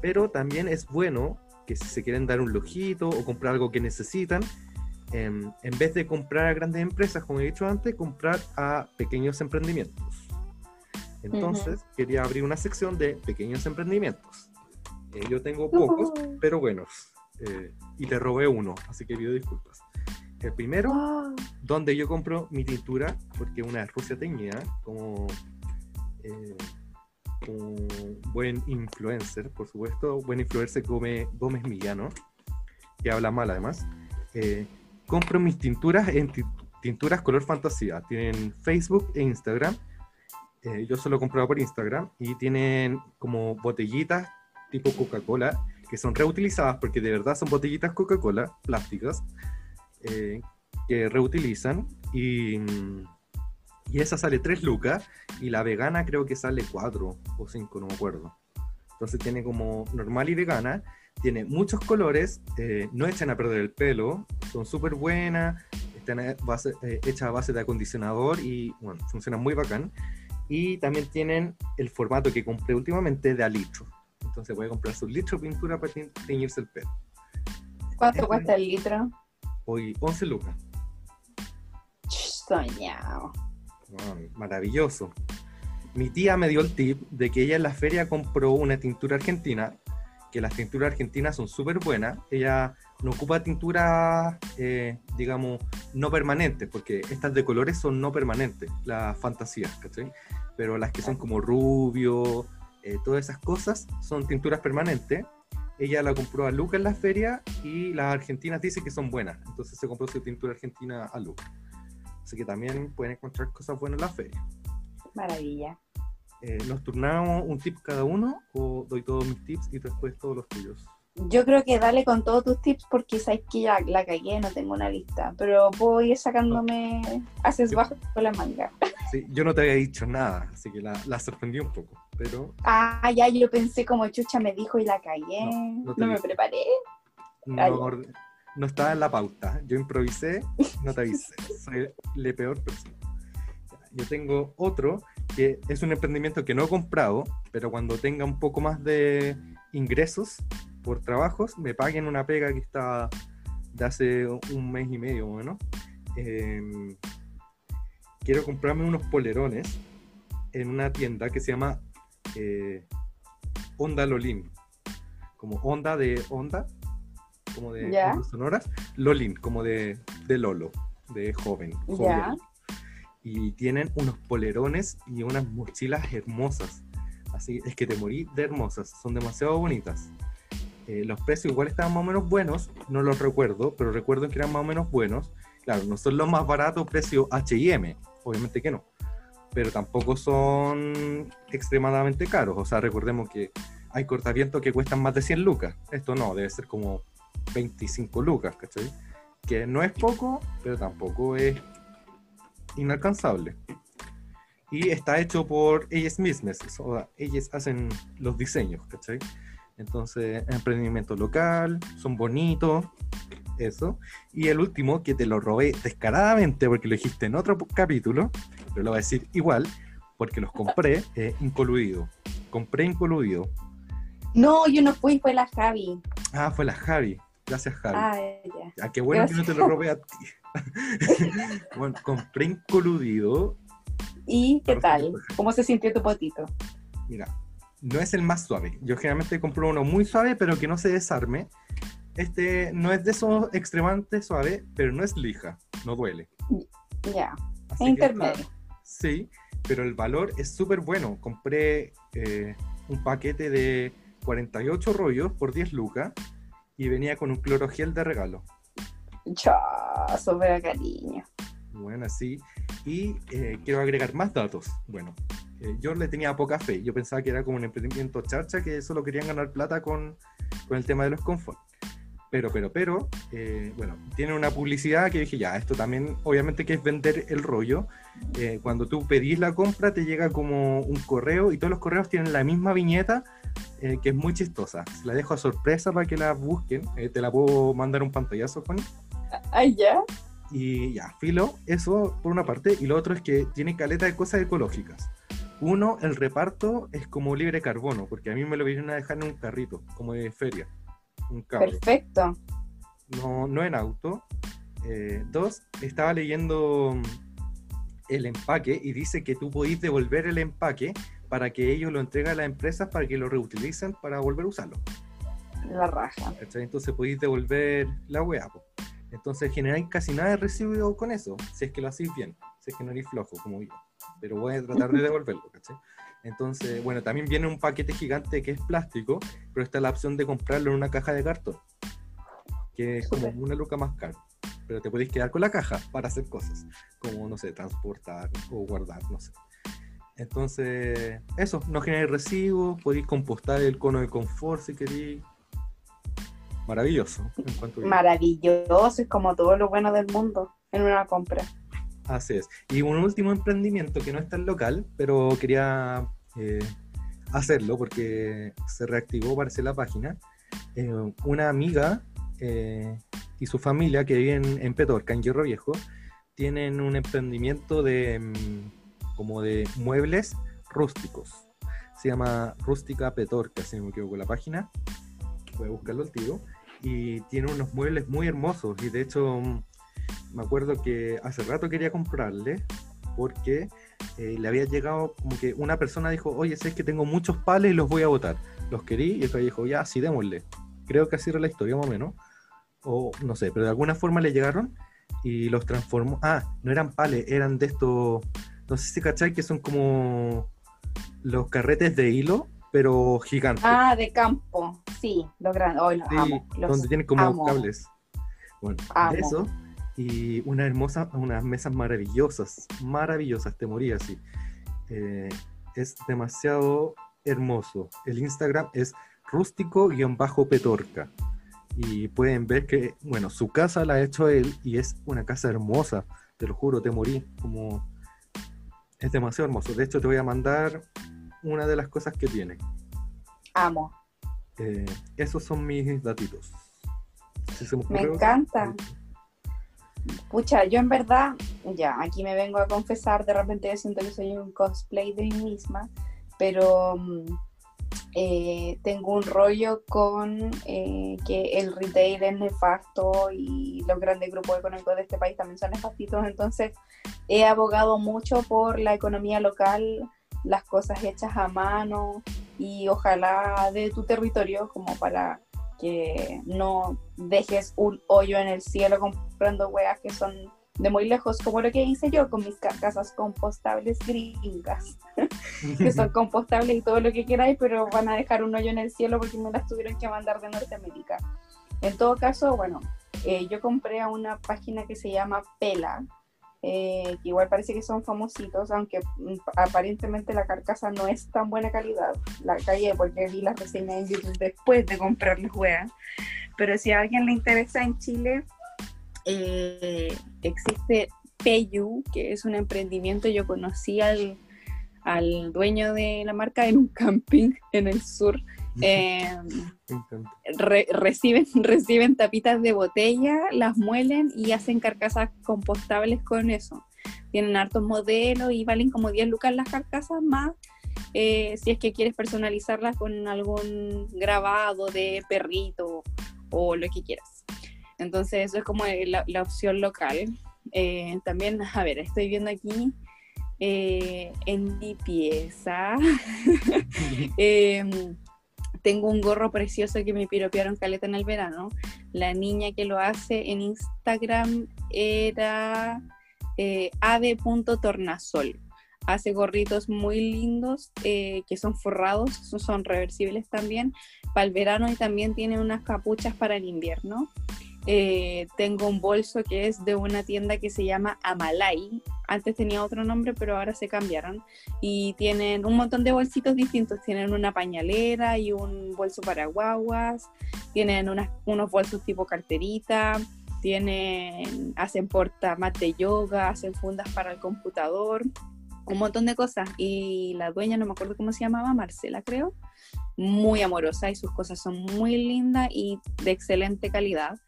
Pero también es bueno que si se quieren dar un lujito o comprar algo que necesitan, em, en vez de comprar a grandes empresas, como he dicho antes, comprar a pequeños emprendimientos. Entonces, quería abrir una sección de pequeños emprendimientos. Eh, yo tengo pocos, pero buenos. Eh, y te robé uno, así que pido disculpas. El primero, donde yo compro mi tintura, porque una es Rusia teñida, como eh, un buen influencer, por supuesto, buen influencer Gómez, Gómez Millano, que habla mal además. Eh, compro mis tinturas en tinturas color fantasía. Tienen Facebook e Instagram. Eh, yo solo comprado por Instagram y tienen como botellitas tipo Coca-Cola que son reutilizadas porque de verdad son botellitas Coca-Cola plásticas eh, que reutilizan y, y, esa sale 3 lucas y la vegana creo que sale 4 o 5, no me acuerdo. Entonces tiene como normal y vegana, tiene muchos colores, eh, no echan a perder el pelo, son súper buenas, están eh, hechas a base de acondicionador y bueno, funcionan muy bacán. Y también tienen el formato que compré últimamente de a litro. Entonces voy a comprar su litro de pintura para teñirse el pelo. ¿Cuánto cuesta el litro? hoy 11 lucas. Soñado. maravilloso. Mi tía me dio el tip de que ella en la feria compró una tintura argentina, que las tinturas argentinas son súper buenas. Ella no ocupa tinturas, eh, digamos, no permanentes, porque estas de colores son no permanentes, las fantasías, ¿cachai? Pero las que son como rubio, eh, todas esas cosas son tinturas permanentes ella la compró a Luca en la feria y las argentinas dicen que son buenas. Entonces se compró su tintura argentina a Luca. Así que también pueden encontrar cosas buenas en la feria. Maravilla. Eh, ¿Nos turnamos un tip cada uno o doy todos mis tips y después todos los tuyos? Yo creo que dale con todos tus tips porque sabes que ya la cagué, no tengo una lista. Pero puedo ir sacándome haces bajo con la manga. Sí, yo no te había dicho nada, así que la, la sorprendí un poco pero... Ah, ya, yo pensé como chucha me dijo y la callé. No, me preparé. No, estaba en la pauta. Yo improvisé, no te avisé. Soy la peor persona. Yo tengo otro que es un emprendimiento que no he comprado, pero cuando tenga un poco más de ingresos por trabajos, me paguen una pega que está de hace un mes y medio, bueno. Em, quiero comprarme unos polerones en una tienda que se llama eh, Onda Lolin, como onda de onda, como de sonoras, Lolin, como de, Lolo, de joven. Y tienen unos polerones y unas mochilas hermosas. Así es que te morí de hermosas, son demasiado bonitas. Eh, los precios igual estaban más o menos buenos, no los recuerdo, pero recuerdo que eran más o menos buenos. Claro, no son los más baratos precio HM, obviamente que no pero tampoco son extremadamente caros. O sea, recordemos que hay cortavientos que cuestan más de 100 lucas. Esto no, debe ser como 25 lucas, ¿cachai? Que no es poco, pero tampoco es inalcanzable. Y está hecho por ellas mismas, o sea, ellas hacen los diseños, ¿cachai? Entonces, emprendimiento local, son bonitos, eso. Y el último, que te lo robé descaradamente porque lo dijiste en otro capítulo, pero lo voy a decir igual, porque los compré eh, incoluido. Compré incoluido. No, yo no fui, fue la Javi. Ah, fue la Javi. Gracias, Javi. Ah, ya. Ah, qué bueno que no te lo robé a ti. bueno, compré incoluido. ¿Y qué tal? ¿Cómo se sintió tu potito? Mira, no es el más suave. Yo generalmente compro uno muy suave, pero que no se desarme. Este no es de esos extremadamente suave, pero no es lija, no duele. Ya, es intermedio. sí, pero el valor es súper bueno. Compré eh, un paquete de 48 rollos por 10 lucas y venía con un clorogel de regalo. Chao, súper cariño. Bueno, sí. Y eh, quiero agregar más datos. Bueno, eh, yo le tenía poca fe. Yo pensaba que era como un emprendimiento charcha que solo querían ganar plata con, con el tema de los confort. Pero, pero, pero, eh, bueno, tiene una publicidad que dije, ya, esto también, obviamente que es vender el rollo. Cuando tú pedís la compra, te llega como un correo y todos los correos tienen la misma viñeta, que es muy chistosa. Se la dejo a sorpresa para que la busquen. te la puedo mandar un pantallazo, Juan. Ay, ya. Y ya, filo, eso por una parte. Y lo otro es que tiene caleta de cosas ecológicas. Uno, el reparto es como libre carbono, porque a mí me lo vienen a dejar en un carrito, como de feria. Un carro. Perfecto. No, no en auto. Eh, dos, estaba leyendo mm, el empaque y dice que tú podís devolver el empaque para que ellos lo entreguen a las empresas para que lo reutilicen para volver a usarlo. La raja. Entonces podéis devolver la hueá. Entonces generáis casi nada de residuo con eso, si es que lo hacéis bien, si es que no eres flojo como yo pero voy a tratar de devolverlo, ¿cachai? Entonces, bueno, también viene un paquete gigante que es plástico, pero está la opción de comprarlo en una caja de cartón, que es como una luca más cara. Pero te podéis quedar con la caja para hacer cosas, como, no sé, transportar o guardar, no sé. Entonces, eso, no generáis residuos, podéis compostar el cono de confort si queréis. Maravilloso. Maravilloso, es como todo lo bueno del mundo en una compra. Así es. Y un último emprendimiento que no es tan local, pero quería eh, hacerlo porque se reactivó, parece la página. Eh, una amiga eh, y su familia que viven en Petorca, en Hierro Viejo, tienen un emprendimiento de mm, como de muebles rústicos. Se llama Rústica Petorca, si no me equivoco la página. Voy a buscarlo al tiro. Y tiene unos muebles muy hermosos y de hecho mm, me acuerdo que hace rato quería comprarle porque eh, le había llegado como que una persona dijo, oye, sé que tengo muchos pales y los voy a botar. Los querí y el dijo, ya, sí, démosle. Creo que así era la historia más o menos. O no sé, pero de alguna forma le llegaron y los transformó. Ah, no eran pales, eran de estos, no sé si cachai, que son como los carretes de hilo, pero gigantes. Ah, de campo, sí, los grandes. Oh, los amo, donde tienen como cables. Bueno, eso y una hermosa, unas mesas maravillosas, maravillosas, te moría así. Eh, es demasiado hermoso. El Instagram es rústico-petorca. Y pueden ver que, bueno, su casa la ha hecho él y es una casa hermosa, te lo juro, te morí. Como es demasiado hermoso. De hecho, te voy a mandar una de las cosas que tiene. Amo. Eh, esos son mis datitos. me encanta. Pucha, yo en verdad, ya, aquí me vengo a confesar, de repente siento que soy un cosplay de mí misma, pero mm, eh, tengo un rollo con eh, que el retail es nefasto y los grandes grupos económicos de este país también son nefastitos, entonces he abogado mucho por la economía local, las cosas hechas a mano y ojalá de tu territorio como para que no dejes un hoyo en el cielo comprando weas que son de muy lejos, como lo que hice yo con mis casas compostables gringas, que son compostables y todo lo que queráis, pero van a dejar un hoyo en el cielo porque me las tuvieron que mandar de Norteamérica. En todo caso, bueno, eh, yo compré a una página que se llama Pela, eh, que igual parece que son famositos, aunque mm, aparentemente la carcasa no es tan buena calidad. La calle porque vi las reseñas en YouTube después de comprar la juega. Pero si a alguien le interesa en Chile, eh, existe Peyu, que es un emprendimiento. Yo conocí al, al dueño de la marca en un camping en el sur eh, reciben, reciben tapitas de botella, las muelen y hacen carcasas compostables con eso. Tienen hartos modelos y valen como 10 lucas las carcasas más. Eh, si es que quieres personalizarlas con algún grabado de perrito o lo que quieras. Entonces eso es como la, opción local. Eh, también, a ver, estoy viendo aquí eh, en mi pieza. Em, tengo un gorro precioso que me piropearon caleta en el verano. La niña que lo hace en Instagram era eh, ave.tornasol. Hace gorritos muy lindos eh, que son forrados, son reversibles también para el verano y también tiene unas capuchas para el invierno. Eh, tengo un bolso que es de una tienda que se llama Amalai. Antes tenía otro nombre, pero ahora se cambiaron. Y tienen un montón de bolsitos distintos. Tienen una pañalera y un bolso para guaguas. Tienen unos bolsos tipo carterita. Tienen, hacen portamat de yoga, hacen fundas para el computador. Un montón de cosas. Y la dueña, no me acuerdo cómo se llamaba, Marcela creo. Muy amorosa y sus cosas son muy lindas y de excelente calidad.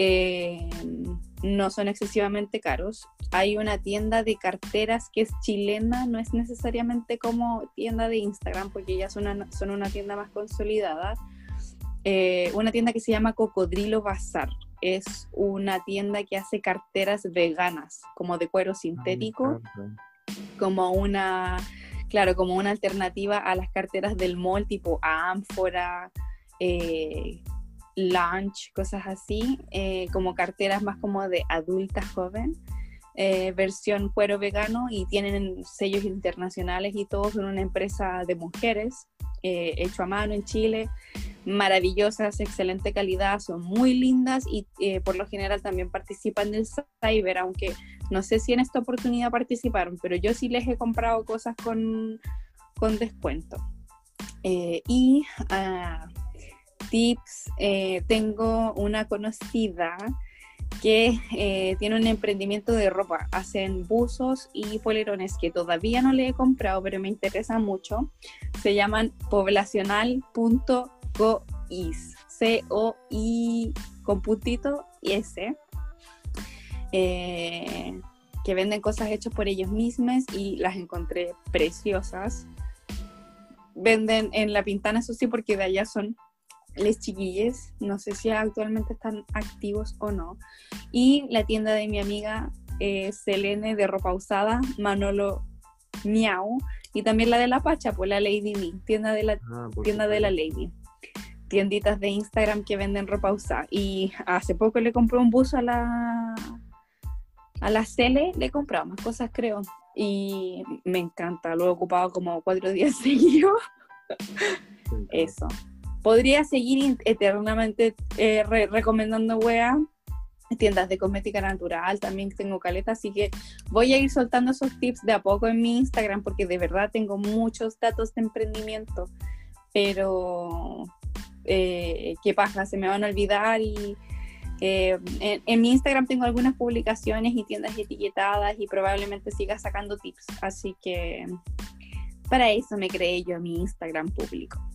Eh, no son excesivamente caros. Hay una tienda de carteras que es chilena, no es necesariamente como tienda de Instagram, porque ya son una, son una tienda más consolidada. Eh, una tienda que se llama Cocodrilo Bazar. Es una tienda que hace carteras veganas, como de cuero sintético, como una, claro, como una alternativa a las carteras del mall, tipo ánfora, eh, lunch, cosas así, eh, como carteras más como de adulta joven, eh, versión cuero vegano y tienen sellos internacionales y todo, son una empresa de mujeres, eh, hecho a mano en Chile, maravillosas, excelente calidad, son muy lindas y por lo general también participan del Cyber, aunque no sé si en esta oportunidad participaron, pero yo sí les he comprado cosas con, con descuento. y uh, tips, eh, tengo una conocida que eh, tiene un emprendimiento de ropa. Hacen buzos y polerones que todavía no le he comprado, pero me interesa mucho. Se llaman poblacional.cois. C-O-I con puntito y S. Eh, que venden cosas hechas por ellos mismos y las encontré preciosas. Venden en La Pintana, eso sí, porque de allá son les chiquilles, no sé si actualmente están activos o no. Y la tienda de mi amiga eh, Selene de ropa usada, Manolo Miau, y también la de la Pacha, pues la Lady Me, tienda de la, ah, tienda de la Lady. Tienditas de Instagram que venden ropa usada. Y hace poco le compré un buzo a la a la Cele, le he comprado más cosas creo. Y me encanta, lo he ocupado como cuatro días seguidos. Eso podría seguir eternamente eh, recomendando wea. Tiendas de cosmética natural, también tengo caleta, así que voy a ir soltando esos tips de a poco en mi Instagram porque de verdad tengo muchos datos de emprendimiento, pero eh, qué pasa, se me van a olvidar y eh, en, en, mi Instagram tengo algunas publicaciones y tiendas etiquetadas y probablemente siga sacando tips, así que para eso me creé yo mi Instagram público.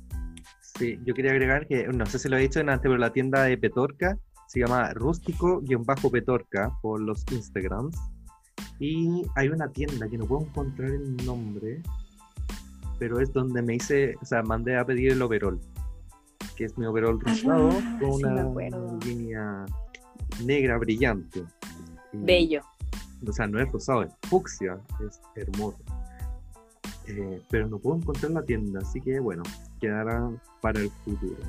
Sí, yo quería agregar que, no sé si lo he dicho antes, pero la tienda de Petorca se llama rústico-petorca por los Instagrams. Y hay una tienda que no puedo encontrar el nombre, pero es donde me hice, o sea, mandé a pedir el overall, que es mi overall rosado con una línea negra brillante. Bello. O sea, no es rosado, es fucsia, es hermoso. Eh, pero no puedo encontrar la tienda, así que bueno, quedará para el futuro.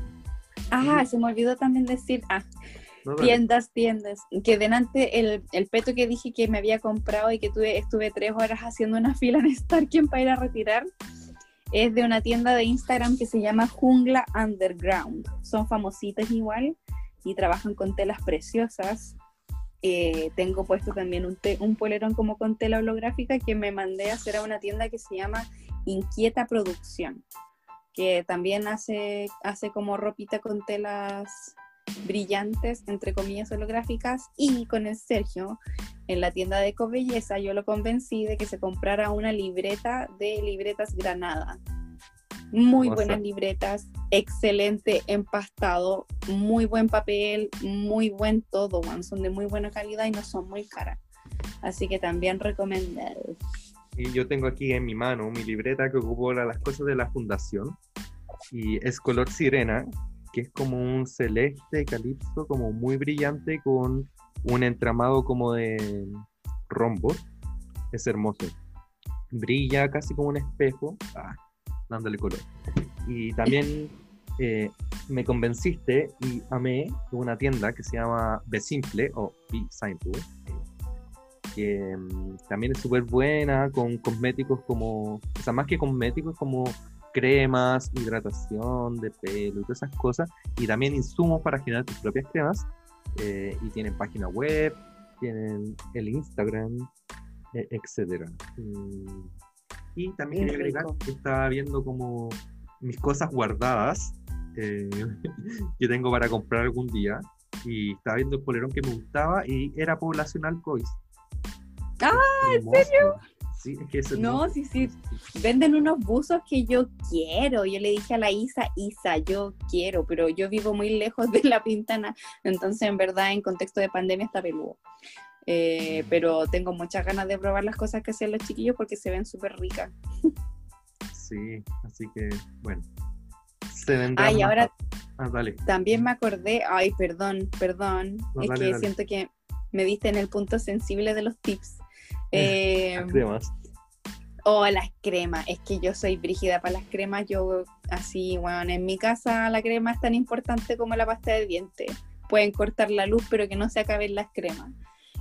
Ah, se me olvidó también decir, ah, tiendas, tiendas, que delante el, el, peto que dije que me había comprado y que tuve, estuve tres horas haciendo una fila en Starken para ir a retirar, es de una tienda de Instagram que se llama Jungla Underground. Son famositas igual y trabajan con telas preciosas. Eh, tengo puesto también un, un polerón como con tela holográfica que me mandé a hacer a una tienda que se llama Inquieta Producción que también hace, hace como ropita con telas brillantes, entre comillas holográficas, y con el Sergio en la tienda de Ecobelleza yo lo convencí de que se comprara una libreta de libretas Granada. Muy buenas libretas, excelente empastado, muy buen papel, muy buen todo, son de muy buena calidad y no son muy caras. Así que también recomendado. Y yo tengo aquí en mi mano mi libreta que ocupo las cosas de la fundación. Y es color sirena, que es como un celeste calipso, como muy brillante, con un entramado como de rombo. Es hermoso. brilla casi como un espejo, ah, dándole color. Y también eh, me convenciste y amé una tienda que se llama Be Simple o Be Simple, que mm, también es súper buena con cosméticos como, o sea, más que cosméticos, como cremas, hidratación de pelo y todas esas cosas, y también insumos para generar tus propias cremas. Eh, y tienen página web, tienen el Instagram, e, etcétera. Mm, y también quería agregar que estaba viendo como mis cosas guardadas eh, que tengo para comprar algún día. Y estaba viendo el polerón que me gustaba y era poblacional Cois. ¡Ah! ¿En serio? Sí, es que es no, sí, sí. Venden unos buzos que yo quiero. Yo le dije a la Isa, Isa, yo quiero, pero yo vivo muy lejos de la pintana. Entonces, en verdad, en contexto de pandemia está peludo. Eh, pero tengo muchas ganas de probar las cosas que hacen los chiquillos porque se ven súper ricas. Sí, así que bueno. Se vendrán Ay, ahora Ah, dale. también me acordé, ay, perdón, perdón, No, es dale, que dale. siento que me diste en el punto sensible de los tips. Eh, Las cremas. o las cremas, es que yo soy brígida para las cremas, yo así, bueno, en mi casa la crema es tan importante como la pasta de dientes. Pueden cortar la luz, pero que no se acaben las cremas.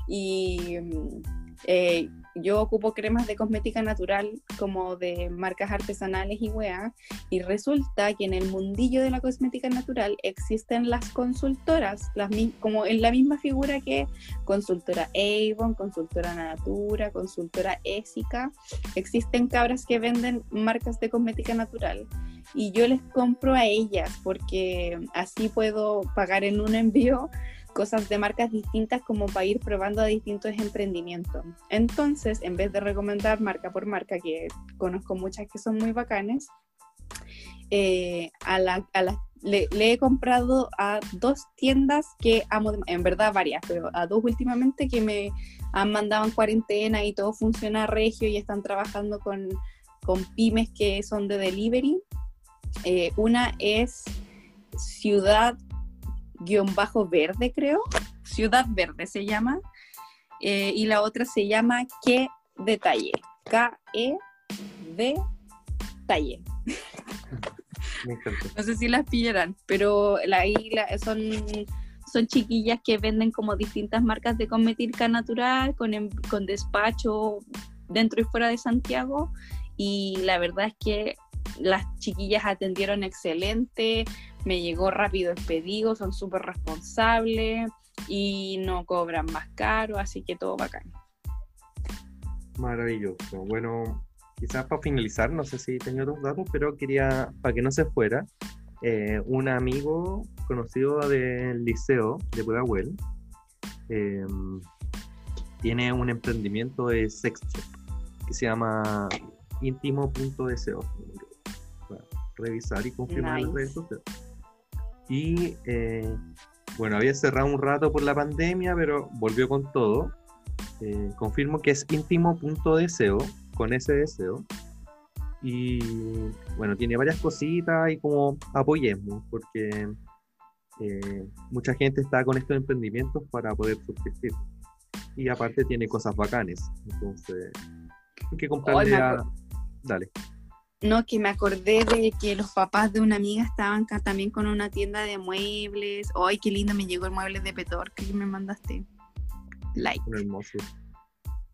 Y mm, eh, yo ocupo cremas de cosmética natural, como de marcas artesanales y weá, y resulta que en el mundillo de la cosmética natural existen las consultoras, las, como en la misma figura que consultora Avon, consultora Natura, consultora Ésica, existen cabras que venden marcas de cosmética natural y yo les compro a ellas porque así puedo pagar en un envío cosas de marcas distintas como para ir probando a distintos emprendimientos. Entonces, en vez de recomendar marca por marca, que conozco muchas que son muy bacanes, eh, a la, a la- le, le he comprado a dos tiendas que amo, en verdad varias, pero a dos últimamente que me han mandado en cuarentena y todo funciona regio y están trabajando con, con pymes que son de delivery. Eh, una es Ciudad guion bajo verde, creo. Ciudad Verde se llama. Eh, y la otra se llama Qué Detalle. K-E D Talle. Me encanta. No sé si las pillarán, pero la- son, son chiquillas que venden como distintas marcas de cosmética natural con, em- con despacho dentro y fuera de Santiago. Y la verdad es que las chiquillas atendieron excelente, me llegó rápido el pedido, son súper responsables y no cobran más caro, así que todo bacán. Maravilloso. Bueno, quizás para finalizar, no sé si tenía otros datos, pero quería, para que no se fuera, eh, un amigo conocido del liceo de Pudahuel eh, tiene un emprendimiento de sex shop que se llama. Voy a Revisar y confirmar en las Nice. redes sociales. Y eh, bueno, había cerrado un rato por la pandemia, pero volvió con todo. Eh, confirmo que es íntimo.deseo, con ese deseo. Y bueno, tiene varias cositas y como apoyemos, porque eh, mucha gente está con estos emprendimientos para poder subsistir. Y aparte tiene cosas bacanes. Entonces, hay que comprarle a... Dale. No, que me acordé de que los papás de una amiga estaban acá también con una tienda de muebles. ¡Ay, qué lindo! Me llegó el mueble de Petor que me mandaste. Like. Un hermoso.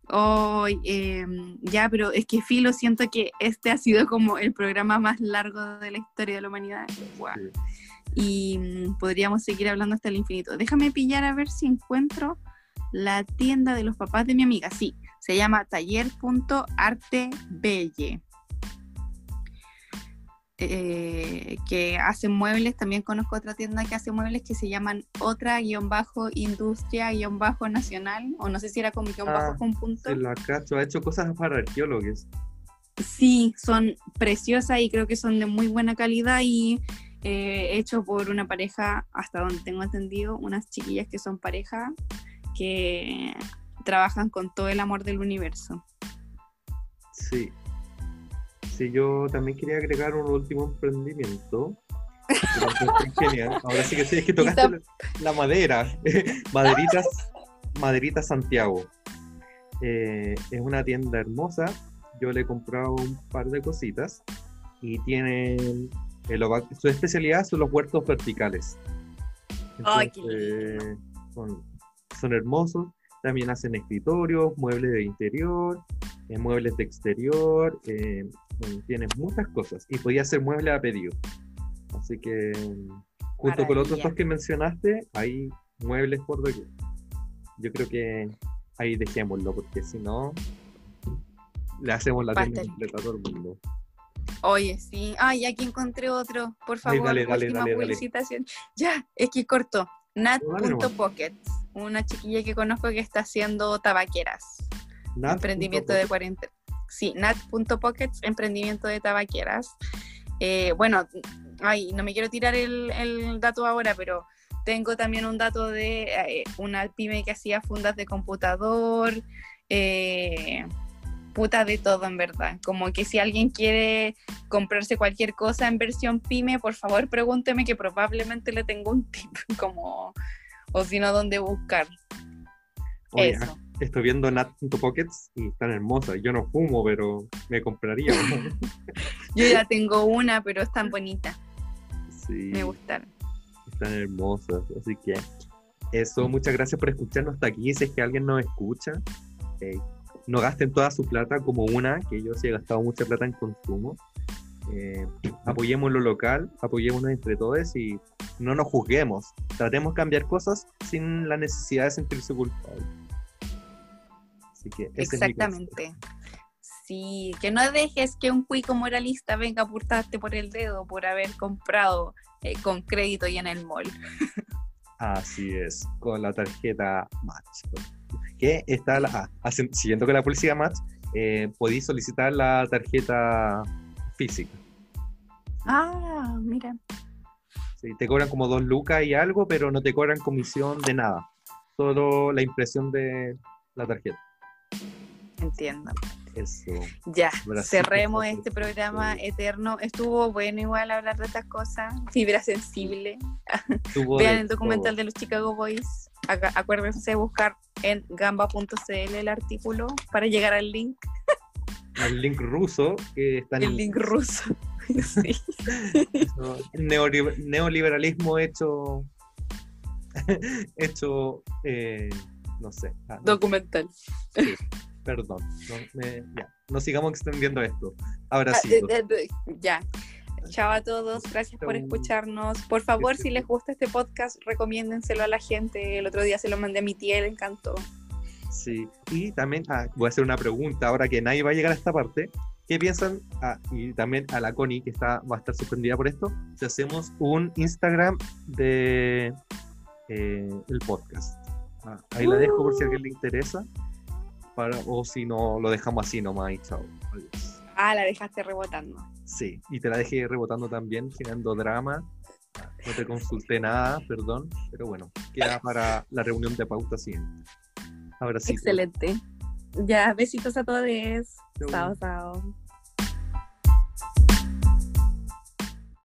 Ay, em, ya, pero es que Filo, siento que este ha sido como el programa más largo de la historia de la humanidad. Sí. Y mm, podríamos seguir hablando hasta el infinito. Déjame pillar a ver si encuentro la tienda de los papás de mi amiga. Sí, se llama taller.artebelle. Eh, que hace muebles, también conozco otra tienda que hace muebles que se llaman otra guion bajo industria guion bajo nacional, o no sé si era con guion Ah, bajo con punto. La cacho, ha hecho cosas para arqueólogos. Sí, son preciosas y creo que son de muy buena calidad y eh, hecho por una pareja, hasta donde tengo entendido, unas chiquillas que son pareja que trabajan con todo el amor del universo. Sí. Yo también quería agregar un último emprendimiento. genial. Ahora sí que sí, es que tocaste la, la madera. Maderitas, Maderitas Santiago. Eh, es una tienda hermosa yo le he comprado un par de cositas y tienen el su especialidad son los huertos verticales. Son, son hermosos. También hacen escritorios, muebles de interior, eh, muebles de exterior. Tienen muchas cosas. Y podía hacer muebles a pedido. Así que, junto con los otros dos que mencionaste, hay muebles por doquier. Yo creo que ahí dejémoslo, porque si no, le hacemos la tienda completa a todo el mundo. Oye, sí. Ay, aquí encontré otro. Por favor, dale, dale, última dale, publicitación. Ya, es que corto. Nat.pockets, una chiquilla que conozco que está haciendo tabaqueras. Nat, emprendimiento de cuarentena. Sí, Nat.pockets, emprendimiento de tabaqueras. Eh, bueno, ay, no me quiero tirar el, el dato ahora, pero tengo también un dato de eh, una pyme que hacía fundas de computador, eh, puta de todo en verdad. Como que si alguien quiere comprarse cualquier cosa en versión pyme, por favor pregúnteme que probablemente le tengo un tip, como, o si no, dónde buscar. Oye, Eso. Estoy viendo Nat.pockets y están hermosas. Yo no fumo, pero me compraría. Yo ya tengo una, pero es tan bonita. sí, Me gustaron. están hermosas. Así que eso, muchas gracias por escucharnos hasta aquí. Si es que alguien nos escucha, eh, no gasten toda su plata como una, que yo sí he gastado mucha plata en consumo. Eh, apoyemos lo local, apoyémonos entre todos y no nos juzguemos. Tratemos de cambiar cosas sin la necesidad de sentirse culpable. Así que ese es mi consejo. Exactamente. Sí, que no dejes que un cuico moralista venga a apuntarte por el dedo por haber comprado eh, con crédito y en el mall. Así es, con la tarjeta Match. Que está la, ah, siguiendo con la policía Match, eh, podéis solicitar la tarjeta física. Ah, mira. Sí, te cobran como dos lucas y algo, pero no te cobran comisión de nada. Solo la impresión de la tarjeta. Entiendo. Eso. Ya, cerremos este programa eterno. Estuvo bueno igual hablar de estas cosas. Fibra sensible. Vean el documental todo. de los Chicago Boys. Acá- acuérdense de buscar en gamba.cl el artículo para llegar al link. El link ruso que está en El link ruso. sí. eso, neoliber- neoliberalismo hecho. hecho. eh, no sé. Ah, no, Documental. sí, perdón. No, me- ya, no sigamos extendiendo esto. Ahora Ah, sí. eh, eh, eh, ya. Chao a todos, gracias por escucharnos. Por favor, si les gusta este podcast, recomiéndenselo a la gente. El otro día se lo mandé a mi tía, le encantó. Sí, y también ah, voy a hacer una pregunta ahora que nadie va a llegar a esta parte. ¿Qué piensan? Ah, y también a la Connie, que está, va a estar sorprendida por esto, si hacemos un Instagram de eh, el podcast. Ah, ahí la dejo por si a alguien le interesa. Para, o si no, lo dejamos así nomás y chao. Adiós. Ah, la dejaste rebotando. Sí, y te la dejé rebotando también, generando drama. No te consulté nada, perdón, pero bueno, queda para la reunión de pauta siguiente. Ahora sí. Excelente. Ya, besitos a todos. Chau. Chao, chao.